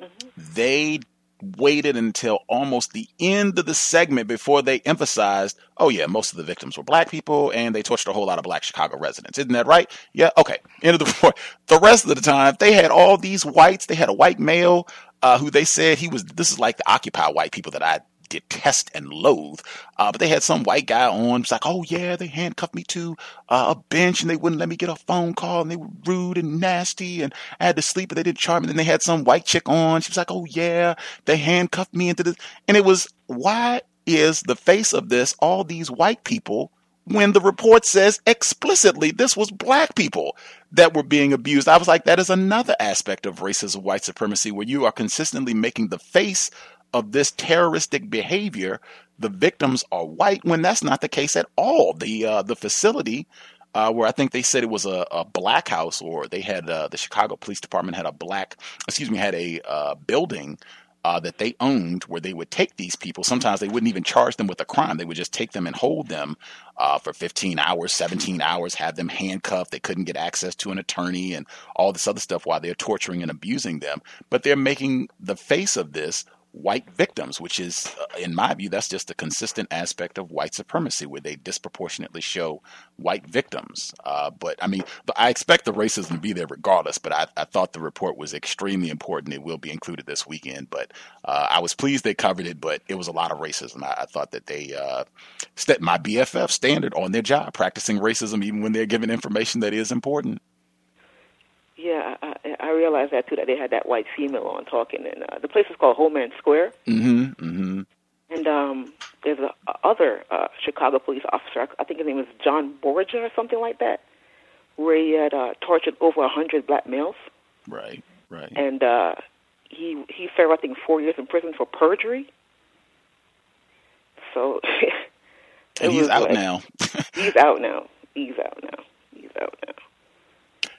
Mm-hmm. They waited until almost the end of the segment before they emphasized, oh, yeah, most of the victims were black people and they tortured a whole lot of black Chicago residents. Isn't that right? Yeah, okay. End of the [LAUGHS] report. The rest of the time, they had all these whites. They had a white male uh, who they said he was, this is like the Occupy white people that I detest and loathe. Uh, but they had some white guy on. It's like, oh yeah, they handcuffed me to uh, a bench and they wouldn't let me get a phone call and they were rude and nasty and I had to sleep but they didn't charm me. Then they had some white chick on. She was like, oh yeah, they handcuffed me into this. And it was, why is the face of this all these white people when the report says explicitly this was black people that were being abused. I was like, that is another aspect of racism, white supremacy, where you are consistently making the face of this terroristic behavior, the victims are white when that's not the case at all. The uh, the facility uh, where I think they said it was a, a black house, or they had uh, the Chicago Police Department had a black, excuse me, had a uh, building uh, that they owned where they would take these people. Sometimes they wouldn't even charge them with a crime. They would just take them and hold them uh, for 15 hours, 17 hours, have them handcuffed. They couldn't get access to an attorney and all this other stuff while they're torturing and abusing them. But they're making the face of this white victims, which is, uh, in my view, that's just a consistent aspect of white supremacy, where they disproportionately show white victims. Uh, but I mean, I expect the racism to be there regardless. But I, I, thought the report was extremely important. It will be included this weekend. But uh, I was pleased they covered it. But it was a lot of racism. I, I thought that they uh, set my BFF standard on their job, practicing racism even when they're given information that is important. Yeah, I, I realized that too. That they had that white female on talking, and uh, the place is called Homan Square. Mm-hmm. Mm-hmm. And um, there's a, a other uh, Chicago police officer. I think his name was John Borgia or something like that, where he had uh, tortured over a hundred black males. Right. Right. And uh, he he served I think four years in prison for perjury. So. [LAUGHS] and he's out like, now. [LAUGHS] he's out now. He's out now. He's out now.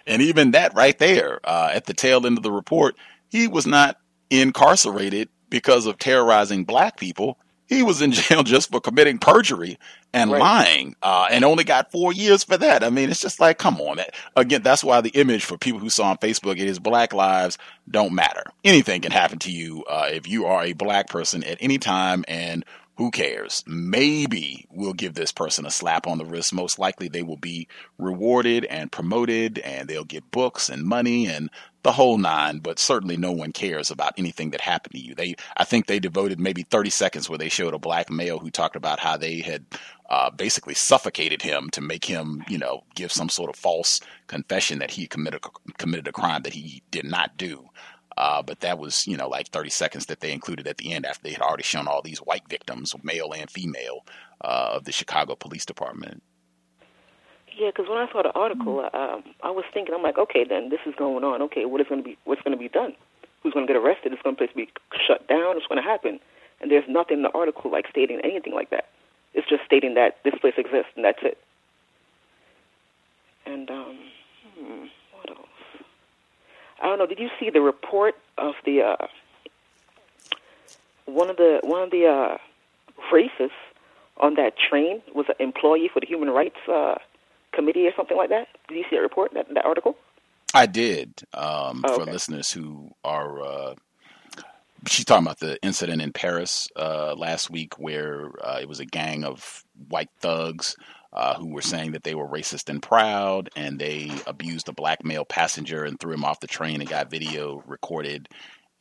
And even that right there, uh, at the tail end of the report, he was not incarcerated because of terrorizing black people. He was in [LAUGHS] jail just for committing perjury and right. lying, uh, and only got four years for that. I mean, it's just like, come on. Again, that's why the image for people who saw on Facebook it is Black lives don't matter. Anything can happen to you uh, if you are a black person at any time, and who cares? Maybe we'll give this person a slap on the wrist. Most likely they will be rewarded and promoted and they'll get books and money and the whole nine, but certainly no one cares about anything that happened to you. They, I think they devoted maybe 30 seconds where they showed a black male who talked about how they had uh, basically suffocated him to make him, you know, give some sort of false confession that he committed committed a crime that he did not do. Uh, but that was, you know, like 30 seconds that they included at the end after they had already shown all these white victims, male and female, uh, of the Chicago Police Department. Yeah, because when I saw the article, um, I was thinking, I'm like, okay, then this is going on. Okay, what is going to be what's going to be done? Who's going to get arrested? It's going to be shut down. It's going to happen. And there's nothing in the article like stating anything like that. It's just stating that this place exists and that's it. And um, hmm? I don't know. Did you see the report of the uh, one of the one of the uh, racists on that train was an employee for the Human Rights uh, Committee or something like that? Did you see that report, that, that article? I did. Um, Oh, For listeners who are, uh, she's talking about the incident in Paris uh, last week where uh, it was a gang of white thugs uh, who were saying that they were racist and proud, and they abused a black male passenger and threw him off the train and got video recorded.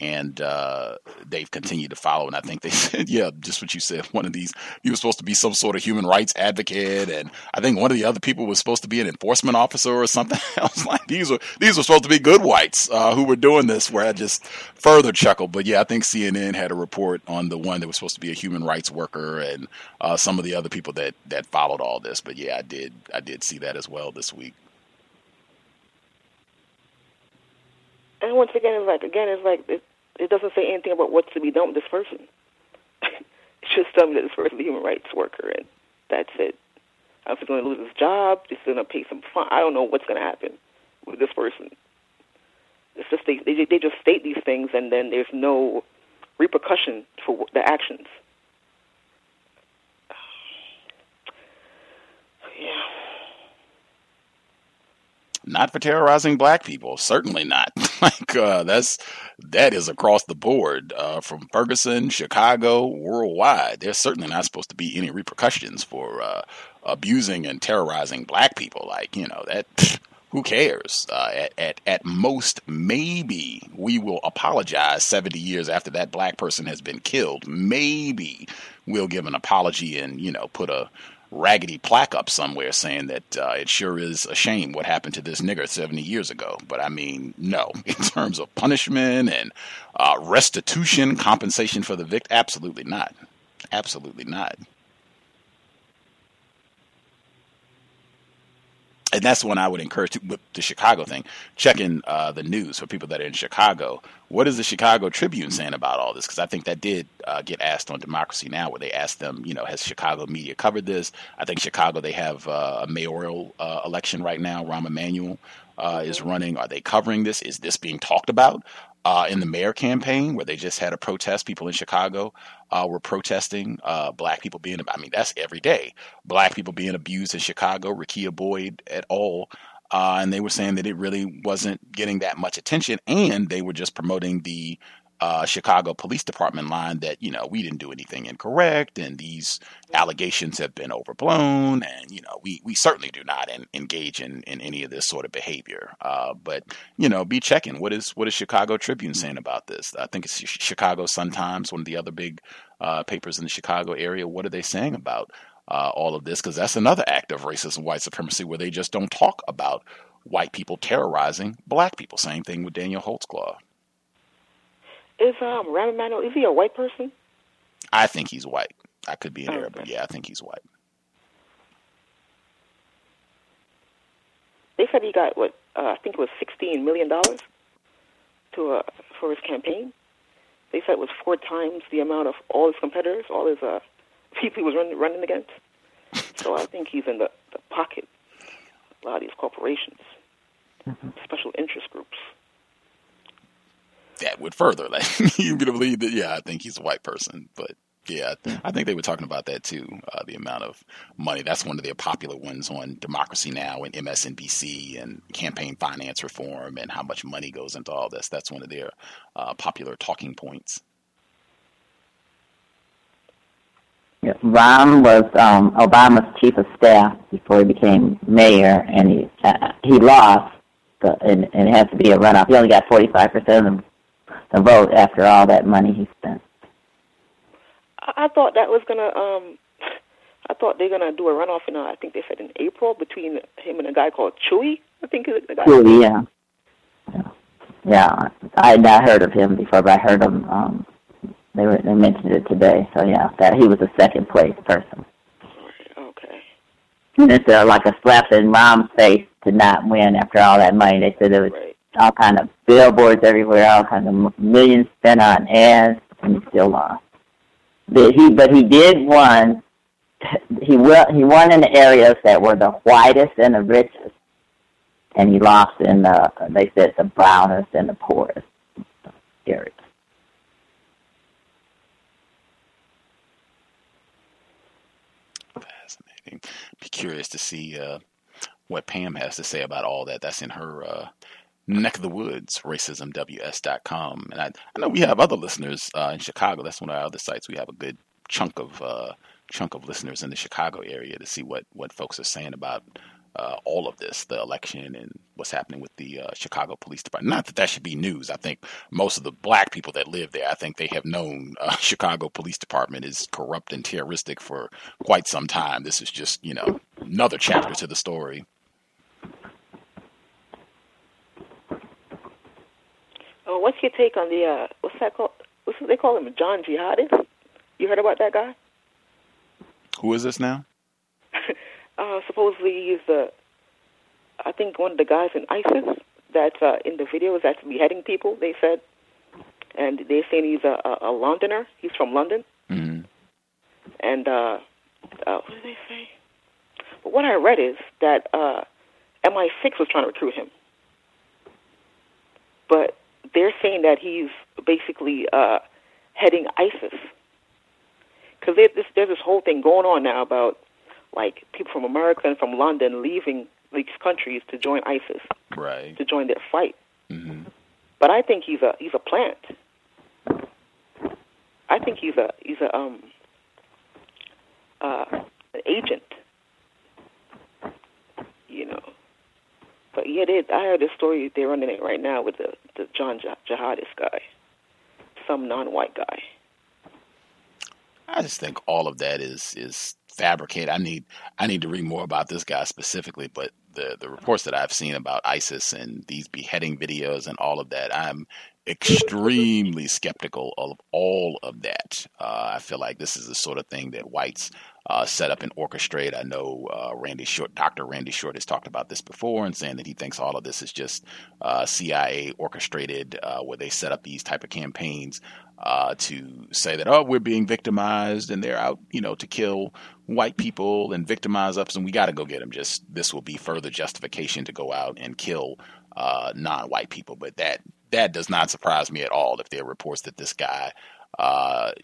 And uh, they've continued to follow. And I think they [LAUGHS] said, yeah, just what you said. One of these, he was supposed to be some sort of human rights advocate, and I think one of the other people was supposed to be an enforcement officer or something. [LAUGHS] Like, these were these were supposed to be good whites uh, who were doing this. Where I just further chuckled. But yeah, I think CNN had a report on the one that was supposed to be a human rights worker, and uh, some of the other people that that followed all this. But yeah, I did I did see that as well this week. And once again, it's like again, it's like it, it doesn't say anything about what's to be done with this person. [LAUGHS] it's just telling me that this person is a human rights worker, and that's it. If he's going to lose his job, he's going to pay some fine. I don't know what's going to happen with this person. It's just they, they they just state these things, and then there's no repercussion for the actions. [SIGHS] Yeah. Not for terrorizing black people, certainly not. [LAUGHS] [LAUGHS] like uh, that's that is across the board, uh, from Ferguson, Chicago, worldwide. There's certainly not supposed to be any repercussions for uh, abusing and terrorizing black people. Like you know that. [LAUGHS] Who cares? Uh, at, at at most, maybe we will apologize 70 years after that black person has been killed. Maybe we'll give an apology and you know put a raggedy plaque up somewhere saying that uh, it sure is a shame what happened to this nigger 70 years ago. But I mean, no, [LAUGHS] in terms of punishment and uh, restitution, compensation for the victim, absolutely not. Absolutely not. And that's when I would encourage with the Chicago thing. Checking uh, the news for people that are in Chicago. What is the Chicago Tribune saying about all this? Because I think that did uh, get asked on Democracy Now, where they asked them, you know, has Chicago media covered this? I think Chicago they have uh, a mayoral uh, election right now. Rahm Emanuel uh, is running. Are they covering this? Is this being talked about? Uh, in the mayor campaign, where they just had a protest, people in Chicago uh, were protesting uh, black people being, I mean, that's every day. Black people being abused in Chicago, Rekia Boyd et al. Uh, and they were saying that it really wasn't getting that much attention. And they were just promoting the uh, Chicago Police Department line that, you know, we didn't do anything incorrect and these allegations have been overblown. And, you know, we, we certainly do not en- engage in, in any of this sort of behavior. Uh, but, you know, be checking. What is what is Chicago Tribune saying about this? I think it's Chicago Sun-Times, one of the other big uh, papers in the Chicago area. What are they saying about uh, all of this? Because that's another act of racist white supremacy where they just don't talk about white people terrorizing black people. Same thing with Daniel Holtzclaw. Is um Rahm Emanuel is he a white person? I think he's white. I could be an Arab, but yeah, I think he's white. They said he got what uh, I think it was sixteen million dollars to uh, for his campaign. They said it was four times the amount of all his competitors, all his uh, people he was running running against. [LAUGHS] So I think he's in the, the pocket. of A lot of these corporations, special interest groups. That would further [LAUGHS] like you could believe that. Yeah, I think he's a white person, but yeah, I think they were talking about that too. Uh, the amount of money. That's one of their popular ones on Democracy Now and MSNBC and campaign finance reform and how much money goes into all this. That's one of their uh, popular talking points. Yeah, Rahm was um, Obama's chief of staff before he became mayor, and he uh, he lost, the, and, and it has to be a runoff. He only got 45% of the, the vote after all that money he spent. I, I thought that was gonna. um I thought they're gonna do a runoff in. Uh, I think they said in April between him and a guy called Chuy. I think the guy. Truly, yeah. yeah. Yeah, I had not heard of him before, but I heard him. Um, they were they mentioned it today. So yeah, that he was a second place person. Okay. And it's uh, like a slap in Rahm's face to not win after all that money. They said it was all kind of billboards everywhere, all kind of millions spent on ads, and he still lost. But he but he did won. He will he won in the areas that were the whitest and the richest, and he lost in the they said the brownest and the poorest areas. Fascinating. Be curious to see uh, what Pam has to say about all that. That's in her uh, neck of the woods, racismws.com. And I, I know we have other listeners uh, in Chicago. That's one of our other sites. We have a good chunk of uh, chunk of listeners in the Chicago area to see what what folks are saying about uh, all of this, the election and what's happening with the uh, Chicago Police Department. Not that that should be news. I think most of the black people that live there, I think they have known uh, [LAUGHS] Chicago Police Department is corrupt and terroristic for quite some time. This is just, you know, another chapter to the story. Oh, what's your take on the uh, what's that called? What's what they call him? John Jihadist? You heard about that guy? Who is this now? [LAUGHS] Uh, supposedly he's the, I think one of the guys in ISIS that uh, in the videos actually beheading people. They said, and they're saying he's a, a, a Londoner. He's from London. Mm-hmm. And uh, uh, what did they say? But what I read is that uh, MI6 was trying to recruit him, but they're saying that he's basically uh, heading ISIS because there's this, there's this whole thing going on now about like people from America and from London leaving these countries to join ISIS, right? To join their fight. Mm-hmm. But I think he's a he's a plant. I think he's a he's a um uh an agent. You know. But yeah, they, I heard a story they're running it right now with the the John Jihadist guy, some non-white guy. I just think all of that is is fabricated. I need I need to read more about this guy specifically, but the the reports that I've seen about ISIS and these beheading videos and all of that, I'm extremely skeptical of all of that. Uh, I feel like this is the sort of thing that whites uh, set up and orchestrate. I know uh, Randy Short, Dr. Randy Short, has talked about this before and saying that he thinks all of this is just uh, CIA orchestrated, uh, where they set up these type of campaigns uh, to say that oh we're being victimized and they're out you know to kill white people and victimize us and we got to go get them. Just this will be further justification to go out and kill uh, non-white people. But that that does not surprise me at all if there are reports that this guy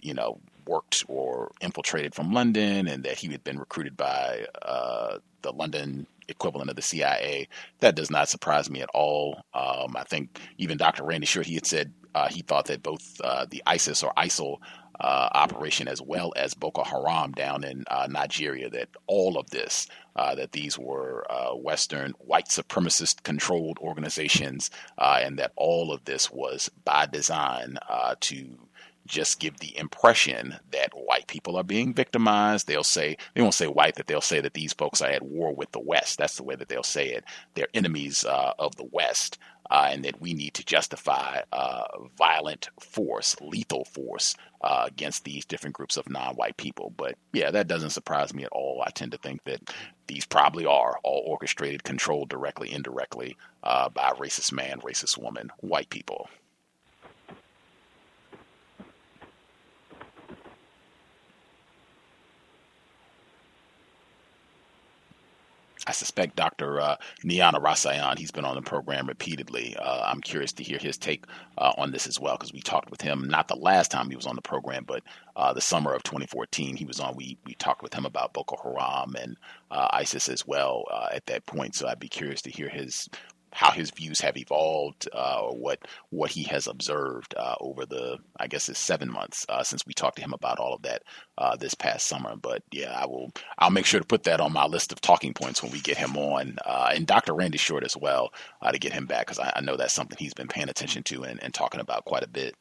you know worked or infiltrated from London and that he had been recruited by uh, the London equivalent of the CIA. That does not surprise me at all. Um, I think even Dr. Randy Short, he had said uh, he thought that both uh, the ISIS or ISIL uh, operation as well as Boko Haram down in uh, Nigeria, that all of this, uh, that these were uh, Western white supremacist controlled organizations, and that all of this was by design to just give the impression that white people are being victimized. They'll say, they won't say white, that they'll say that these folks are at war with the West. That's the way that they'll say it. They're enemies uh, of the West, uh, and that we need to justify uh, violent force, lethal force uh, against these different groups of non white people. But yeah, that doesn't surprise me at all. I tend to think that these probably are all orchestrated, controlled directly, indirectly uh, by racist man, racist woman, white people. I suspect Dr. Uh, Niana Rasayan, he's been on the program repeatedly. Uh, I'm curious to hear his take uh, on this as well because we talked with him not the last time he was on the program, but uh, the summer of 2014 he was on. We we talked with him about Boko Haram and uh, ISIS as well uh, at that point. So I'd be curious to hear his how his views have evolved, uh, or what what he has observed uh, over the I guess it's seven months uh, since we talked to him about all of that uh, this past summer. But yeah, I will I'll make sure to put that on my list of talking points when we get him on, uh, and Dr. Randy Short as well uh, to get him back because I, I, know that's something he's been paying attention to and, and talking about quite a bit.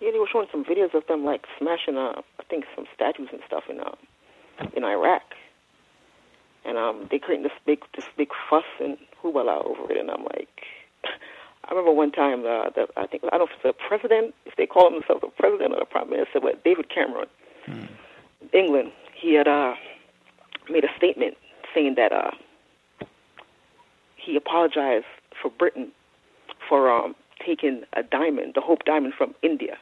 Yeah, they were showing some videos of them like smashing, uh, I think, some statues and stuff in uh, in Iraq. and um, they creating this big this big fuss and hoopla over it, and I'm like. [LAUGHS] I remember one time, uh, the, I think I don't know if it's the president, if they call himself the president or the prime minister, but David Cameron, hmm. England, he had uh, made a statement saying that uh, he apologized for Britain for um, taking a diamond, the Hope diamond from India,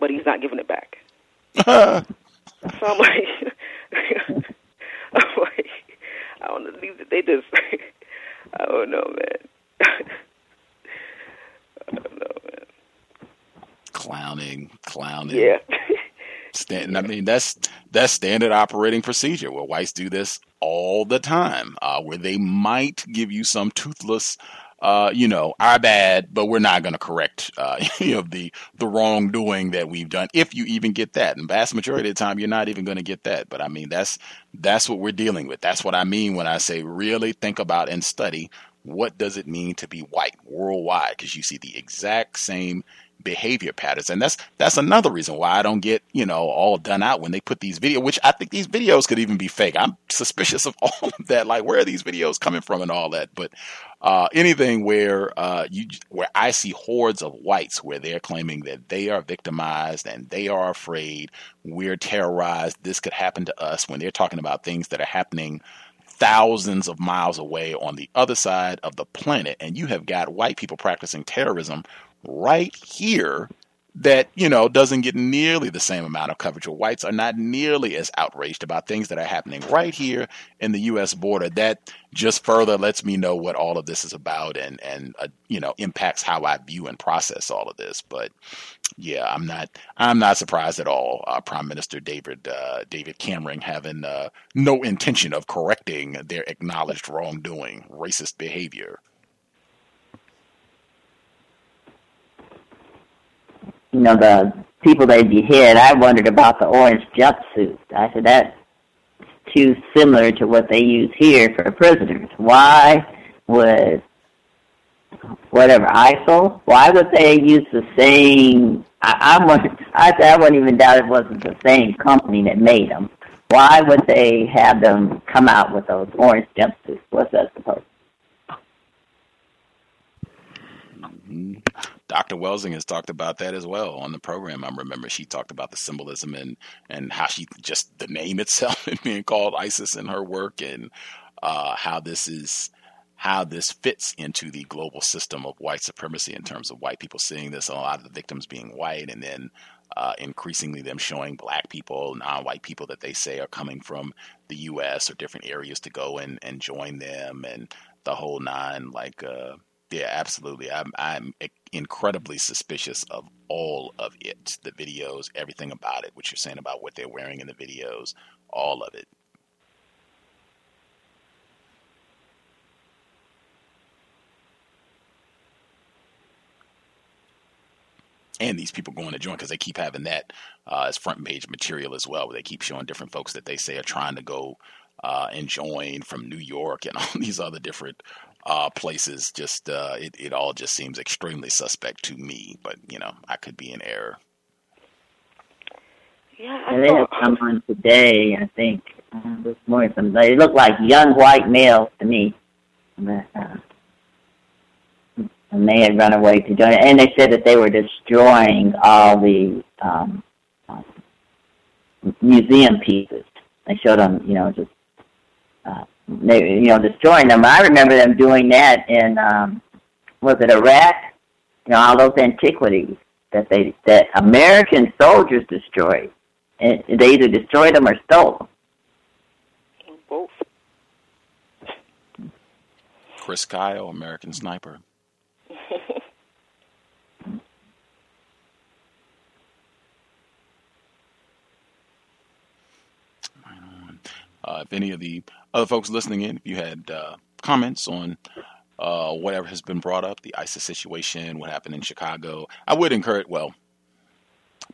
but he's not giving it back. [LAUGHS] so I'm like, I'm [LAUGHS] like, I don't know, they just, [LAUGHS] I don't know, man. [LAUGHS] I don't know, man. Clowning, clowning. Yeah. Stand, I mean, that's that's standard operating procedure where whites do this all the time, uh, where they might give you some toothless uh, you know, our bad, but we're not going to correct, uh, [LAUGHS] you know, the the wrongdoing that we've done. If you even get that, and vast majority of the time, you're not even going to get that. But I mean, that's that's what we're dealing with. That's what I mean when I say really think about and study what does it mean to be white worldwide, because you see the exact same behavior patterns. And that's that's another reason why I don't get, you know, all done out when they put these videos, which I think these videos could even be fake. I'm suspicious of [LAUGHS] all of that. Like where are these videos coming from and all that? But uh, anything where uh, you where I see hordes of whites where they're claiming that they are victimized and they are afraid, we're terrorized, this could happen to us when they're talking about things that are happening thousands of miles away on the other side of the planet. And you have got white people practicing terrorism right here that you know doesn't get nearly the same amount of coverage or whites are not nearly as outraged about things that are happening right here in the US border. That just further lets me know what all of this is about and and uh, you know impacts how I view and process all of this. But yeah I'm not I'm not surprised at all uh, Prime Minister David uh, David Cameron having uh, no intention of correcting their acknowledged wrongdoing racist behavior you know, the people they behead, I wondered about the orange jumpsuit. I said that's too similar to what they use here for prisoners. Why would whatever ISIL? Why would they use the same? I, I, I, I wouldn't even doubt it wasn't the same company that made them. Why would they have them come out with those orange jumpsuits? What's that supposed? Mm-hmm. Dr. Welsing has talked about that as well on the program. I remember she talked about the symbolism and and how she just the name [LAUGHS] itself and being called ISIS in her work and uh, how this is how this fits into the global system of white supremacy in terms of white people seeing this, and a lot of the victims being white, and then uh, increasingly them showing black people, non-white people that they say are coming from the U.S. or different areas to go and, and join them, and the whole nine. Like, uh, yeah, absolutely. I'm I'm incredibly suspicious of all of it. The videos, everything about it, what you're saying about what they're wearing in the videos, all of it. and these people going to join because they keep having that uh, as front page material as well, where they keep showing different folks that they say are trying to go uh, and join from New York and [LAUGHS] all these other different uh, places. Just uh, it, it all just seems extremely suspect to me. But you know, I could be in error. Yeah, I and they have come on today. I think uh, this morning. Some they look like young white males to me. But, uh, and they had run away to join it. And they said that they were destroying all the um, um, museum pieces. They showed them, you know, just uh, they, you know, destroying them. I remember them doing that in, um, was it Iraq? You know, all those antiquities that they that American soldiers destroyed, and they either destroyed them or stole them. Both. Chris Kyle, American Sniper. [LAUGHS] Uh, if any of the other folks listening in, if you had uh, comments on uh, whatever has been brought up, the ISIS situation, what happened in Chicago, I would encourage, well,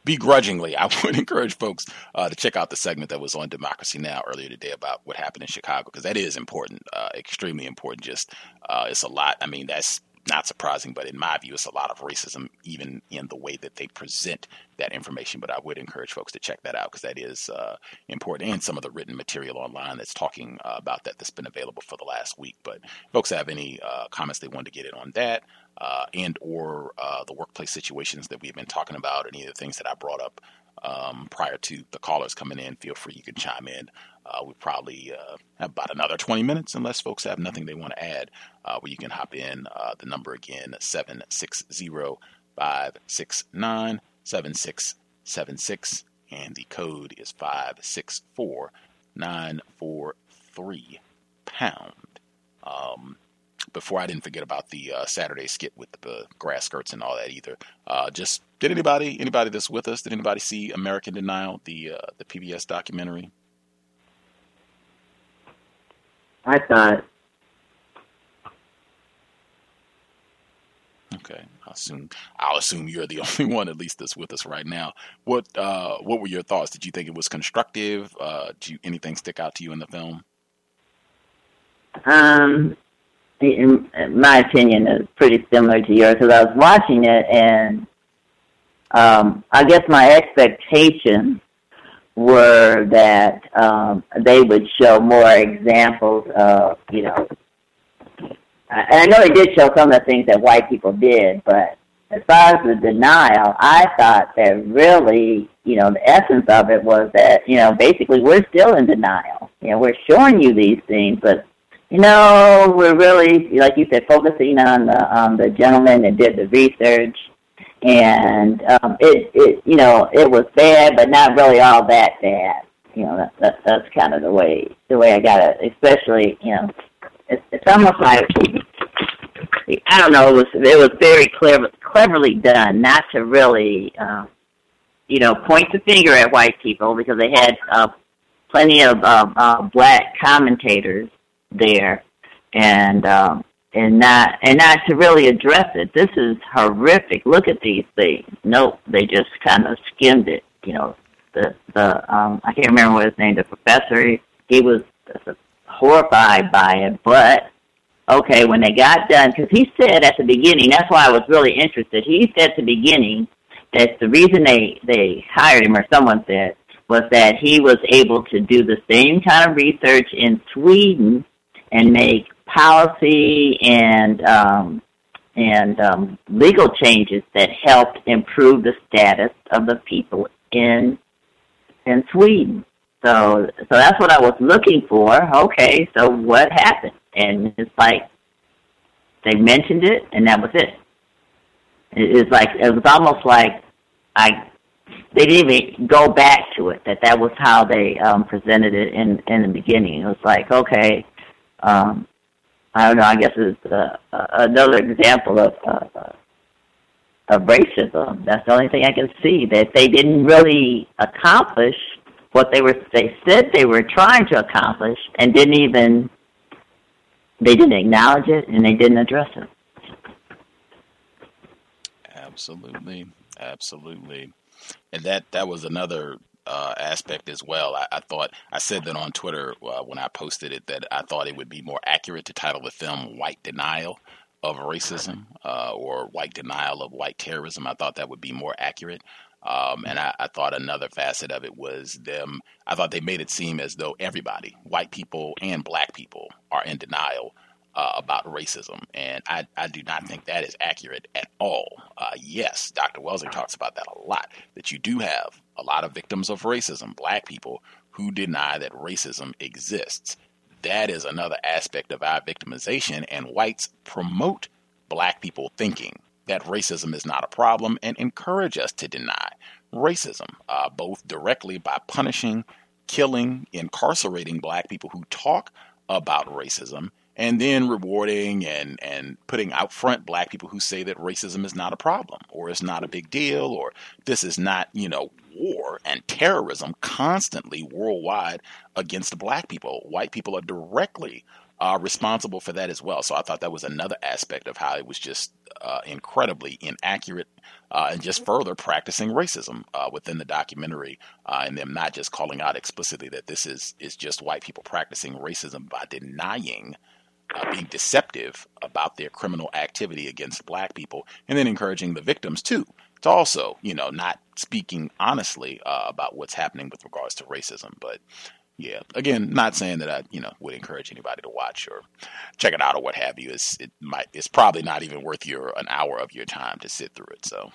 begrudgingly, [LAUGHS] I would encourage folks uh, to check out the segment that was on Democracy Now! earlier today about what happened in Chicago, because that is important, uh, extremely important. Just uh, it's a lot. I mean, that's not surprising, but in my view, it's a lot of racism even in the way that they present that information. But I would encourage folks to check that out because that is uh, important, and some of the written material online that's talking uh, about that that's been available for the last week. But folks have any uh, comments they want to get in on that, uh, and or uh, the workplace situations that we've been talking about, any of the things that I brought up um, prior to the callers coming in, feel free you can chime in. Uh, we probably uh, have about another 20 minutes, unless folks have nothing they want to add, uh, where you can hop in. Uh, the number again, 760 569 7676, and the code is 564 943 pound. Um, before I didn't forget about the uh, Saturday skit with the grass skirts and all that either. Uh, just did anybody anybody that's with us? Did anybody see American Denial, the uh, the PBS documentary? I thought. Okay, I'll assume I'll assume you're the [LAUGHS] only one, at least that's with us right now. What uh, what were your thoughts? Did you think it was constructive? Uh, did you, anything stick out to you in the film? Um, in my opinion, is pretty similar to yours because I was watching it and um, I guess my expectations were that um, they would show more examples of, you know, and I know they did show some of the things that white people did, but as far as the denial, I thought that really, you know, the essence of it was that, you know, basically we're still in denial. You know, we're showing you these things, but you know, we're really, like you said, focusing on the um, the gentleman that did the research, and um, it, it, you know, it was bad, but not really all that bad. You know, that, that that's kind of the way the way I got it. Especially, you know, it's, it's almost like I don't know. It was it was very clever, cleverly done, not to really, um, you know, point the finger at white people because they had uh, plenty of uh, uh, black commentators there, and um, and not and not to really address it. This is horrific. Look at these things. Nope, they just kind of skimmed it. You know, the the um, I can't remember what his name. The professor. He was horrified by it, but okay, when they got done, because he said at the beginning. That's why I was really interested. He said at the beginning that the reason they they hired him, or someone said, was that he was able to do the same kind of research in Sweden and make policy and um, and um, legal changes that helped improve the status of the people in in Sweden. So so that's what I was looking for. Okay, so what happened? And it's like they mentioned it, and that was it. It's like it was almost like I they didn't even go back to it. That that was how they um, presented it in in the beginning. It was like okay, um, I don't know. I guess it's uh, uh, another example of uh, of racism. That's the only thing I can see that they didn't really accomplish what they were they said they were trying to accomplish, and didn't even they didn't acknowledge it and they didn't address it. Absolutely, absolutely, and that that was another uh, aspect as well. I, I, thought I said that on Twitter uh, when I posted it that I thought it would be more accurate to title the film "White Denial of Racism" uh, or "White Denial of White Terrorism." I thought that would be more accurate. Um, and I, I, thought another facet of it was them. I thought they made it seem as though everybody, white people and black people, are in denial uh, about racism, and I, I do not think that is accurate at all. Uh, yes, Dr. Welsing talks about that a lot. That you do have a lot of victims of racism, black people who deny that racism exists. That is another aspect of our victimization, and whites promote black people thinking that racism is not a problem and encourage us to deny racism, uh, both directly by punishing, killing, incarcerating black people who talk about racism and then rewarding and, and putting out front black people who say that racism is not a problem or it's not a big deal or this is not, you know, war and terrorism constantly worldwide against black people. White people are directly uh, responsible for that as well. So I thought that was another aspect of how it was just uh, incredibly inaccurate uh, and just further practicing racism uh, within the documentary uh, and them not just calling out explicitly that this is, is just white people practicing racism by denying uh, being deceptive about their criminal activity against black people, and then encouraging the victims too to also, you know, not speaking honestly uh, about what's happening with regards to racism. But yeah, again, not saying that I, you know, would encourage anybody to watch or check it out or what have you. It's it might it's probably not even worth your an hour of your time to sit through it. So.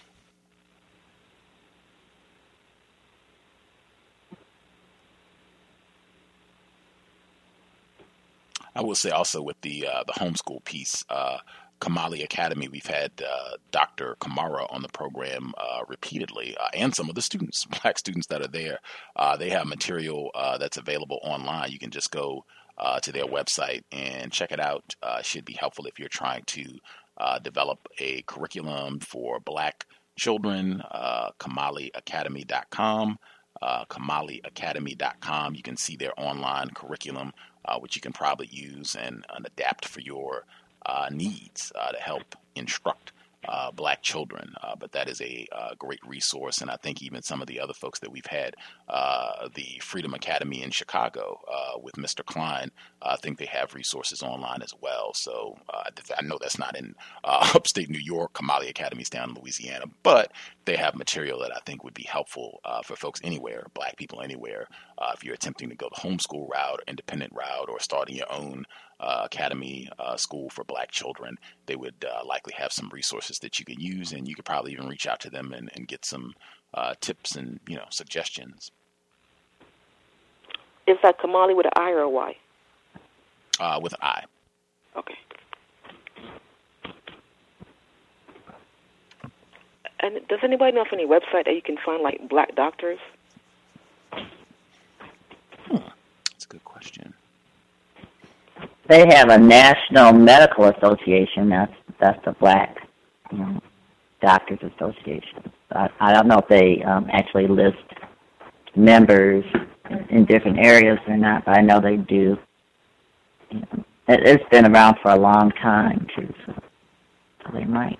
I will say also with the uh, the homeschool piece, uh, Kamali Academy, we've had uh, Dr. Camara on the program uh, repeatedly, uh, and some of the students, [LAUGHS] black students that are there. Uh, they have material uh, that's available online. You can just go uh, to their website and check it out. should be helpful if you're trying to develop a curriculum for black children. KamaliAcademy.com. KamaliAcademy.com. You can see their online curriculum, which you can probably use and, and adapt for your needs uh, to help instruct uh, black children. Uh, but that is a uh, great resource, and I think even some of the other folks that we've had, uh, the Freedom Academy in Chicago with Mr. Klein, I think they have resources online as well. So I know that's not in [LAUGHS] upstate New York. Kamali Academy's down in Louisiana, but they have material that I think would be helpful for folks anywhere, black people anywhere, if you're attempting to go the homeschool route, or independent route, or starting your own uh, academy uh, school for black children, they would uh, likely have some resources that you can use, and you could probably even reach out to them and, and get some uh, tips and you know suggestions. Is that Kamali with an I or a Y? Uh, with an I. Okay. And does anybody know of any website that you can find like black doctors? Hmm. That's a good question they have a National Medical Association. That's that's the Black you know, Doctors Association. I, I don't know if they um, actually list members in different areas or not, but I know they do. You know, it, it's been around for a long time too, so, so they might.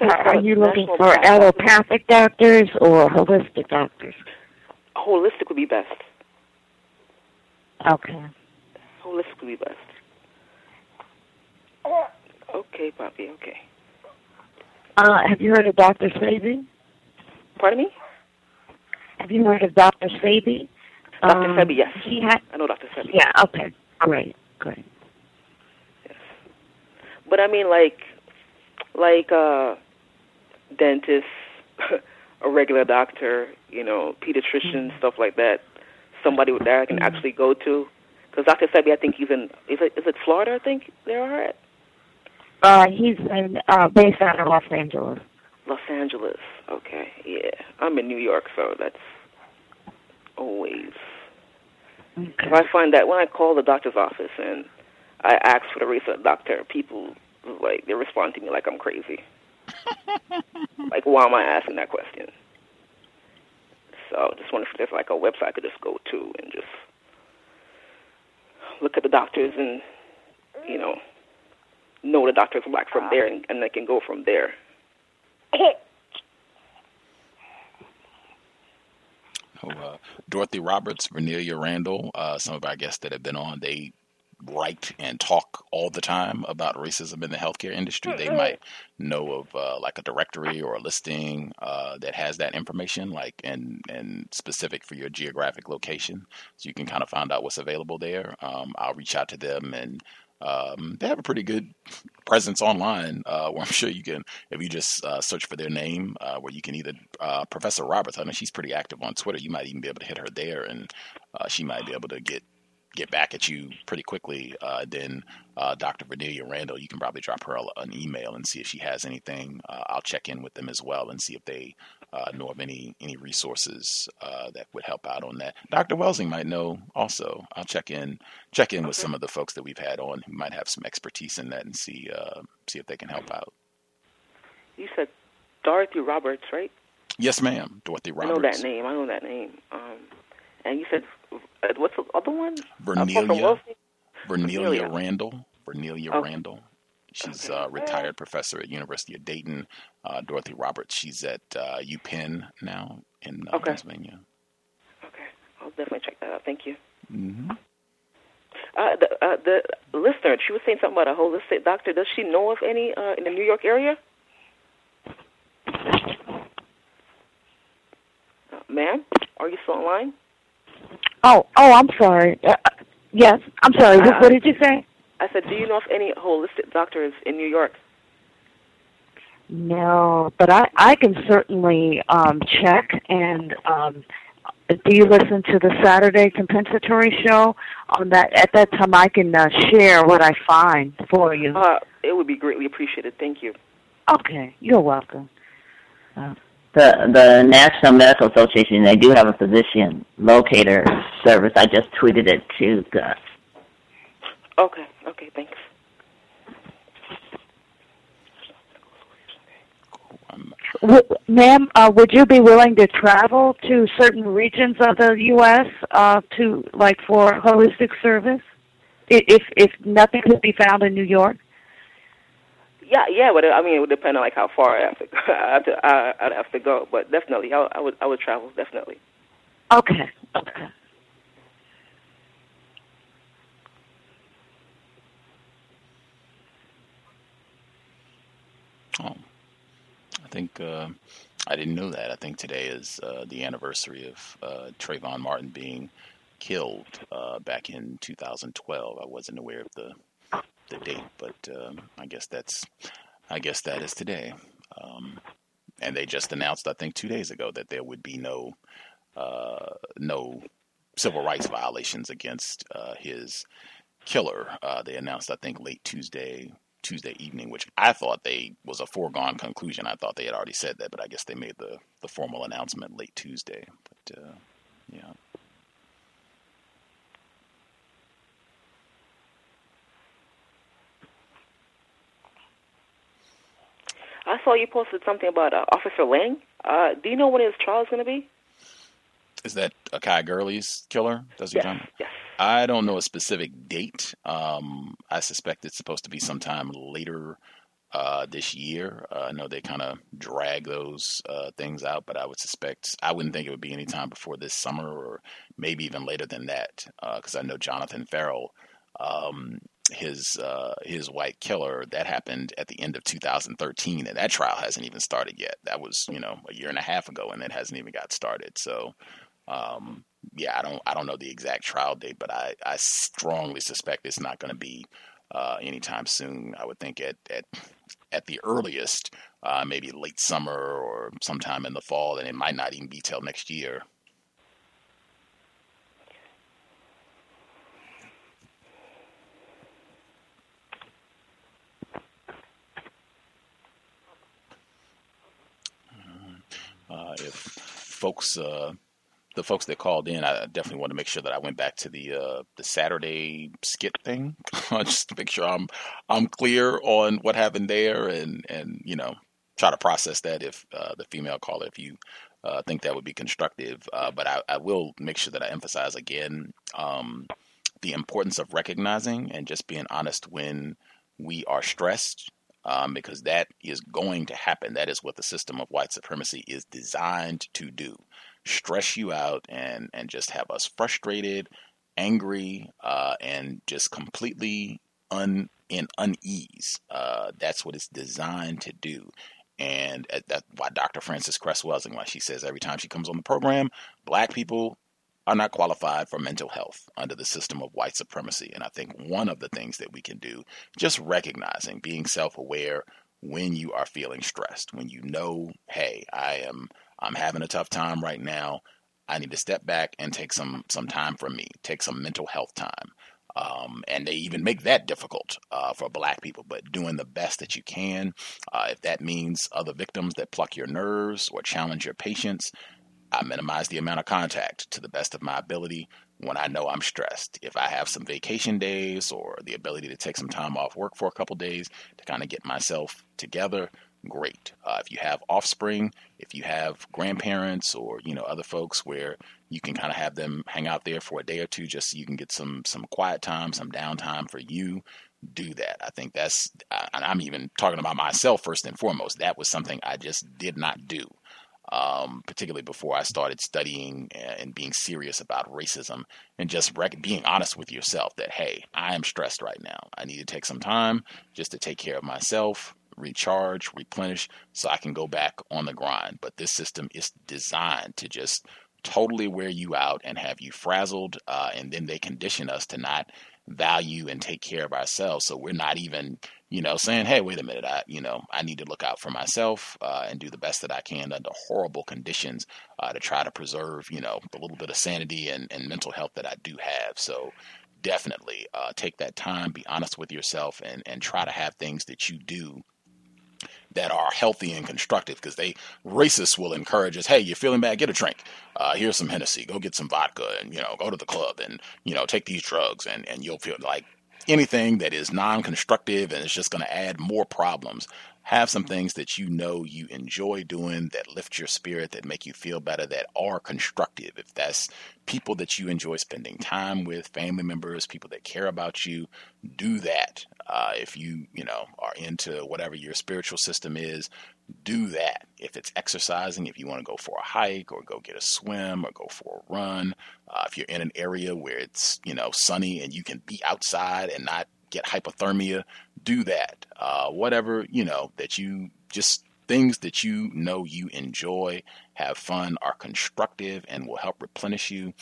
Are you looking for allopathic doctors or holistic doctors? Holistic would be best. Okay. Holistic would be best. Okay, Poppy. Okay. Uh, have you heard of Dr. Sebi? Pardon me? Have you heard of Dr. Sebi? Dr. Um, Sebi, yes. He had, I know Dr. Sebi. Yeah, okay. Great, great. Yes. But I mean, like, like, uh, dentist, [LAUGHS] a regular doctor, you know, pediatrician, mm-hmm. stuff like that. Somebody that I can mm-hmm. actually go to. Because Dr. Sebi, I think he's in, is it, is it Florida, I think they are at? Uh, he's in, uh, based out of Los Angeles. Los Angeles, okay, yeah. I'm in New York, so that's always. Okay. I find that when I call the doctor's office and I ask for the race of the doctor, people, like, they respond to me like I'm crazy. [LAUGHS] like, why am I asking that question? So I just wonder if there's like a website I could just go to and just look at the doctors and, you know, know the doctors black from there and, and they can go from there. [LAUGHS] Oh, uh, Dorothy Roberts, Vernellia Randall, uh, some of our guests that have been on, they write and talk all the time about racism in the healthcare industry, they might know of uh, like a directory or a listing uh, that has that information, like and and specific for your geographic location, so you can kind of find out what's available there. Um, I'll reach out to them and. Um, they have a pretty good presence online uh, where I'm [LAUGHS] sure you can, if you just uh, search for their name, uh, where you can either uh, Professor Roberts. I know she's pretty active on Twitter. You might even be able to hit her there, and uh, she might be able to get get back at you pretty quickly. Uh, then uh, Dr. Vernellia Randall, you can probably drop her an email and see if she has anything. Uh, I'll check in with them as well and see if they uh, know of any any resources uh, that would help out on that. Dr. Welsing might know also. I'll check in check in with some of the folks that we've had on who might have some expertise in that and see uh, see if they can help out. You said Dorothy Roberts, right? Yes, ma'am. Dorothy Roberts. I know that name. I know that name. Um, and you said uh, what's the other one? Vernellia. Vernellia Randall. Vernellia okay. Randall. She's a retired professor at University of Dayton. Uh, Dorothy Roberts. She's at uh, UPenn now in uh, okay. Pennsylvania. Okay, I'll definitely check that. out. thank you. Mm-hmm. Uh, the uh, the listener, she was saying something about a holistic doctor. Does she know of any uh, in the New York area? Uh, ma'am, are you still online? Oh, oh, I'm sorry. Uh, yes, I'm sorry. What, what did you say? I said, do you know of any holistic doctors in New York? No, but I I can certainly um check and um do you listen to the Saturday compensatory show? On that at that time I can uh, share what I find for you. Uh, it would be greatly appreciated. Thank you. Okay, you're welcome. Uh, the the National Medical Association they do have a physician locator service. I just tweeted it to Gus. Okay. Okay. Thanks. W- ma'am, uh, would you be willing to travel to certain regions of the U.S. Uh, to like for holistic service, if if nothing could be found in New York? Yeah, yeah, but I mean, it would depend on like how far I have to, [LAUGHS] I have to I, I'd have to go. But definitely, I, I would I would travel definitely. Okay. Okay. Oh, I think uh, I didn't know that. I think today is uh, the anniversary of uh, Trayvon Martin being killed uh, back in 2012. I wasn't aware of the the date, but um, I guess that's I guess that is today. Um, and they just announced, I think, two days ago that there would be no uh, no civil rights violations against uh, his killer. Uh, they announced, I think, late Tuesday Tuesday evening, which I thought they was a foregone conclusion. I thought they had already said that, but I guess they made the the formal announcement late Tuesday. But uh, yeah. I saw you posted something about uh, Officer Liang. Uh, do you know when his trial is going to be? Is that Akai Gurley's killer? Does he Yes, yes. I don't know a specific date. Um, I suspect it's supposed to be sometime later uh, this year. Uh, I know they kind of drag those uh, things out, but I would suspect I wouldn't think it would be any time before this summer, or maybe even later than that, because I know Jonathan Ferrell, um, his uh, his white killer, that happened at the end of 2013, and that trial hasn't even started yet. That was you know a year and a half ago, and it hasn't even got started. So. Um, yeah, I don't I don't know the exact trial date, but I, I strongly suspect it's not going to be uh, anytime soon. I would think at at at the earliest, uh, maybe late summer or sometime in the fall, and it might not even be till next year. If folks uh, the folks that called in, I definitely want to make sure that I went back to the uh, the Saturday skit thing, [LAUGHS] just to make sure I'm I'm clear on what happened there, and and you know try to process that if uh, the female caller, if you uh, think that would be constructive. Uh, but I, I will make sure that I emphasize again um, the importance of recognizing and just being honest when we are stressed. Um, because that is going to happen. That is what the system of white supremacy is designed to do stress you out and and just have us frustrated, angry, uh, and just completely un in unease. Uh, that's what it's designed to do. And uh, that's why Dr. Frances Cress Welsing, why she says every time she comes on the program, black people are not qualified for mental health under the system of white supremacy. And I think one of the things that we can do, just recognizing, being self aware when you are feeling stressed, when you know, hey, I am I'm having a tough time right now. I need to step back and take some some time for me, take some mental health time. Um, and they even make that difficult uh, for black people, but doing the best that you can. Uh, if that means other victims that pluck your nerves or challenge your patience, I minimize the amount of contact to the best of my ability when I know I'm stressed. If I have some vacation days or the ability to take some time off work for a couple days to kind of get myself together, great. Uh, if you have offspring, if you have grandparents or you know other folks where you can kind of have them hang out there for a day or two, just so you can get some some quiet time, some downtime for you. Do that. I think that's. And I'm even talking about myself first and foremost. That was something I just did not do. Um, particularly before I started studying and being serious about racism, and just rec- being honest with yourself that, hey, I am stressed right now. I need to take some time just to take care of myself, recharge, replenish, so I can go back on the grind. But this system is designed to just totally wear you out and have you frazzled, uh, and then they condition us to not value and take care of ourselves. So we're not even, you know, saying, "Hey, wait a minute, I, you know, I need to look out for myself uh, and do the best that I can under horrible conditions uh, to try to preserve, you know, the little bit of sanity and, and mental health that I do have." So definitely uh, take that time, be honest with yourself, and and try to have things that you do that are healthy and constructive because they racists will encourage us hey you're feeling bad? Get a drink. Uh, here's some hennessy. Go get some vodka and you know go to the club and you know take these drugs and, and you'll feel like anything that is non-constructive and is just going to add more problems have some things that you know you enjoy doing that lift your spirit, that make you feel better, that are constructive. If that's people that you enjoy spending time with, family members, people that care about you, do that. Uh, if you, you know, are into whatever your spiritual system is, do that. If it's exercising, if you want to go for a hike or go get a swim or go for a run, uh, if you're in an area where it's, you know, sunny and you can be outside and not get hypothermia, do that. Uh, whatever, you know, that you just things that you know you enjoy, have fun, are constructive, and will help replenish you.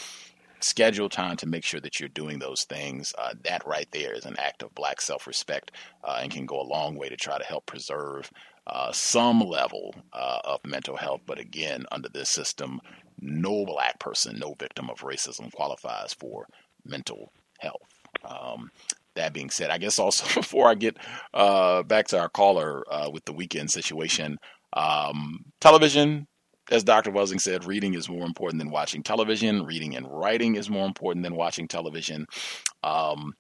Schedule time to make sure that you're doing those things. Uh, that right there is an act of black self respect uh, and can go a long way to try to help preserve uh, some level uh, of mental health. But again, under this system, no black person, no victim of racism qualifies for mental health. Um, that being said, I guess also [LAUGHS] before I get uh, back to our caller uh, with the weekend situation, um, television, as Dr. Welsing said, reading is more important than watching television. Reading and writing is more important than watching television. Um,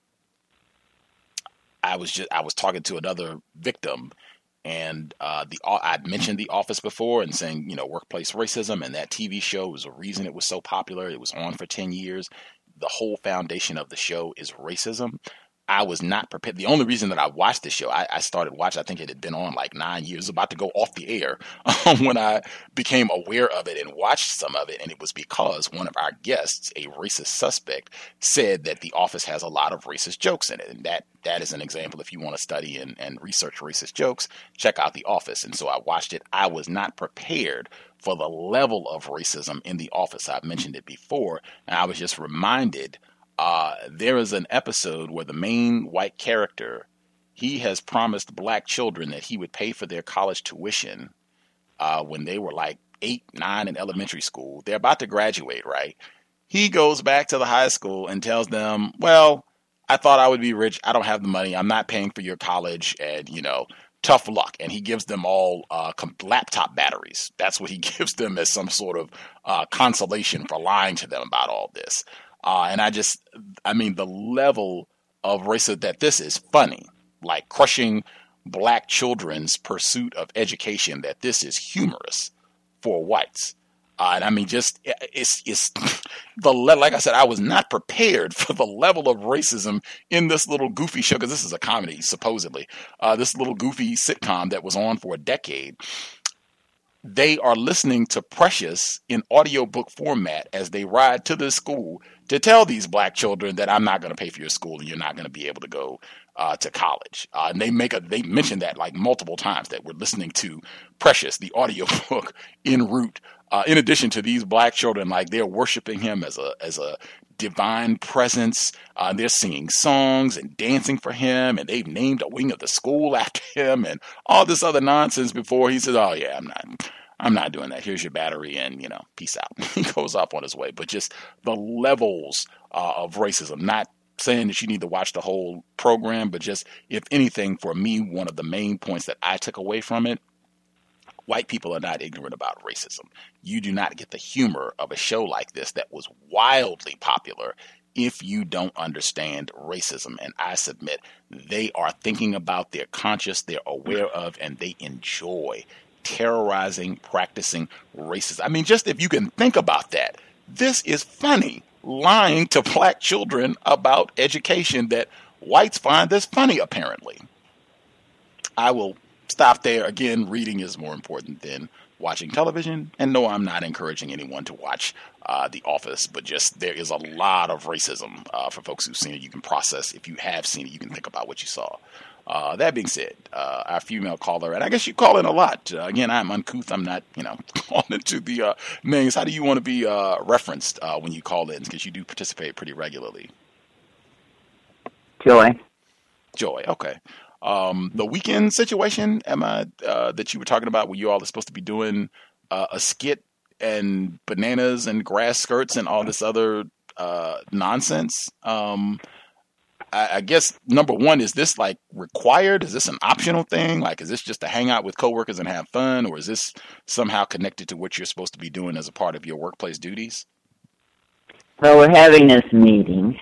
I was just I was talking to another victim, and uh, the I mentioned The Office before and saying you know workplace racism, and that TV show was a reason it was so popular. It was on for ten years. The whole foundation of the show is racism. I was not prepared. The only reason that I watched this show, I, I, started watching, I think it had been on like nine years, about to go off the air [LAUGHS] um, when I became aware of it and watched some of it. And it was because one of our guests, a racist suspect, said that The Office has a lot of racist jokes in it. And that that is an example. If you want to study and, and research racist jokes, check out The Office. And so I watched it. I was not prepared for the level of racism in The Office. I've mentioned it before. And I was just reminded uh, there is an episode where the main white character he has promised black children that he would pay for their college tuition uh, when they were like eight, nine in elementary school. They're about to graduate, right? He goes back to the high school and tells them, "Well, I thought I would be rich. I don't have the money. I'm not paying for your college, and you know." Tough luck, and he gives them all uh, laptop batteries. That's what he [LAUGHS] gives them as some sort of uh, consolation for lying to them about all this. Uh, and I just, I mean, the level of racism that this is funny, like crushing black children's pursuit of education, that this is humorous for whites. Uh, and I mean, just it's it's [LAUGHS] the like I said, I was not prepared [LAUGHS] for the level of racism in this little goofy show because this is a comedy supposedly. Uh, this little goofy sitcom that was on for a decade. They are listening to Precious in audiobook format as they ride to the school to tell these black children that I'm not going to pay for your school and you're not going to be able to go uh, to college. Uh, and they make a they mention that like multiple times that we're listening to Precious, the [LAUGHS] audiobook en route. Uh, in addition to these black children, like they're worshiping him as a as a divine presence. Uh, they're singing songs and dancing for him, and they've named a wing of the school [LAUGHS] after him, and all this other nonsense. Before he says, "Oh yeah, I'm not." I'm not doing that. Here's your battery, and you know, peace out. [LAUGHS] he goes off on his way. But just the levels uh, of racism. Not saying that you need to watch the whole program, but just if anything, for me, one of the main points that I took away from it. White people are not ignorant about racism. You do not get the humor of a show like this that was wildly popular if you don't understand racism. And I submit they are thinking about, they're conscious, they're aware of, and they enjoy terrorizing, practicing racism. I mean, just if you can think about that, this is funny. Lying to black children about education that whites find this funny, apparently. I will stop there. Again, reading is more important than watching television. And no, I'm not encouraging anyone to watch uh, The Office, but just there is a lot of racism uh, for folks who've seen it. You can process if you have seen it. You can think about what you saw. Uh, that being said, uh, our female caller, and I guess you call in a lot. Uh, again, I'm uncouth. I'm not, you know, [LAUGHS] calling into the uh, names. How do you want to be uh, referenced uh, when you call in? Because you do participate pretty regularly. Joy. Joy. Okay. Um, the weekend situation, Emma, that you were talking about, where you all are supposed to be doing a skit and bananas and grass skirts and all this other nonsense. Um, I, I guess number one is this like required? Is this an optional thing? Like, is this just to hang out with coworkers and have fun, or is this somehow connected to what you're supposed to be doing as a part of your workplace duties? Well, we're having this meeting.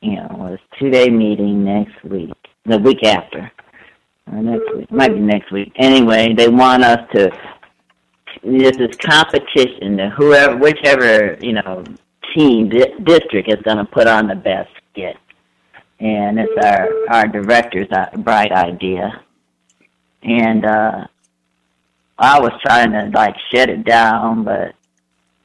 You know, it's two day meeting next week, the week after, or next week, might be next week. Anyway, they want us to. This is competition. To whoever, whichever you know team di- district is going to put on the best skit and it's our our director's uh, bright idea. And uh, I was trying to like shut it down, but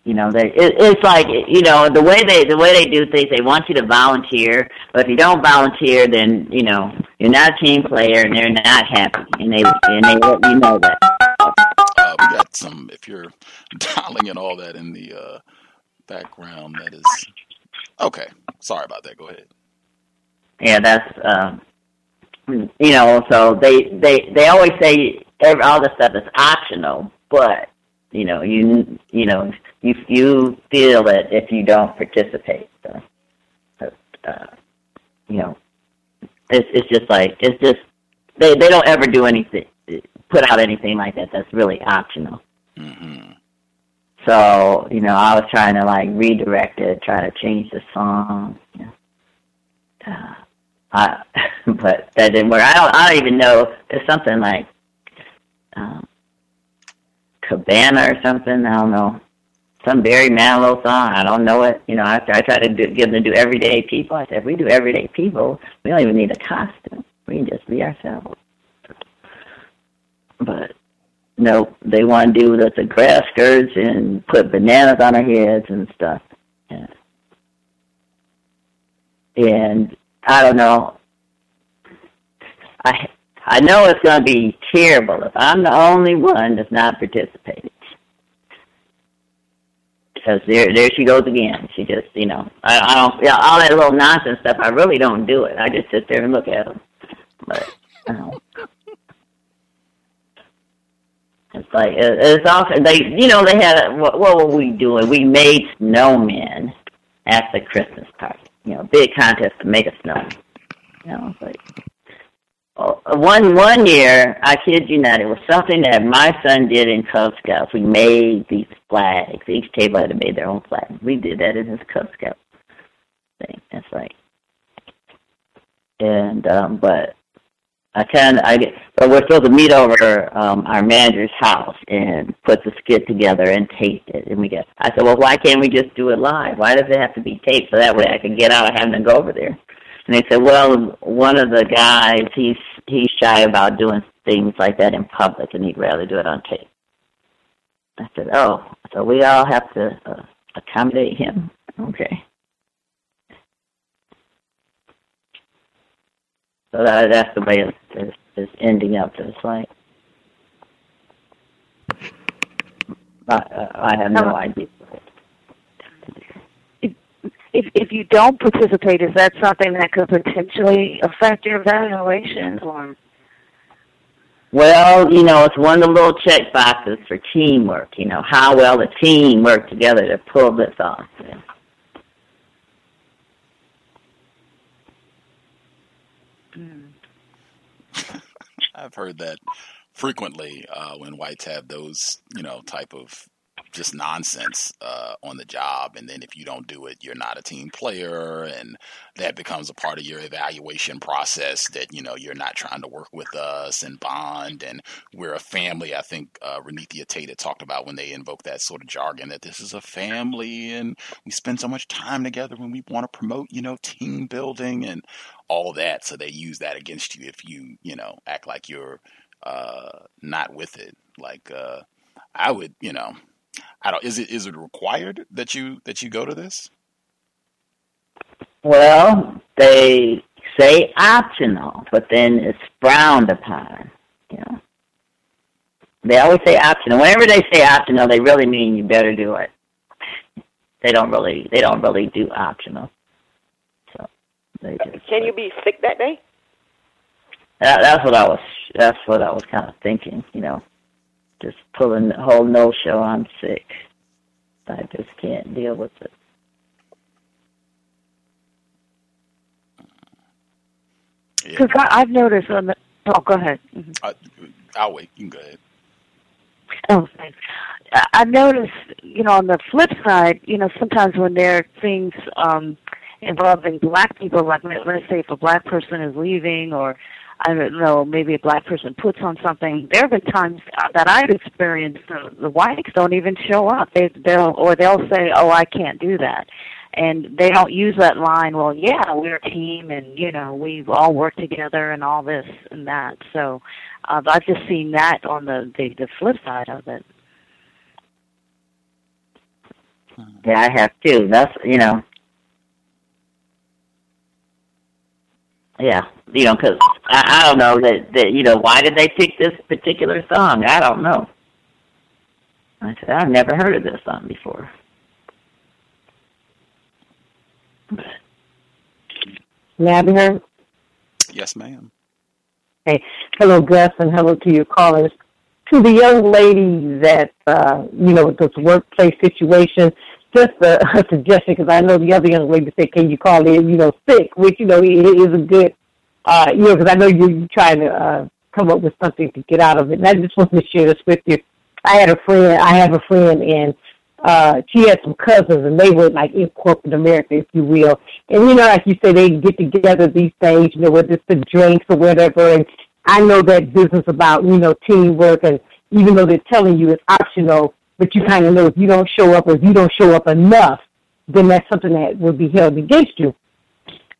you know, they it, it's like you know the way they the way they do things. They want you to volunteer, but if you don't volunteer, then you know you're not a team player, and they're not happy, and they and they let you know that. Uh, we got some. If you're [LAUGHS] dialing in all that in the uh, background, that is okay. Sorry about that. Go ahead yeah, that's um, you know. So they they they always say every, all this stuff is optional, but you know you you know you you feel it if you don't participate. So, uh, you know, it's it's just like it's just they they don't ever do anything put out anything like that that's really optional. Mm-hmm. So you know, I was trying to like redirect it, try to change the song. You know. uh, I, [LAUGHS] but that didn't work. I don't. I don't even know. There's something like um, Cabana or something. I don't know. Some Barry Manilow song. I don't know it. You know, I, I try to do, give them to do everyday people. I said, if we do everyday people, we don't even need a costume. We can just be ourselves. But no, they want to do the, the grass skirts and put bananas on our heads and stuff. Yeah. And I don't know. I I know it's going to be terrible if I'm the only one that's not participating. Because there, there she goes again. She just, you know, I, I don't, yeah, all that little nonsense stuff. I really don't do it. I just sit there and look at them. But, know, it's like it, it's often they, you know, they had. A, what, what were we doing? We made snowmen at the Christmas party you know, big contest to make a snow. You know, it's like one one year, I kid you not, it was something that my son did in Cub Scouts. We made these flags. Each table had to make their own flag. We did that in his Cub Scout thing. That's right. And um, but I kind of I get, but we're supposed to meet over um, our manager's house and put the skit together and tape it. And we get, I said, well, why can't we just do it live? Why does it have to be taped so that way I can get out of having to go over there? And they said, well, one of the guys, he's he's shy about doing things like that in public, and he'd rather do it on tape. I said, oh, so we all have to uh, accommodate him. Okay. So that, that's the way it's, it's, it's ending up. It's like I, I have no idea. If, if if you don't participate, is that something that could potentially affect your evaluation, or? Well, you know, it's one of the little check boxes for teamwork. You know, how well the team worked together to pull this off. Yeah. [LAUGHS] I've heard that frequently uh, when whites have those, you know, type of just nonsense uh, on the job, and then if you don't do it, you're not a team player, and that becomes a part of your evaluation process. That you know you're not trying to work with us and bond, and we're a family. I think uh, Renithia Tate talked about when they invoke that sort of jargon that this is a family, and we spend so much time together when we want to promote, you know, team building and all that. So they use that against you if you, you know, act like you're uh, not with it. Like uh, I would, you know, I don't. Is it is it required that you that you go to this? Well, they say optional, but then it's frowned upon. You know, they always say optional. Whenever they say optional, they really mean you better do it. They don't really they don't really do optional. So they uh, just, Can you be sick that day? that, that's what I was that's what I was kind of thinking. You know, just pulling the whole no show. I'm sick. I just can't deal with it. Because I've noticed on the. Oh, go ahead. Mhm. Uh, I'll wait. You can go ahead. Oh, thanks. I- I've noticed, you know, on the flip side, you know, sometimes when there are things um, involving black people, like let- let's say if a black person is leaving, or I don't know, maybe a black person puts on something. There have been times uh, that I've experienced the, the whites don't even show up. They they'll or they'll say, "Oh, I can't do that." And they don't use that line, well, yeah, we're a team and, you know, we've all work together and all this and that. So uh, I've just seen that on the, the, the flip side of it. Yeah, I have too. That's you know. Yeah, you know, because I, I don't know that that you know why did they pick this particular song? I don't know. I said I've never heard of this song before. May I be heard? Yes, ma'am. Hey, hello, Gus, and hello to your callers. To the young lady that, uh, you know, with this workplace situation, just a, [LAUGHS] suggestion, because I know the other young lady said, can you call in, you know, sick, which, you know, is a good, uh, you know, because I know you, you're trying to uh, come up with something to get out of it. And I just wanted to share this with you. I had a friend, I have a friend, and uh, she had some cousins, and they were like in corporate America, if you will. And you know, like you say, they get together these things, you know, whether it's the drinks or whatever. And I know that business about you know teamwork, and even though they're telling you it's optional, but you kind of know if you don't show up or if you don't show up enough, then that's something that will be held against you.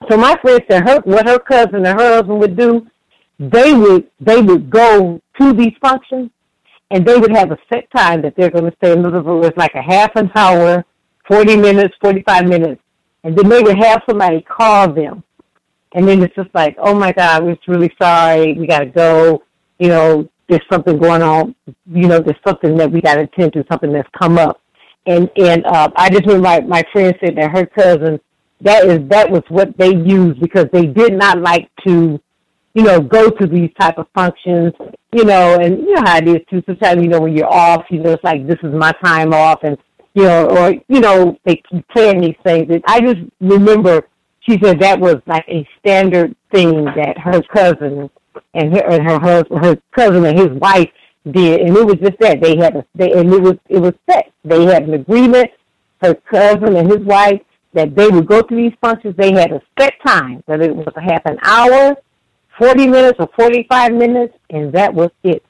So my friend said her what her cousin and her husband would do, they would they would go to these functions and they would have a set time that they're going to stay. In other words, like a half an hour, 40 minutes, 45 minutes. And then they would have somebody call them. And then it's just like, oh my God, we're really sorry. We got to go. You know, there's something going on. You know, there's something that we got to attend to, something that's come up. And, and, uh, I just remember my, my friend said that her cousin, that is, that was what they used because they did not like to, you know, go to these type of functions, you know, and you know how it is too. Sometimes, you know, when you're off, you know, it's like this is my time off, and you know, or you know, they keep playing these things. And I just remember she said that was like a standard thing that her cousin and her and her husband, her cousin and his wife did, and it was just that they had a, they and it was it was set. They had an agreement. Her cousin and his wife that they would go to these functions. They had a set time, whether it was a half an hour 40 minutes or 45 minutes, and that was it.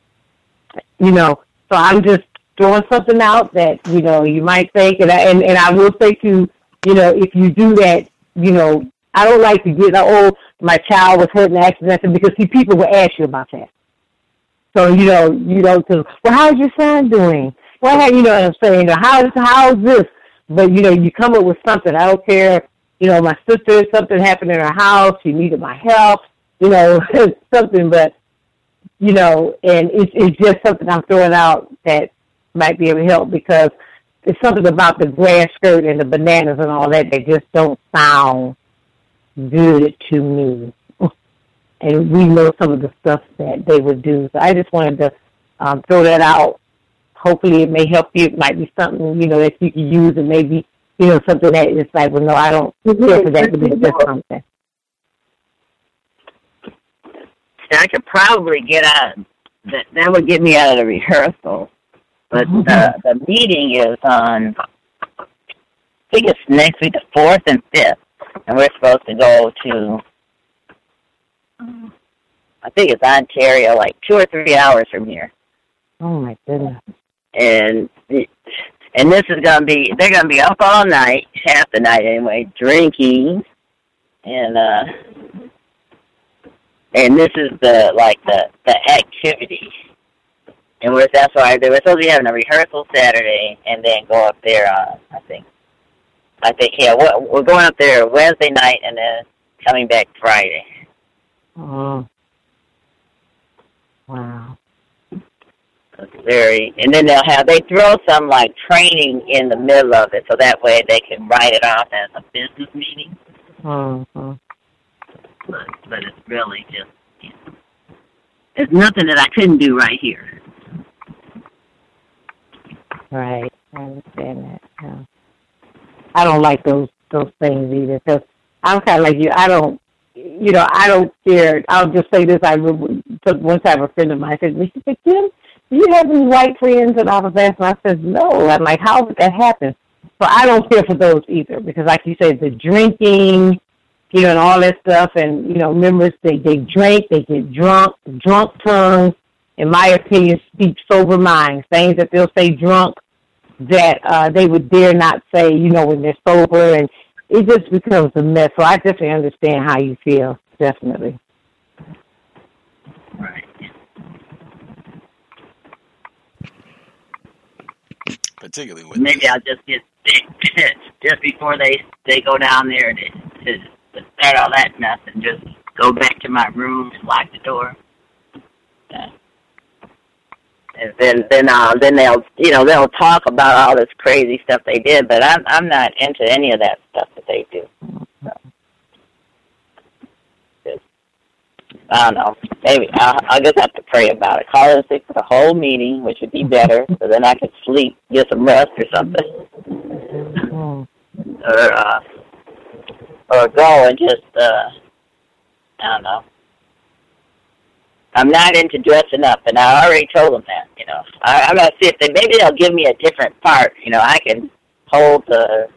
You know, so I'm just throwing something out that, you know, you might think, and I, and, and I will say to, you know, if you do that, you know, I don't like to get, oh, my child was hurt in an accident, because see, people will ask you about that. So, you know, you know, well, how's your son doing? Well, how, you know what I'm saying? How's, how's this? But, you know, you come up with something. I don't care. You know, my sister, something happened in her house. She needed my help you know, [LAUGHS] something, but, you know, and it's, it's just something I'm throwing out that might be able to help because it's something about the grass skirt and the bananas and all that that just don't sound good to me. And we know some of the stuff that they would do. So I just wanted to um, throw that out. Hopefully it may help you. It might be something, you know, that you can use and maybe, you know, something that is like, well, no, I don't care for that, but it's just something. I could probably get out. That that would get me out of the rehearsal, but the the meeting is on. I think it's next week, the fourth and fifth, and we're supposed to go to. I think it's Ontario, like two or three hours from here, Oh my goodness. and and this is gonna be they're gonna be up all night, half the night anyway, drinking, and uh and this is the like the the activity and we're that's why they were supposed to be having a rehearsal Saturday, and then go up there. Uh, I think, I think yeah, we're, we're going up there Wednesday night, and then coming back Friday. Oh. Wow. It's very, and then they'll have they throw some like training in the middle of it, so that way they can write it off as a business meeting. Mm-hmm. But but it's really just you know, it's nothing that I couldn't do right here. Right. I understand that. Yeah. I don't like those those things either because I'm kind of like you. I don't, you know, I don't care. I'll just say this. I took one time a friend of mine said, "We said, Kim, do you have any white friends?" And I was asking. I said, "No." I'm like, "How would that happen?" So I don't care for those either because, like you said, the drinking, you know, and all that stuff, and you know, members they they drink, they get drunk, drunk tongues. In my opinion, speak sober minds. Things that they'll say drunk that uh, they would dare not say, you know, when they're sober, and it just becomes a mess. So I definitely understand how you feel. Definitely. Right. Particularly with Maybe I'll just get sick [LAUGHS] just before they they go down there to, to to start all that mess, and just go back to my room and lock the door. Yeah. And then then uh then they'll you know they'll talk about all this crazy stuff they did, but I'm I'm not into any of that stuff that they do. So. Just, I don't know. Maybe I'll, I'll just have to pray about it. Call in sick for the whole meeting, which would be better, so then I could sleep, get some rest or something, or uh, or go and just uh, I don't know. I'm not into dressing up, and I already told them that. You know, I, I'm gonna see if they maybe they'll give me a different part. You know, I can hold the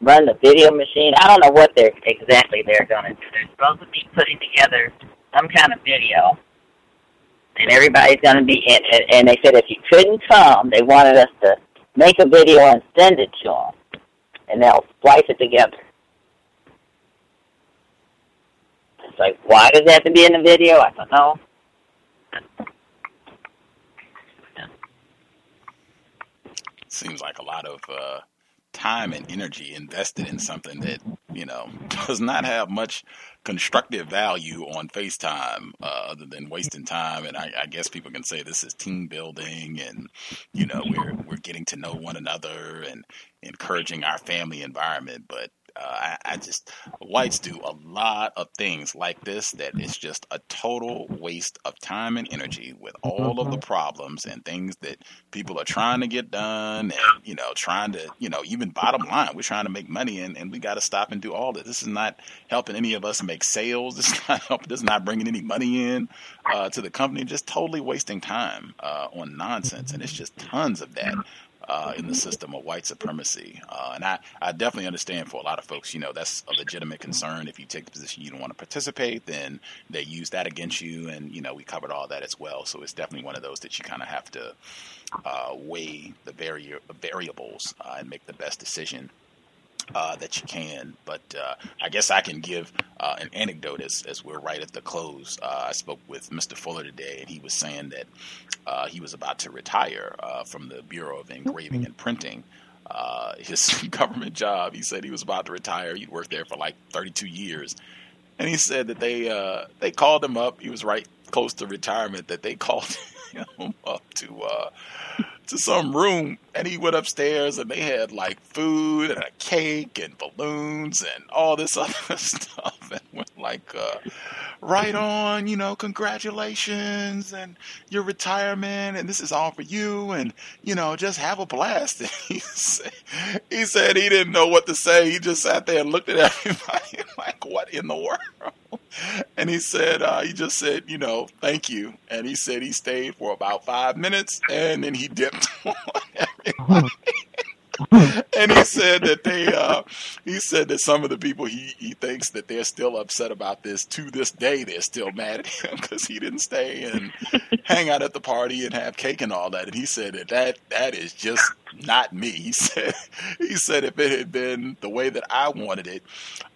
run the video machine. I don't know what they're exactly they're gonna do. They're supposed to be putting together some kind of video, and everybody's gonna be in it. And they said if you couldn't come, they wanted us to make a video and send it to them, and they'll splice it together. It's like, why does it have to be in the video? I don't know. seems like a lot of uh, time and energy invested in something that you know [LAUGHS] does not have much constructive value on FaceTime uh, other than wasting time. And I, I guess people can say this is team building, and you know we're we're getting to know one another and encouraging our family environment, but uh, I, I just whites do a lot of things like this that is just a total waste of time and energy with all of the problems and things that people are trying to get done and you know trying to you know even bottom line we're trying to make money and, and we got to stop and do all this this is not helping any of us make sales. [LAUGHS] This is not helping this is not bringing any money in uh, to the company. Just totally wasting time uh, on nonsense. And it's just tons of that uh, in the system of white supremacy. Uh, and I, I definitely understand for a lot of folks, you know, that's a legitimate concern. If you take the position you don't want to participate, then they use that against you. And, you know, we covered all that as well. So it's definitely one of those that you kind of have to uh, weigh the vari- variables uh, and make the best decision. Uh, that you can. But uh, I guess I can give uh, an anecdote as, as we're right at the close. Uh, I spoke with Mr. Fuller today, and he was saying that uh, he was about to retire uh, from the Bureau of Engraving and Printing. his [LAUGHS] government job, he said he was about to retire. He'd worked there for like 32 years. And he said that they they called him up. He was right close to retirement. That they [LAUGHS] called him up to to some room and he went upstairs and they had like food and a cake and balloons and all this [LAUGHS] other stuff and went like uh right on you know congratulations and your retirement and this is all for you and you know just have a blast. [LAUGHS] And he said, he said he didn't know what to say. He just sat there and looked at [LAUGHS] everybody like what in the world? And he said uh, he just said you know thank you. And he said he stayed for about five minutes and then he dipped [LAUGHS] and he said that they uh, he said that some of the people he, he thinks that they're still upset about this to this day they're still mad at him [LAUGHS] because he didn't stay and hang out at the party and have cake and all that. And he said that that, that is just not me [LAUGHS] he said he said if it had been the way that I wanted it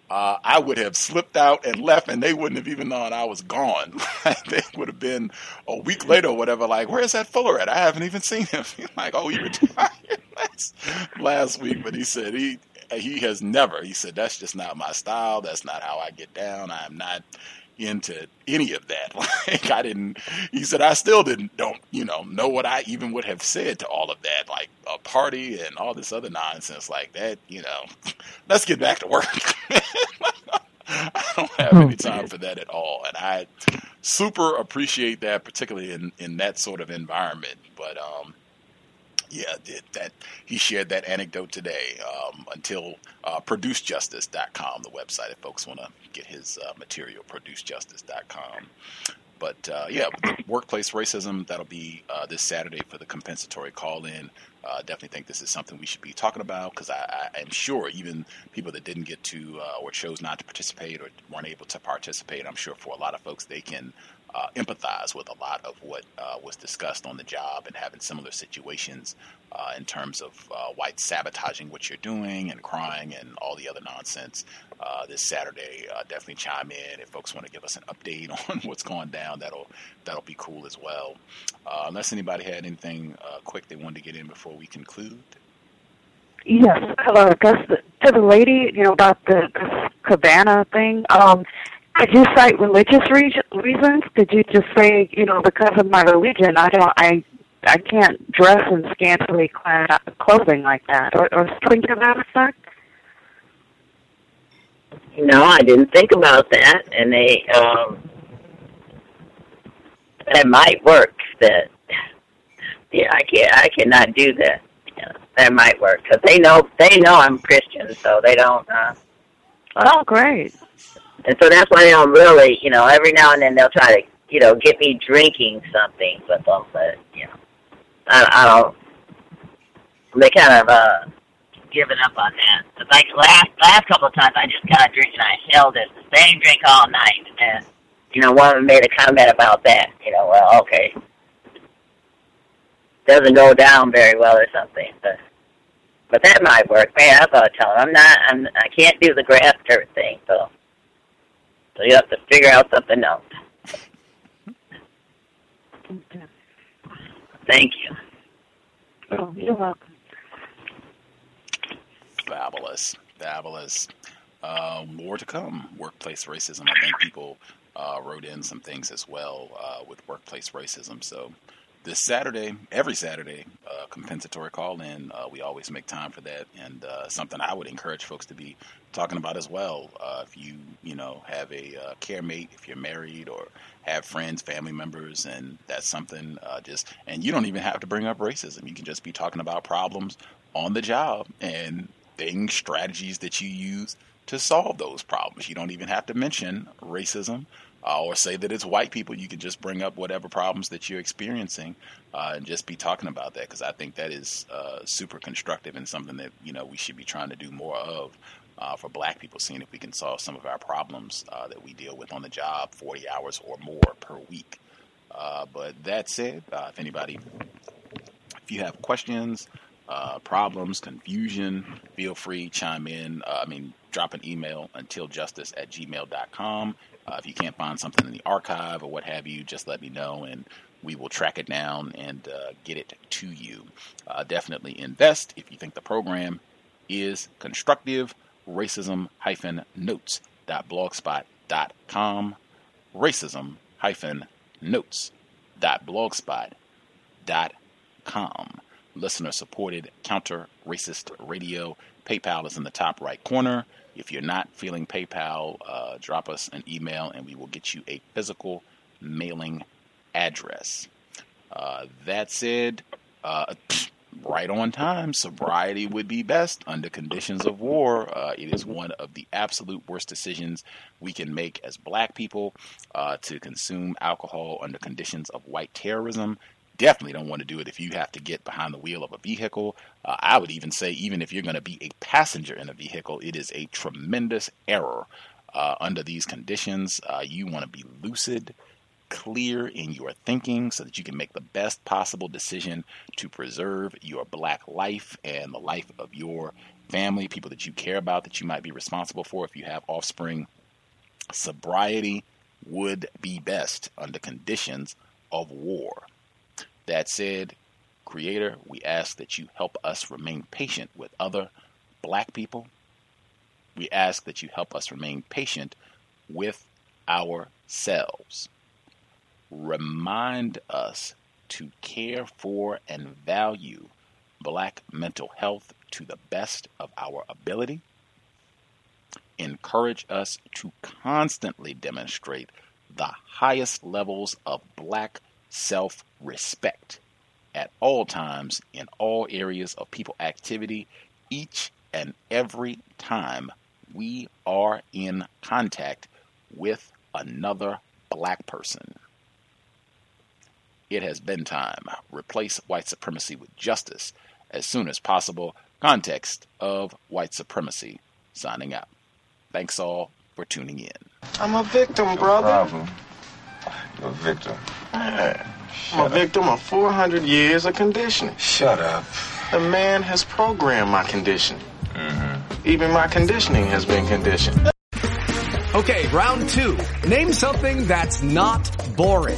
uh, I would have slipped out and left, and they wouldn't have even known I was gone. [LAUGHS] they would have been a week later or whatever. Like, where's that Fuller at? I haven't even seen him. [LAUGHS] like, oh, he retired last last week, but he said he he has never. He said that's just not my style. That's not how I get down. I am not into any of that. [LAUGHS] Like I didn't. He said I still didn't don't you know know what I even would have said to all of that, like a party and all this other nonsense like that. You know, [LAUGHS] let's get back to work. [LAUGHS] I don't have any time for that at all, and I super appreciate that, particularly in in that sort of environment. But um, yeah, that he shared that anecdote today. Um, until uh, producejustice.com, the website, if folks want to get his uh, material, producejustice.com. But uh, yeah, workplace racism that'll be uh, this Saturday for the compensatory call-in. Uh, definitely think this is something we should be talking about because I, I, am sure even people that didn't get to uh, or chose not to participate or weren't able to participate, I'm sure for a lot of folks they can uh, empathize with a lot of what uh, was discussed on the job and having similar situations uh, in terms of uh, whites sabotaging what you're doing and crying and all the other nonsense. Uh, this Saturday, uh, definitely chime in if folks want to give us an update [LAUGHS] on what's going down. That'll that'll be cool as well. unless anybody had anything quick they wanted to get in before we conclude. Yes, hello. To the lady, you know, about the, the cabana thing. Um, did you cite religious re- reasons? Did you just say, you know, because of my religion, I don't, I, I can't dress in scantily clad clothing like that, or, or something to that effect? No, I didn't think about that, and they, um, that might work. That, yeah, I can't, I cannot do that. Yeah, that might work because they know, they know I'm Christian, so they don't. uh Oh, great. And so that's why don't really, you know, every now and then they'll try to, you know, get me drinking something with them, but, you know, I, I don't, they kind of, uh, given up on that. But like last, last couple of times I just got a drink and I held it, the same drink all night, and, you know, one of them made a comment about that, you know, well, okay. Doesn't go down very well or something, but but that might work. Man, I thought tell them I'm not. I'm. I can't do the grass dirt thing. So so you have to figure out something else. Okay. Thank you. Oh, you're welcome. Fabulous. Fabulous. Uh, more to come. Workplace racism. I think people uh, wrote in some things as well uh, with workplace racism. So this Saturday, every Saturday, uh, compensatory call in. Uh, we always make time for that, and uh, something I would encourage folks to be talking about as well. Uh, if you you know have a uh, care mate, if you're married or have friends, family members, and that's something uh, just and you don't even have to bring up racism. You can just be talking about problems on the job and things, strategies that you use to solve those problems. You don't even have to mention racism uh, or say that it's white people. You can just bring up whatever problems that you're experiencing uh, and just be talking about that because I think that is uh, super constructive and something that you know we should be trying to do more of. Uh, for black people, seeing if we can solve some of our problems uh, that we deal with on the job 40 hours or more per week. Uh, but that said, if anybody, if you have questions, problems, confusion, feel free chime in. I mean, drop an email until justice at gmail.com. Uh, if you can't find something in the archive or what have you, just let me know and we will track it down and uh, get it to you. Uh, definitely invest if you think the program is constructive. Racism notes.blogspot.com. Racism notes.blogspot.com. Listener supported counter racist radio. PayPal is in the top right corner. If you're not feeling PayPal, uh, drop us an email and we will get you a physical mailing address. Uh, that said, uh, [SNIFFS] right on time, sobriety would be best under conditions of war. Uh, it is one of the absolute worst decisions we can make as black people uh, to consume alcohol under conditions of white terrorism definitely don't want to do it if you have to get behind the wheel of a vehicle. Uh, I would even say, even if you're going to be a passenger in a vehicle, it is a tremendous error uh, under these conditions. Uh, you want to be lucid clear in your thinking so that you can make the best possible decision to preserve your black life and the life of your family, people that you care about, that you might be responsible for if you have offspring. Sobriety would be best under conditions of war. That said, Creator, we ask that you help us remain patient with other black people. We ask that you help us remain patient with ourselves. Remind us to care for and value black mental health to the best of our ability. Encourage us to constantly demonstrate the highest levels of black self respect at all times in all areas of people activity each and every time we are in contact with another black person. It has been time. Replace white supremacy with justice as soon as possible. Context of white supremacy. Signing out. Thanks all for tuning in. I'm a victim, brother. Problem. You're a victim. Yeah. I'm a victim of 400 years of conditioning. Shut up. The man has programmed my conditioning. Mm-hmm. Even my conditioning has been conditioned. Okay, round two. Name something that's not boring.